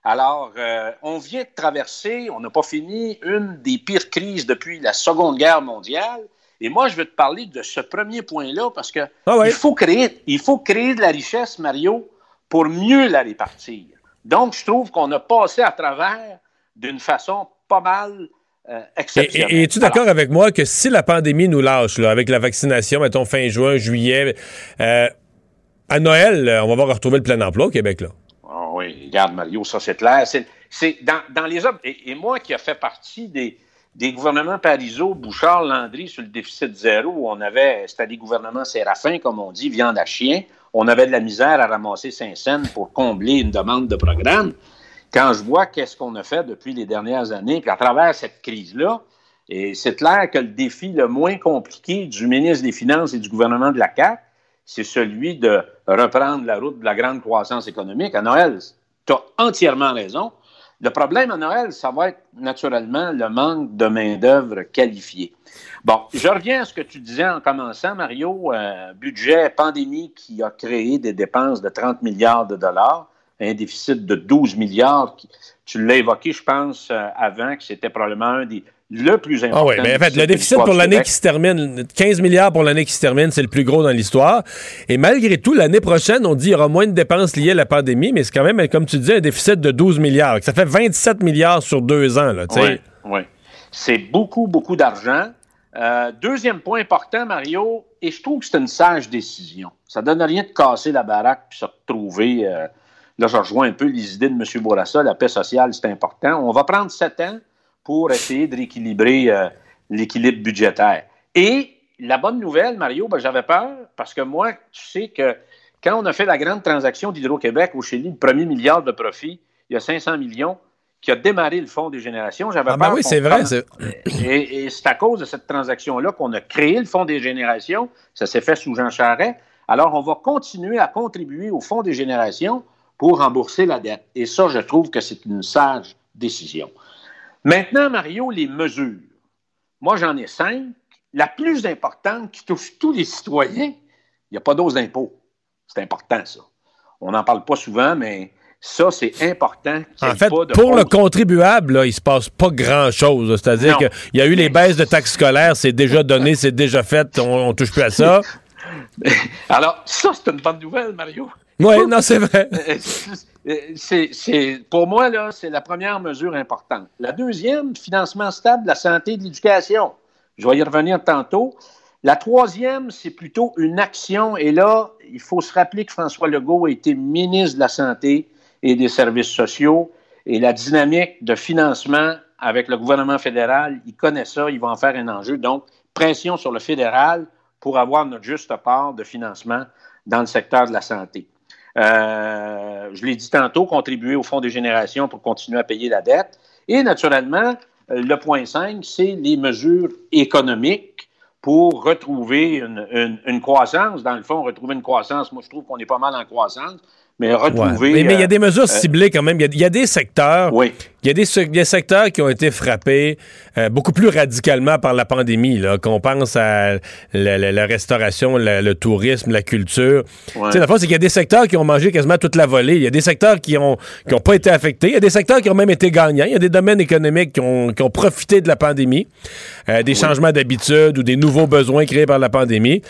Alors, euh, on vient de traverser, on n'a pas fini, une des pires crises depuis la Seconde Guerre mondiale. Et moi, je veux te parler de ce premier point-là parce que il, faut créer, il faut créer de la richesse, Mario, pour mieux la répartir. Donc, je trouve qu'on a passé à travers d'une façon pas mal euh, exceptionnelle.
Et, et es-tu d'accord avec moi que si la pandémie nous lâche, là, avec la vaccination, mettons fin juin, juillet, euh, à Noël, on va voir retrouver le plein emploi au Québec, là?
Ah oui, regarde, Mario, ça c'est clair. C'est, dans, les et, moi qui a fait partie des, gouvernements Parizeau, Bouchard, Landry sur le déficit zéro, on avait, c'était des gouvernements séraphins, comme on dit, viande à chien. On avait de la misère à ramasser Saint-Saëns pour combler une demande de programme. Quand je vois qu'est-ce qu'on a fait depuis les dernières années, puis à travers cette crise-là, et c'est clair que le défi le moins compliqué du ministre des Finances et du gouvernement de la CAQ, c'est celui de reprendre la route de la grande croissance économique. À Noël, tu as entièrement raison. Le problème à Noël, ça va être naturellement le manque de main-d'œuvre qualifiée. Bon, je reviens à ce que tu disais en commençant, Mario. Euh, budget pandémie qui a créé des dépenses de 30 milliards de dollars, un déficit de 12 milliards. Tu l'as évoqué, je pense, euh, avant, que c'était probablement un des le plus important.
Ah oui, mais en fait, le déficit pour l'année qui se termine, 15 milliards pour l'année qui se termine, c'est le plus gros dans l'histoire. Et malgré tout, l'année prochaine, on dit qu'il y aura moins de dépenses liées à la pandémie, mais c'est quand même, comme tu dis, un déficit de 12 milliards. Ça fait 27 milliards sur deux ans. Là,
oui, oui. C'est beaucoup, beaucoup d'argent. Euh, deuxième point important, Mario, et je trouve que c'est une sage décision. Ça donne rien de casser la baraque puis se retrouver. Euh, là, je rejoins un peu les idées de M. Bourassa. La paix sociale, c'est important. On va prendre sept ans pour essayer de rééquilibrer euh, l'équilibre budgétaire. Et la bonne nouvelle, Mario, ben, j'avais peur parce que moi, tu sais que quand on a fait la grande transaction d'Hydro-Québec au Chili, le premier milliard de profit, il y a 500 millions, qui a démarré le Fonds des générations, j'avais
ah
peur.
Ben oui, c'est vrai.
Et, et c'est à cause de cette transaction-là qu'on a créé le Fonds des générations. Ça s'est fait sous Jean Charest. Alors, on va continuer à contribuer au Fonds des générations pour rembourser la dette. Et ça, je trouve que c'est une sage décision. Maintenant, Mario, les mesures. Moi, j'en ai cinq. La plus importante qui touche tous les citoyens, il n'y a pas d'ose d'impôt. C'est important, ça. On n'en parle pas souvent, mais ça, c'est important.
En fait, pour le contribuable, là, il ne se passe pas grand-chose. C'est-à-dire qu'il y a eu les baisses de taxes scolaires, c'est déjà donné, c'est déjà fait, on ne touche plus à ça.
Alors, ça, c'est une bonne nouvelle, Mario.
Oui, non, c'est vrai.
c'est, pour moi, là, c'est la première mesure importante. La deuxième, financement stable de la santé et de l'éducation. Je vais y revenir tantôt. La troisième, c'est plutôt une action. Et là, il faut se rappeler que François Legault a été ministre de la Santé et des Services sociaux. Et la dynamique de financement avec le gouvernement fédéral, il connaît ça, il va en faire un enjeu. Donc, pression sur le fédéral pour avoir notre juste part de financement dans le secteur de la santé. Euh, je l'ai dit tantôt, contribuer au Fonds des générations pour continuer à payer la dette. Et naturellement, euh, le point 5, c'est les mesures économiques pour retrouver une, une, une, croissance. Dans le fond, retrouver une croissance, moi je trouve qu'on est pas mal en croissance, mais retrouver.
Ouais. Mais il y a des mesures
euh,
ciblées quand même. Il y, y, a des secteurs.
Oui.
Il y a des, des, secteurs qui ont été frappés euh, beaucoup plus radicalement par la pandémie. Qu'on pense à la, la, la restauration, la, le tourisme, la culture. Ouais. Tu sais, la c'est qu'il y a des secteurs qui ont mangé quasiment toute la volée. Il y a des secteurs qui ont qui ont pas été affectés. Il y a des secteurs qui ont même été gagnants. Il y a des domaines économiques qui ont, qui ont profité de la pandémie, euh, des oui. changements d'habitude ou des nouveaux besoins créés par la pandémie.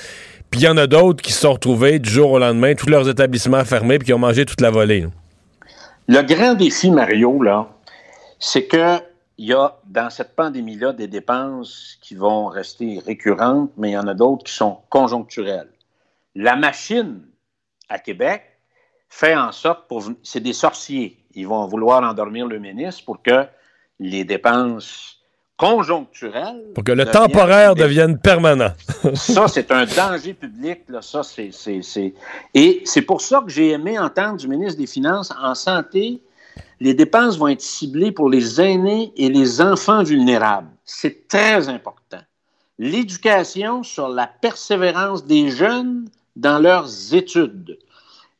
Puis il y en a d'autres qui se sont retrouvés du jour au lendemain, tous leurs établissements fermés, puis qui ont mangé toute la volée.
Le grand défi, Mario, là, c'est que il y a dans cette pandémie-là des dépenses qui vont rester récurrentes, mais il y en a d'autres qui sont conjoncturelles. La machine à Québec fait en sorte pour c'est des sorciers. Ils vont vouloir endormir le ministre pour que les dépenses conjoncturel.
Pour que le temporaire public. devienne permanent.
ça, c'est un danger public. Là. Ça, c'est... Et c'est pour ça que j'ai aimé entendre du ministre des Finances en santé, les dépenses vont être ciblées pour les aînés et les enfants vulnérables. C'est très important. L'éducation sur la persévérance des jeunes dans leurs études.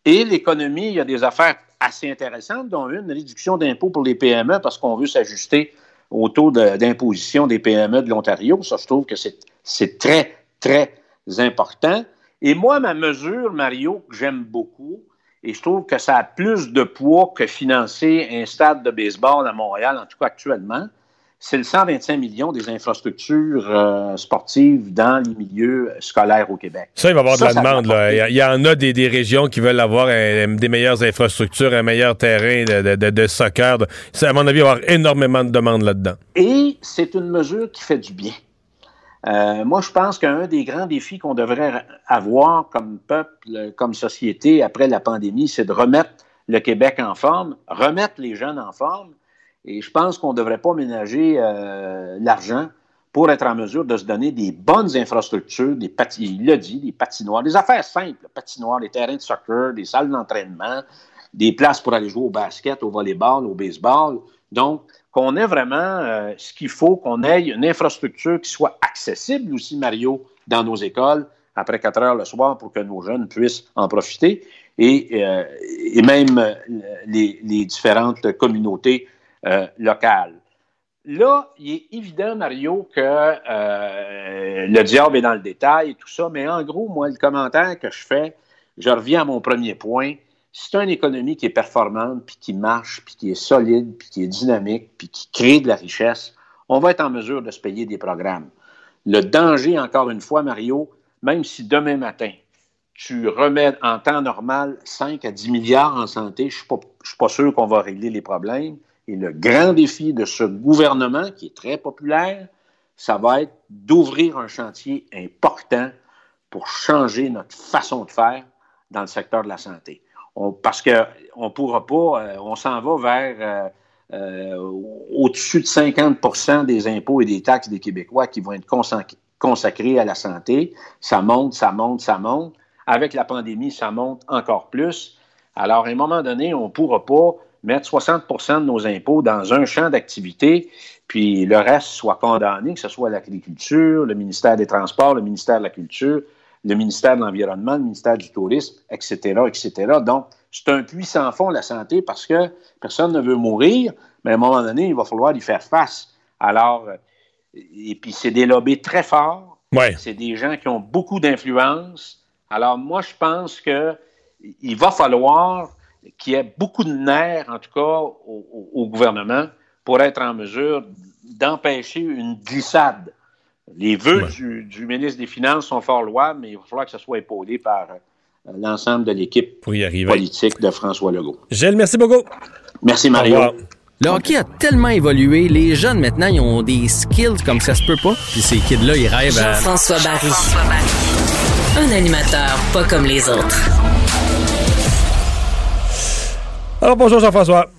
Et l'économie, il y a des affaires assez intéressantes, dont une réduction d'impôts pour les PME parce qu'on veut s'ajuster au taux d'imposition des PME de l'Ontario. Ça, je trouve que c'est très, très important. Et moi, ma mesure, Mario, que j'aime beaucoup, et je trouve que ça a plus de poids que financer un stade de baseball à Montréal, en tout cas actuellement, c'est le 125 millions des infrastructures euh, sportives dans les milieux scolaires au Québec.
Ça, il va y avoir ça, de la demande. Là. Il y en a des, des, régions qui veulent avoir un, des meilleures infrastructures, un meilleur terrain de, de, de soccer. Ça, à mon avis, il va y avoir énormément de demandes là-dedans.
Et c'est une mesure qui fait du bien. Euh, moi, je pense qu'un des grands défis qu'on devrait avoir comme peuple, comme société après la pandémie, c'est de remettre le Québec en forme, remettre les jeunes en forme. Et je pense qu'on ne devrait pas ménager euh, l'argent pour être en mesure de se donner des bonnes infrastructures, des il l'a dit, des patinoires, des affaires simples, patinoires, des terrains de soccer, des salles d'entraînement, des places pour aller jouer au basket, au volleyball, au baseball. Donc, qu'on ait vraiment euh, ce qu'il faut, qu'on ait une infrastructure qui soit accessible aussi, Mario, dans nos écoles après 4 heures le soir pour que nos jeunes puissent en profiter et, euh, et même les, les différentes communautés euh, locales. Là, il est évident, Mario, que euh, le diable est dans le détail et tout ça, mais en gros, moi, le commentaire que je fais, je reviens à mon premier point. C'est une économie qui est performante, puis qui marche, puis qui est solide, puis qui est dynamique, puis qui crée de la richesse. On va être en mesure de se payer des programmes. Le danger, encore une fois, Mario, même si demain matin, tu remets en temps normal 5 à 10 milliards en santé, je ne suis pas sûr qu'on va régler les problèmes. Et le grand défi de ce gouvernement, qui est très populaire, ça va être d'ouvrir un chantier important pour changer notre façon de faire dans le secteur de la santé. Parce qu'on ne pourra pas, euh, on s'en va vers euh, euh, au-dessus de 50% des impôts et des taxes des Québécois qui vont être consacrés à la santé. Ça monte, ça monte, ça monte. Avec la pandémie, ça monte encore plus. Alors, à un moment donné, on ne pourra pas mettre 60% de nos impôts dans un champ d'activité, puis le reste soit condamné, que ce soit l'agriculture, le ministère des Transports, le ministère de la Culture, le ministère de l'Environnement, le ministère du Tourisme, etc., etc. Donc, c'est un puits sans fond, la santé, parce que personne ne veut mourir, mais à un moment donné, il va falloir y faire face. Alors, et puis c'est des lobbies très forts,
ouais.
c'est des gens qui ont beaucoup d'influence. Alors, moi, je pense que il va falloir qu'il y ait beaucoup de nerfs, en tout cas, au, au, gouvernement pour être en mesure d'empêcher une glissade. Les vœux ouais. du, du, ministre des Finances sont fort louables, mais il va falloir que ce soit épaulé par euh, l'ensemble de l'équipe politique de François Legault.
Gilles, merci beaucoup.
Merci, Mario.
Le hockey a tellement évolué, les jeunes maintenant, ils ont des skills comme ça se peut pas. Puis ces kids-là, ils rêvent à...
François Barry. Un animateur pas comme les autres.
Alors bonjour Jean-François.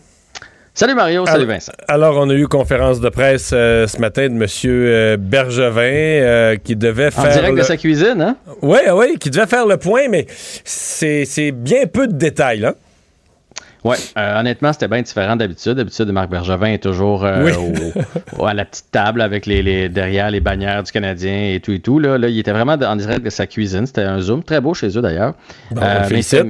Salut Mario, salut Vincent.
Alors, on a eu conférence de presse euh, ce matin de M. Euh, Bergevin euh, qui devait faire.
En direct
le...
de sa cuisine, hein?
Oui, oui, qui devait faire le point, mais c'est bien peu de détails, là.
Oui, euh, honnêtement, c'était bien différent d'habitude. D'habitude, Marc Bergevin est toujours euh, oui. au, à la petite table avec les, les, derrière les bannières du Canadien et tout et tout. Là, là il était vraiment en direct de sa cuisine. C'était un Zoom très beau chez eux d'ailleurs.
Bon, euh.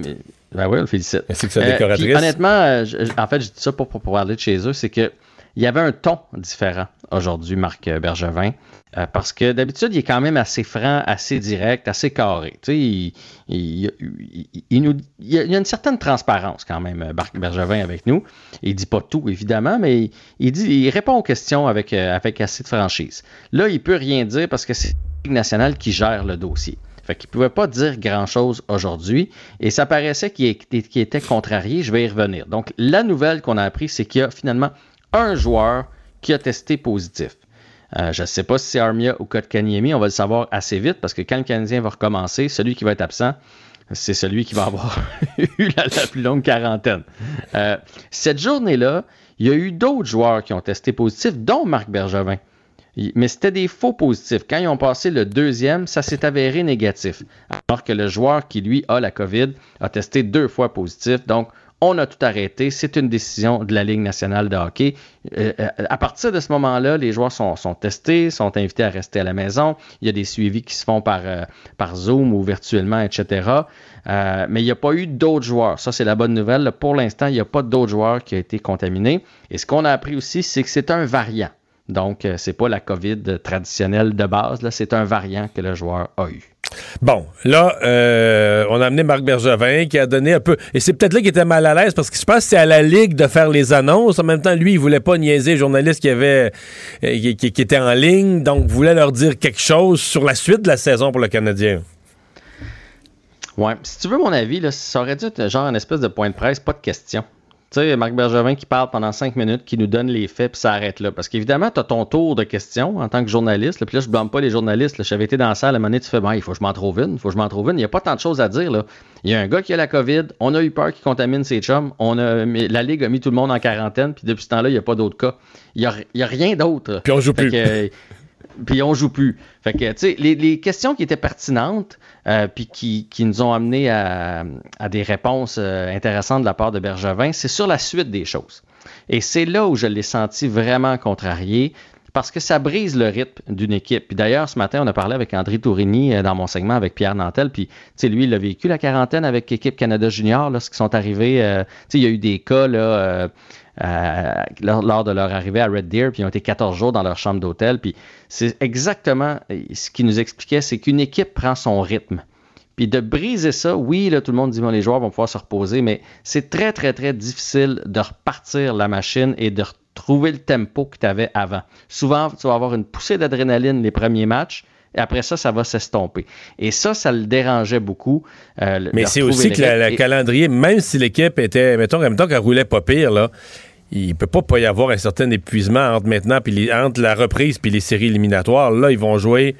Ben oui, on le félicite.
Ainsi que sa
Euh,
décoratrice.
honnêtement, euh, je- je- en fait, je dis ça pour, pour, parler de chez eux, c'est que il y avait un ton différent aujourd'hui, Marc Bergevin, euh, parce que d'habitude, il est quand même assez franc, assez direct, assez carré. Tu sais, il, il- il- il nous, il y a une certaine transparence quand même, euh, Marc Bergevin avec nous. Il dit pas tout, évidemment, mais il, il dit, il répond aux questions avec, euh, avec assez de franchise. Là, il peut rien dire parce que c'est la Ligue nationale qui gère le dossier. Fait qu'il ne pouvait pas dire grand-chose aujourd'hui et ça paraissait qu'il était, contrarié. Je vais y revenir. Donc, la nouvelle qu'on a appris, c'est qu'il y a finalement un joueur qui a testé positif. Euh, je ne sais pas si c'est Armia ou Kotkaniemi, on va le savoir assez vite parce que quand le Canadien va recommencer, celui qui va être absent, c'est celui qui va avoir eu la, la plus longue quarantaine. Euh, cette journée-là, il y a eu d'autres joueurs qui ont testé positif, dont Marc Bergevin. Mais c'était des faux positifs. Quand ils ont passé le deuxième, ça s'est avéré négatif. Alors que le joueur qui, lui, a la COVID, a testé deux fois positif. Donc, on a tout arrêté. C'est une décision de la Ligue nationale de hockey. Euh, euh, à partir de ce moment-là, les joueurs sont, testés, sont invités à rester à la maison. Il y a des suivis qui se font par, euh, Zoom ou virtuellement, etc. Mais il n'y a pas eu d'autres joueurs. Ça, c'est la bonne nouvelle. Pour l'instant, il n'y a pas d'autres joueurs qui ont été contaminés. Et ce qu'on a appris aussi, c'est que c'est un variant. Donc, euh, c'est pas la COVID traditionnelle de base, là, c'est un variant que le joueur a eu.
Bon, là, euh, on a amené Marc Bergevin qui a donné un peu. Et c'est peut-être là qu'il était mal à l'aise parce que je pense que c'est à la Ligue de faire les annonces. En même temps, lui, il voulait pas niaiser les journalistes qui, avaient, euh, qui, qui- qui étaient en ligne. Donc, voulait leur dire quelque chose sur la suite de la saison pour le Canadien.
Ouais, si tu veux mon avis, là, ça aurait dû être genre une espèce de point de presse, pas de questions. Tu sais, Marc Bergevin qui parle pendant cinq minutes, qui nous donne les faits, puis ça arrête là. Parce qu'évidemment, tu as ton tour de questions en tant que journaliste. là. Puis là, je blâme pas les journalistes. J'avais été dans la salle à un moment donné, tu fais, bon, il faut que je m'en trouve une, il faut que je m'en trouve une. Il n'y a pas tant de choses à dire. Là. Il y a un gars qui a la COVID, on a eu peur qu'il contamine ses chums, on a, la Ligue a mis tout le monde en quarantaine, puis depuis ce temps-là, il n'y a pas d'autres cas. Il n'y a, rien d'autre.
Puis on joue
Fait
plus.
que, puis on joue plus. Fait que, tu sais, les, les questions qui étaient pertinentes, euh, qui, qui nous ont amené à, à des réponses euh, intéressantes de la part de Bergevin, c'est sur la suite des choses. Et c'est là où je l'ai senti vraiment contrarié, parce que ça brise le rythme d'une équipe. Puis d'ailleurs, ce matin, on a parlé avec André Tourigny euh, dans mon segment avec Pierre Nantel. Puis, tu sais, lui, il a vécu la quarantaine avec l'équipe Canada Junior, lorsqu'ils sont arrivés. euh, tu sais, il y a eu des cas, là. euh, euh, lors, lors de leur arrivée à Red Deer, puis ils ont été 14 jours dans leur chambre d'hôtel. Puis c'est exactement euh, ce qu'il nous expliquait, c'est qu'une équipe prend son rythme. Puis de briser ça, oui, là, tout le monde dit bon, les joueurs vont pouvoir se reposer, mais c'est très, très, très difficile de repartir la machine et de retrouver le tempo que tu avais avant. Souvent, tu vas avoir une poussée d'adrénaline les premiers matchs. Et après ça, ça va s'estomper. Et ça, ça le dérangeait beaucoup. euh,
Mais c'est aussi que le
Et-
calendrier, même si l'équipe était, mettons, mettons qu'elle roulait pas pire, là, il peut pas, y avoir un certain épuisement entre maintenant puis entre la reprise puis les séries éliminatoires. Là, ils vont jouer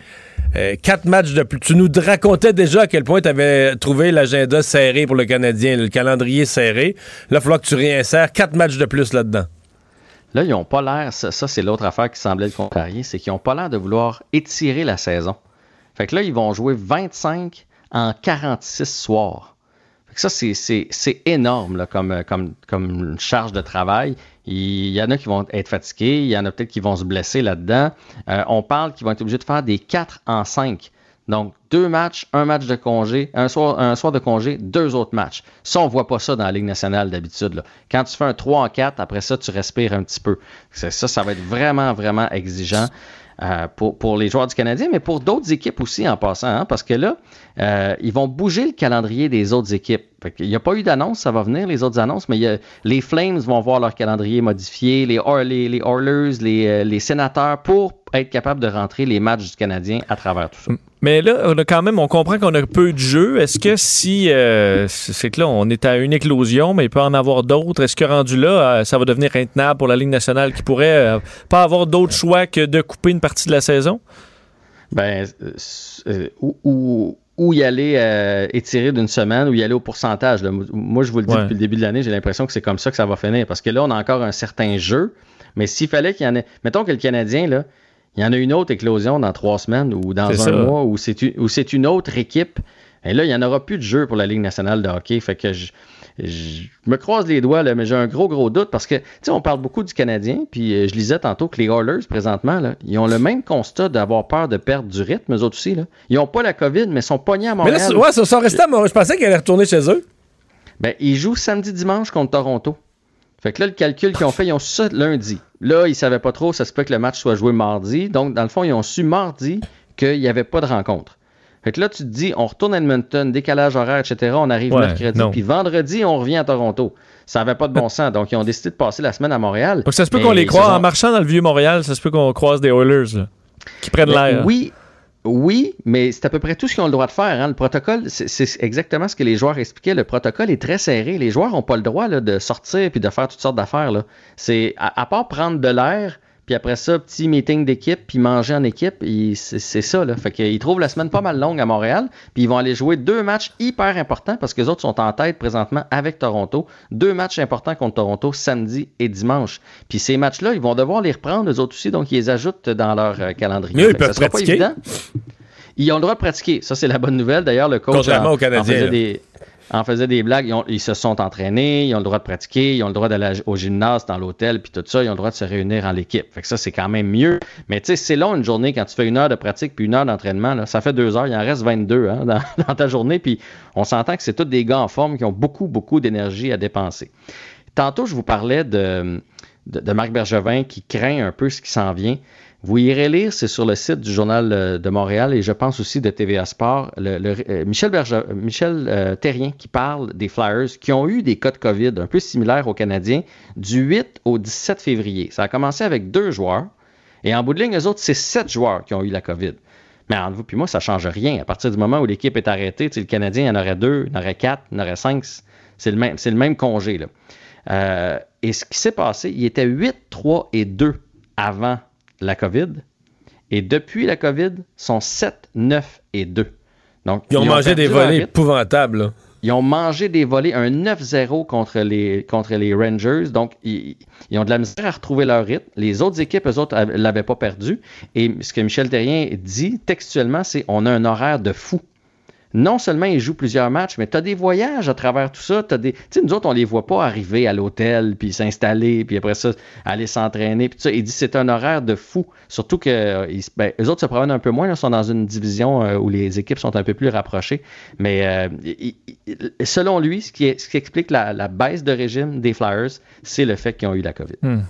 euh, quatre matchs de plus. Tu nous racontais déjà à quel point tu avais trouvé l'agenda serré pour le Canadien, le calendrier serré. Là, il va falloir que tu réinsères quatre matchs de plus là-dedans.
Là, ils n'ont pas l'air, ça, ça, c'est l'autre affaire qui semblait le contrarier, c'est qu'ils n'ont pas l'air de vouloir étirer la saison. Fait que là, ils vont jouer 25 en 46 soirs. Ça, c'est- énorme là, comme, euh, comme, comme charge de travail. Il y en a qui vont être fatigués, il y en a peut-être qui vont se blesser là-dedans. Euh, on parle qu'ils vont être obligés de faire des 4 en 5. Donc, deux matchs, un match de congé, un soir, un soir de congé, deux autres matchs. Ça, on voit pas ça dans la Ligue nationale d'habitude. Quand tu fais un 3 en 4, après ça, tu respires un petit peu. Ça, ça va être vraiment, vraiment exigeant. euh, pour, pour les joueurs du Canadien, mais pour d'autres équipes aussi en passant, hein, parce que là, euh, ils vont bouger le calendrier des autres équipes. Qu'il n'y a pas eu d'annonce, ça va venir, les autres annonces, mais il y a- les Flames vont voir leur calendrier modifié, les, les, les Oilers, les, euh, les Sénateurs, pour être capable de rentrer les matchs du Canadien à travers tout ça.
Mais là, on a quand même, on comprend qu'on a peu de jeux. Est-ce que si, euh, c'est que là, on est à une éclosion, mais il peut en avoir d'autres, est-ce que rendu là, ça va devenir intenable pour la Ligue nationale qui pourrait euh, pas avoir d'autre choix que de couper une partie de la saison?
Ben, euh, ou, ou- ou y aller euh, étirer d'une semaine ou y aller au pourcentage. là. Moi, je vous le dis
Ouais.
depuis le début de l'année, j'ai l'impression que c'est comme ça que ça va finir. Parce que là, on a encore un certain jeu. Mais s'il fallait qu'il y en ait. Mettons que le Canadien, là, il y en a une autre éclosion dans trois semaines ou dans un
ça.
mois ou c'est une, ou c'est une autre équipe. Et là, il n'y en aura plus de jeu pour la Ligue nationale de hockey. Fait que je, je me croise les doigts, là, mais j'ai un gros, gros doute parce que, tu sais, on parle beaucoup du Canadien, puis euh, je lisais tantôt que les Oilers, présentement, là, ils ont le même constat d'avoir peur de perdre du rythme, eux autres aussi. Là. Ils n'ont pas la COVID, mais ils sont pognés à
Mais là,
Montréal.
ouais, ça sont restés à Montréal. Je pensais qu'elle allait retourner chez eux.
Ben, ils jouent samedi-dimanche contre Toronto. Fait que là, le calcul qu'ils ont fait, ils ont su ça lundi. Là, ils savaient pas trop, ça se peut que le match soit joué mardi. Donc, dans le fond, ils ont su mardi qu'il n'y avait pas de rencontre. Fait que là, tu te dis, on retourne à Edmonton, décalage horaire, etc. On arrive
Ouais,
mercredi, puis vendredi, on revient à Toronto. Ça n'avait pas de bon sens. Donc, ils ont décidé de passer la semaine à Montréal.
Donc, ça se peut qu'on les croise en marchant dans le vieux Montréal, ça se peut qu'on croise des Oilers là, qui prennent l'air.
Oui, oui, mais c'est à peu près tout ce qu'ils ont le droit de faire. hein. Le protocole, c'est exactement ce que les joueurs expliquaient. Le protocole est très serré. Les joueurs n'ont pas le droit là, de sortir puis de faire toutes sortes d'affaires. C'est à, à part prendre de l'air, puis après ça, petit meeting d'équipe, puis manger en équipe, c'est ça. Là. Fait qu'ils trouvent la semaine pas mal longue à Montréal, puis ils vont aller jouer deux matchs hyper importants parce que les autres sont en tête présentement avec Toronto. Deux matchs importants contre Toronto samedi et dimanche. Puis ces matchs-là, ils vont devoir les reprendre eux autres aussi, donc ils les ajoutent dans leur euh, calendrier.
Mais eux, ils
que ça
peuvent
sera pas
pratiquer.
évident. Ils ont le droit de pratiquer. Ça, c'est la bonne nouvelle. D'ailleurs, le coach
Contrairement
en,
aux Canadiens,
en en faisait des blagues. Ils, se sont entraînés, ils ont le droit de pratiquer, ils ont le droit d'aller au gymnase, dans l'hôtel, puis tout ça. Ils ont le droit de se réunir en l'équipe. Fait que ça, c'est quand même mieux. Mais tu sais, c'est long une journée quand tu fais une heure de pratique puis une heure d'entraînement. Ça fait deux heures. Il en reste 22 hein, dans, ta journée. Puis on s'entend que c'est tous des gars en forme qui ont beaucoup, beaucoup d'énergie à dépenser. Tantôt, je vous parlais de Marc Bergevin qui craint un peu ce qui s'en vient. Vous irez lire, c'est sur le site du Journal euh, de Montréal et je pense aussi de TVA Sport, euh, Michel, Berge- Michel euh, Terrien qui parle des Flyers qui ont eu des cas de COVID un peu similaires aux Canadiens du 8 au 17 février. Ça a commencé avec deux joueurs et en bout de ligne, eux autres, c'est sept joueurs qui ont eu la COVID. Mais entre vous puis moi, ça ne change rien. À partir du moment où l'équipe est arrêtée, le Canadien, il y en aurait deux, il y en aurait quatre, il y en aurait cinq. C'est le même, c'est le même congé. Là. Euh, et ce qui s'est passé, il était 8, 3 et 2 avant la COVID. Et depuis la COVID, sont 7, 9 et 2. Donc,
Ils ont mangé des volets épouvantables. là.
Ils ont mangé des volets, un 9-0 contre les, contre les Rangers. Donc, ils, ils ont de la misère à retrouver leur rythme. Les autres équipes, eux autres, ne l'avaient pas perdu. Et ce que Michel Terrien dit textuellement, c'est on a un horaire de fou. Non seulement ils jouent plusieurs matchs, mais tu as des voyages à travers tout ça. T'as des... Tu sais, nous autres, on les voit pas arriver à l'hôtel, puis s'installer, puis après ça, aller s'entraîner. Puis. Il dit c'est un horaire de fou. Surtout que euh, ben, autres se promènent un peu moins. Ils sont dans une division euh, où les équipes sont un peu plus rapprochées. Mais euh, selon lui, ce qui, explique la, la baisse de régime des Flyers, c'est le fait qu'ils ont eu la COVID.
Hmm.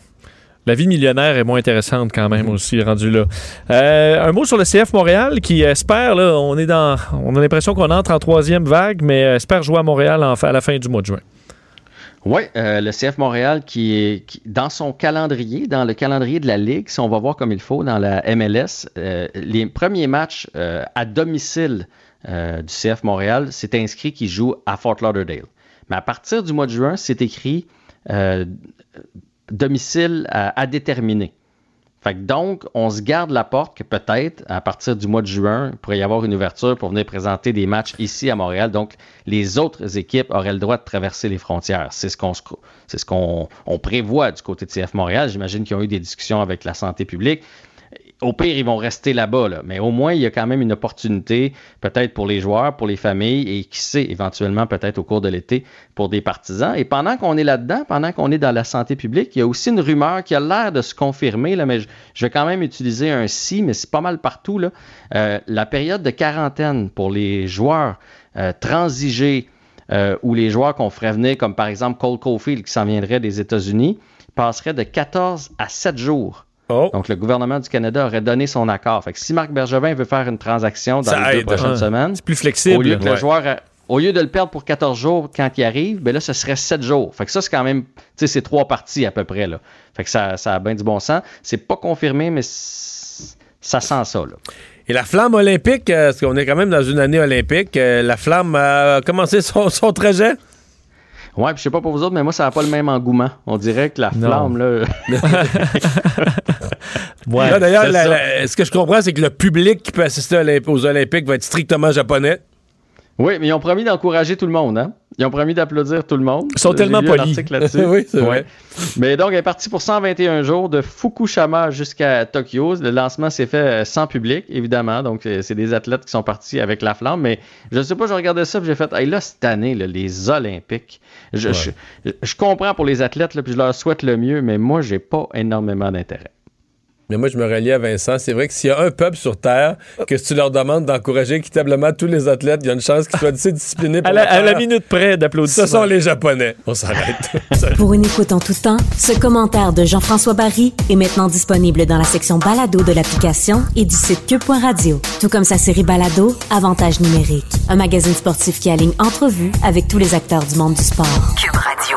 La vie millionnaire est moins intéressante quand même aussi, rendu là. Euh, un mot sur le CF Montréal qui espère, là, on est dans, on a l'impression qu'on entre en troisième vague, mais euh, espère jouer à Montréal en- à la fin du mois de juin.
Oui, euh, le CF Montréal qui est qui- dans son calendrier, dans le calendrier de la Ligue, si on va voir comme il faut dans la MLS, euh, les premiers matchs euh, à domicile du CF Montréal, c'est inscrit qu'il joue à Fort Lauderdale. Mais à partir du mois de juin, c'est écrit domicile à, à déterminer. Donc, on se garde la porte que peut-être, à partir du mois de juin, il pourrait y avoir une ouverture pour venir présenter des matchs ici à Montréal. Donc, les autres équipes auraient le droit de traverser les frontières. C'est ce qu'on prévoit du côté de CF Montréal. J'imagine qu'ils ont eu des discussions avec la santé publique. Au pire, ils vont rester là-bas, là. mais au moins, il y a quand même une opportunité, peut-être pour les joueurs, pour les familles, et qui sait, éventuellement, peut-être au cours de l'été, pour des partisans. Et pendant qu'on est là-dedans, pendant qu'on est dans la santé publique, il y a aussi une rumeur qui a l'air de se confirmer, là, mais je, je vais quand même utiliser un si, mais c'est pas mal partout. Euh, la période de quarantaine pour les joueurs euh, transigés euh, ou les joueurs qu'on ferait venir, comme par exemple Cole Caulfield qui s'en viendrait des États-Unis, passerait de 14 à 7 jours.
Oh.
Donc, le gouvernement du Canada aurait donné son accord. Fait que si Marc Bergevin veut faire une transaction dans
Ça
les
aide.
deux prochaines
Ouais.
semaines,
C'est plus flexible.
au lieu que
Ouais.
le joueur, a- au lieu de le perdre pour 14 jours quand il arrive, ben là, ce serait 7 jours. Fait que ça, c'est quand même, tu sais, c'est trois parties à peu près, là. Fait que ça, ça a bien du bon sens. C'est pas confirmé, mais ça sent ça, là.
Et la flamme olympique, euh, parce qu'on est quand même dans une année olympique, euh, la flamme a commencé son, son trajet?
Ouais, puis je sais pas pour vous autres, mais moi, ça n'a pas le même engouement. On dirait que la
Non.
flamme, là.
Ouais,
Là, D'ailleurs, la- la- ce que je comprends, c'est que le public qui peut assister aux Olympiques va être strictement japonais.
Oui, mais ils ont promis d'encourager tout le monde, hein? Ils ont promis d'applaudir tout le monde.
Ils sont tellement polis.
Oui, c'est
Ouais.
vrai.
Mais donc, elle est partie pour 121 jours de Fukushima jusqu'à Tokyo. Le lancement s'est fait euh, sans public, évidemment. Donc, euh, c'est des athlètes qui sont partis avec la flamme. Mais je sais pas, je regardais ça, puis j'ai fait, hey, là, cette année, là, les Olympiques, je, je, je comprends pour les athlètes, là, puis je leur souhaite le mieux, mais moi, j'ai pas énormément d'intérêt.
Mais moi, je me relie à Vincent. C'est vrai que s'il y a un peuple sur Terre que si tu leur demandes d'encourager équitablement tous les athlètes, il y a une chance qu'ils soient assez disciplinés pour
À la, à la minute près d'applaudissements.
Ce sont les Japonais. On s'arrête.
Pour une écoute en tout temps, ce commentaire de Jean-François Barry est maintenant disponible dans la section balado de l'application et du site cube.radio. Tout comme sa série balado, Avantage numérique. Un magazine sportif qui aligne entrevues avec tous les acteurs du monde du sport.
Cube Radio.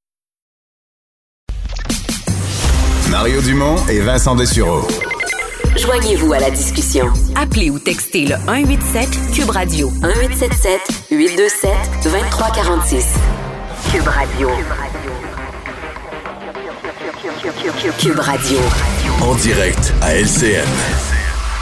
Mario Dumont et Vincent Dessureau.
Joignez-vous à la discussion. Appelez ou textez le 187 Cube Radio 1877 827 2346. Cube Radio. Cube Radio.
En direct à LCN.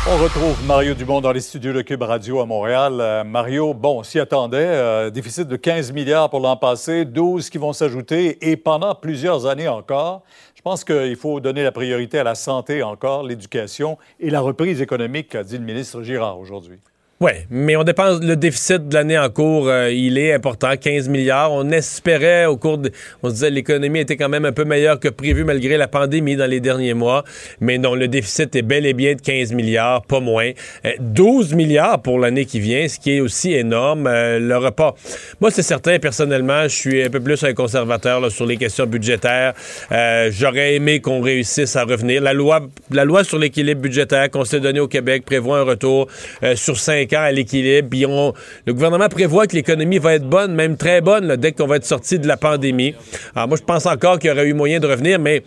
On retrouve Mario Dumont dans les studios de Cube Radio à Montréal. Euh, Mario, bon, s'y attendait, euh, déficit de 15 milliards pour l'an passé, 12 qui vont s'ajouter et pendant plusieurs années encore. Je pense qu'il faut donner la priorité à la santé encore, l'éducation et la reprise économique, a dit le ministre Girard aujourd'hui.
Oui, mais on dépense le déficit de l'année en cours, euh, il est important, 15 milliards. On espérait au cours de, on se disait l'économie était quand même un peu meilleure que prévu malgré la pandémie dans les derniers mois, mais non, le déficit est bel et bien de 15 milliards, pas moins. Euh, 12 milliards pour l'année qui vient, ce qui est aussi énorme. Euh, le repas. Moi, c'est certain, personnellement, je suis un peu plus un conservateur là, sur les questions budgétaires. Euh, J'aurais aimé qu'on réussisse à revenir. La loi, la loi sur l'équilibre budgétaire qu'on s'est donné au Québec prévoit un retour euh, sur 5 à l'équilibre. Le gouvernement prévoit que l'économie va être bonne, même très bonne, dès qu'on va être sorti de la pandémie. Alors moi, je pense encore qu'il y aurait eu moyen de revenir, mais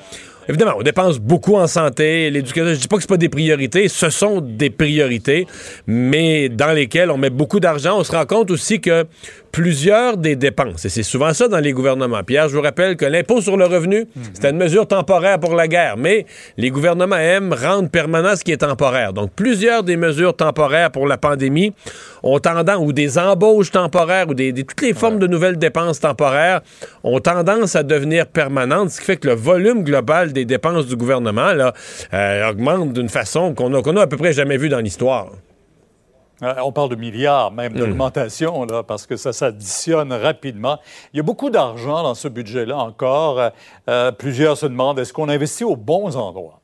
évidemment, on dépense beaucoup en santé. L'éducation, je dis pas que c'est pas des priorités, ce sont des priorités, mais dans lesquelles on met beaucoup d'argent. On se rend compte aussi que plusieurs des dépenses, et c'est souvent ça dans les gouvernements. Pierre, je vous rappelle que l'impôt sur le revenu, c'était une mesure temporaire pour la guerre, mais les gouvernements aiment rendre permanent ce qui est temporaire. Donc, plusieurs des mesures temporaires pour la pandémie ont tendance, ou des embauches temporaires, ou des, des- toutes les formes de nouvelles dépenses temporaires ont tendance à devenir permanentes, ce qui fait que le volume global des dépenses du gouvernement là, euh, augmente d'une façon qu'on a, qu'on a à peu près jamais vue dans l'histoire.
Euh, On parle de milliards même d'augmentation, là, parce que ça s'additionne rapidement. Il y a beaucoup d'argent dans ce budget-là encore. Euh, euh, plusieurs se demandent, est-ce qu'on investit aux bons endroits?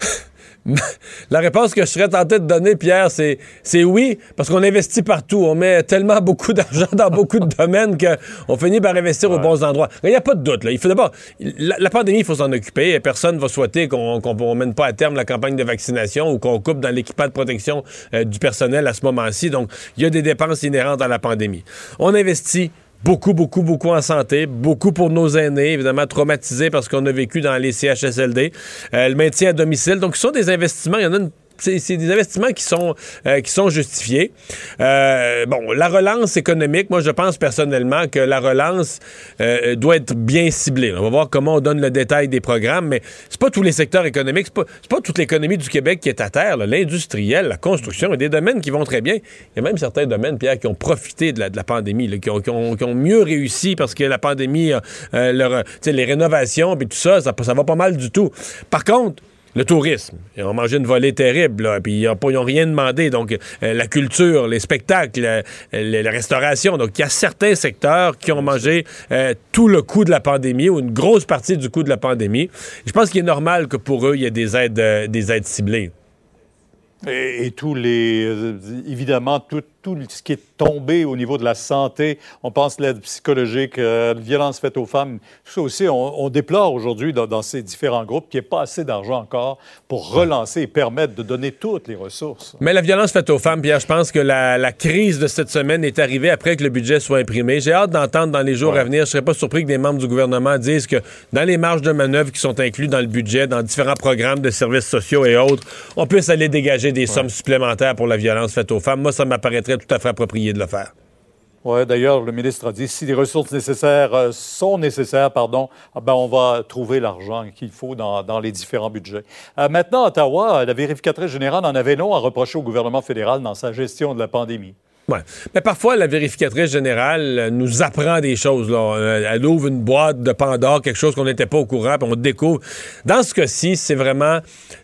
La réponse que je serais tenté de donner, Pierre, c'est, c'est oui, parce qu'on investit partout. On met tellement beaucoup d'argent dans beaucoup de domaines qu'on finit par investir aux bons endroits. Il n'y a pas de doute. Là. Il faut d'abord, la, la pandémie, il faut s'en occuper. Personne ne va souhaiter qu'on ne mène pas à terme la campagne de vaccination ou qu'on coupe dans l'équipement de protection euh, du personnel à ce moment-ci. Donc, il y a des dépenses inhérentes à la pandémie. On investit beaucoup, beaucoup, beaucoup en santé, beaucoup pour nos aînés, évidemment traumatisés parce qu'on a vécu dans les CHSLD, euh, le maintien à domicile. Donc, ce sont des investissements, il y en a une c'est des investissements qui sont, euh, qui sont justifiés. Euh, bon, la relance économique, moi, je pense personnellement que la relance euh, doit être bien ciblée. On va voir comment on donne le détail des programmes, mais c'est pas tous les secteurs économiques, c'est pas, pas toute l'économie du Québec qui est à terre. L'industriel, la construction, il y a des domaines qui vont très bien. Il y a même certains domaines, Pierre, qui ont profité de la, de la pandémie, qui, ont, qui ont- mieux réussi parce que la pandémie, leur- les rénovations, puis tout ça, ça, ça va pas mal du tout. Par contre, le tourisme. Ils ont mangé une volée terrible, puis ils n'ont rien demandé. Donc, euh, la culture, les spectacles, euh, la restauration. Donc, il y a certains secteurs qui ont mangé euh, tout le coût de la pandémie ou une grosse partie du coût de la pandémie. Je pense qu'il est normal que pour eux, il y ait des aides, des aides ciblées.
Et, tous les, évidemment, tout, tout ce qui est tombé au niveau de la santé, on pense l'aide psychologique, euh, la violence faite aux femmes, tout ça aussi, on, on déplore aujourd'hui dans, dans ces différents groupes qu'il n'y ait pas assez d'argent encore pour relancer et permettre de donner toutes les ressources.
Mais la violence faite aux femmes, Pierre, je pense que la, la crise de cette semaine est arrivée après que le budget soit imprimé. J'ai hâte d'entendre dans les jours à venir. Je serais pas surpris que des membres du gouvernement disent que dans les marges de manœuvre qui sont inclus dans le budget, dans différents programmes de services sociaux et autres, on puisse aller dégager des sommes supplémentaires pour la violence faite aux femmes. Moi, ça m'apparaîtrait tout à fait approprié de le faire.
Oui, d'ailleurs, le ministre a dit si les ressources nécessaires euh, sont nécessaires, pardon, ah ben, on va trouver l'argent qu'il faut dans, dans, les différents budgets. Euh, maintenant, Ottawa, la vérificatrice générale en avait long à reprocher au gouvernement fédéral dans sa gestion de la pandémie.
Ouais. Mais parfois, la vérificatrice générale nous apprend des choses. Euh, elle ouvre une boîte de Pandore, quelque chose qu'on n'était pas au courant, puis on découvre. Dans ce cas-ci, c'est vraiment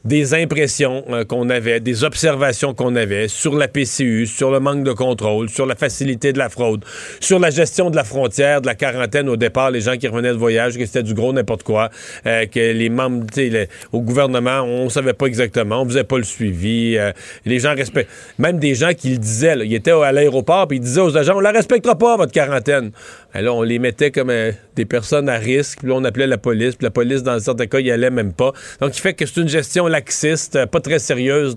des impressions euh, qu'on avait, des observations qu'on avait sur la PCU, sur le manque de contrôle, sur la facilité de la fraude, sur la gestion de la frontière, de la quarantaine au départ, les gens qui revenaient de voyage, que c'était du gros n'importe quoi, euh, que les membres les, au gouvernement, on savait pas exactement, on faisait pas le suivi. les gens respectent. Même des gens qui le disaient, là, ils étaient à l'aéroport, puis ils disaient aux agents, on la respectera pas, votre quarantaine. Et là, on les mettait comme euh, des personnes à risque, puis on appelait la police, puis la police, dans certains cas, y allait même pas. Donc, il fait que c'est une gestion laxiste, euh, pas très sérieuse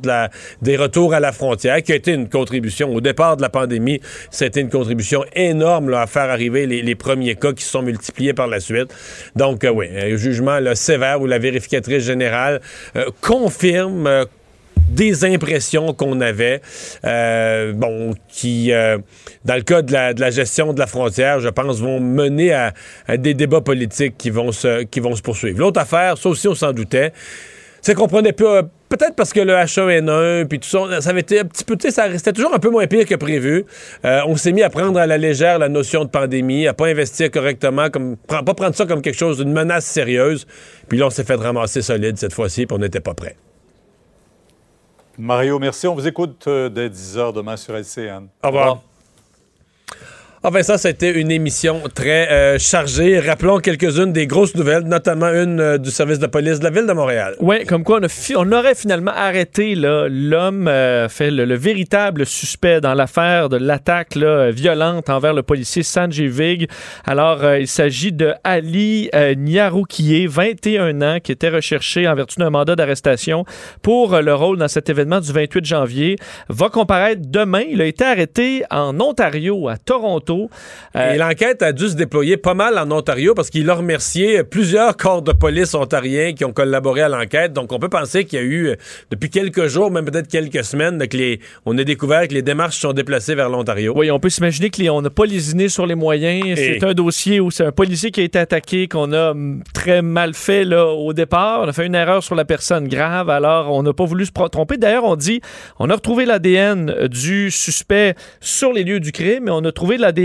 des retours à la frontière, qui a été une contribution. Au départ de la pandémie, c'était une contribution énorme à faire arriver les, premiers cas qui se sont multipliés par la suite. Donc, euh, oui, un jugement là, sévère où la vérificatrice générale confirme des impressions qu'on avait, euh, bon, qui, euh, dans le cas de la, gestion de la frontière, je pense, vont mener à, des débats politiques qui vont se, qui vont se poursuivre. L'autre affaire, ça aussi, on s'en doutait, c'est qu'on prenait peu, peut-être parce que le H1N1 puis tout ça, ça avait été un petit peu, ça restait toujours un peu moins pire que prévu. Euh, on s'est mis à prendre à la légère la notion de pandémie, à pas investir correctement, comme pas prendre ça comme quelque chose d'une menace sérieuse. Puis là, on s'est fait ramasser solide cette fois-ci, puis on n'était pas prêt.
Mario, merci. On vous écoute euh, dès 10 h demain sur LCN.
Au revoir. Enfin, ça, c'était une émission très euh, chargée. Rappelons quelques-unes des grosses nouvelles, notamment une euh, du service de police de la ville de Montréal.
Oui, comme quoi on, a on aurait finalement arrêté l'homme, euh, fait le, véritable suspect dans l'affaire de l'attaque violente envers le policier Sanjay Vig. Alors, il s'agit de Ali Nyaroukié, 21 ans, qui était recherché en vertu d'un mandat d'arrestation pour le rôle dans cet événement du 28 janvier. Va comparaître demain. Il a été arrêté en Ontario, à Toronto
euh, et l'enquête a dû se déployer pas mal en Ontario parce qu'il a remercié plusieurs corps de police ontariens qui ont collaboré à l'enquête. Donc, on peut penser qu'il y a eu, euh, depuis quelques jours, même peut-être quelques semaines, que les, on a découvert que les démarches sont déplacées vers l'Ontario.
Oui, on peut s'imaginer qu'on n'a pas lésiné sur les moyens. C'est un dossier où c'est un policier qui a été attaqué, qu'on a hum, très mal fait là, au départ. On a fait une erreur sur la personne grave, alors on n'a pas voulu se tromper. D'ailleurs, on dit, on a retrouvé l'ADN du suspect sur les lieux du crime, mais on a trouvé l'ADN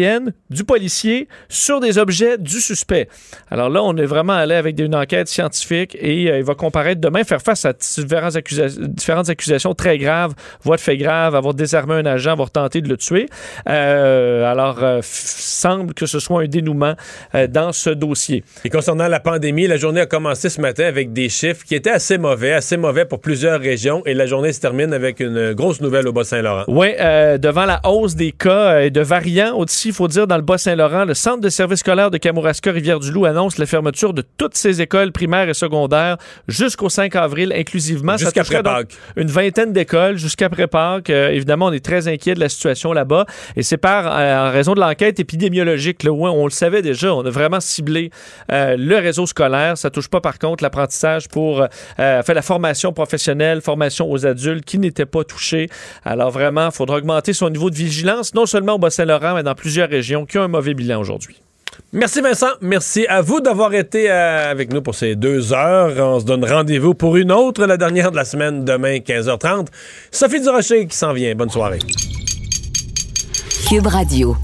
du policier sur des objets du suspect. Alors là, on est vraiment allé avec une enquête scientifique et euh, il va comparaître demain, faire face à différentes, accusations très graves, voies de fait grave, avoir désarmé un agent, avoir tenté de le tuer. Euh, alors, euh, semble que ce soit un dénouement dans ce dossier.
Et concernant la pandémie, la journée a commencé ce matin avec des chiffres qui étaient assez mauvais, assez mauvais pour plusieurs régions et la journée se termine avec une grosse nouvelle au Bas-Saint-Laurent.
Oui, devant la hausse des cas et de variants aussi il faut dire, dans le Bas-Saint-Laurent, le centre de service scolaire de Kamouraska Rivière-du-Loup annonce la fermeture de toutes ses écoles primaires et secondaires jusqu'au 5 avril inclusivement.
Jusqu'après Pâques.
Une vingtaine d'écoles jusqu'après Pâques. Euh, évidemment, on est très inquiet de la situation là-bas et c'est par euh, en raison de l'enquête épidémiologique. Là, où on le savait déjà, on a vraiment ciblé euh, le réseau scolaire. Ça touche pas par contre l'apprentissage pour faire la formation professionnelle, formation aux adultes qui n'étaient pas touchés. Alors vraiment, il faudra augmenter son niveau de vigilance, non seulement au Bas-Saint-Laurent, mais dans plusieurs régions qui ont un mauvais bilan aujourd'hui.
Merci Vincent. Merci à vous d'avoir été euh, avec nous pour ces deux heures. On se donne rendez-vous pour une autre, la dernière de la semaine, demain 15h30. Sophie Durocher qui s'en vient. Bonne soirée.
Cube Radio.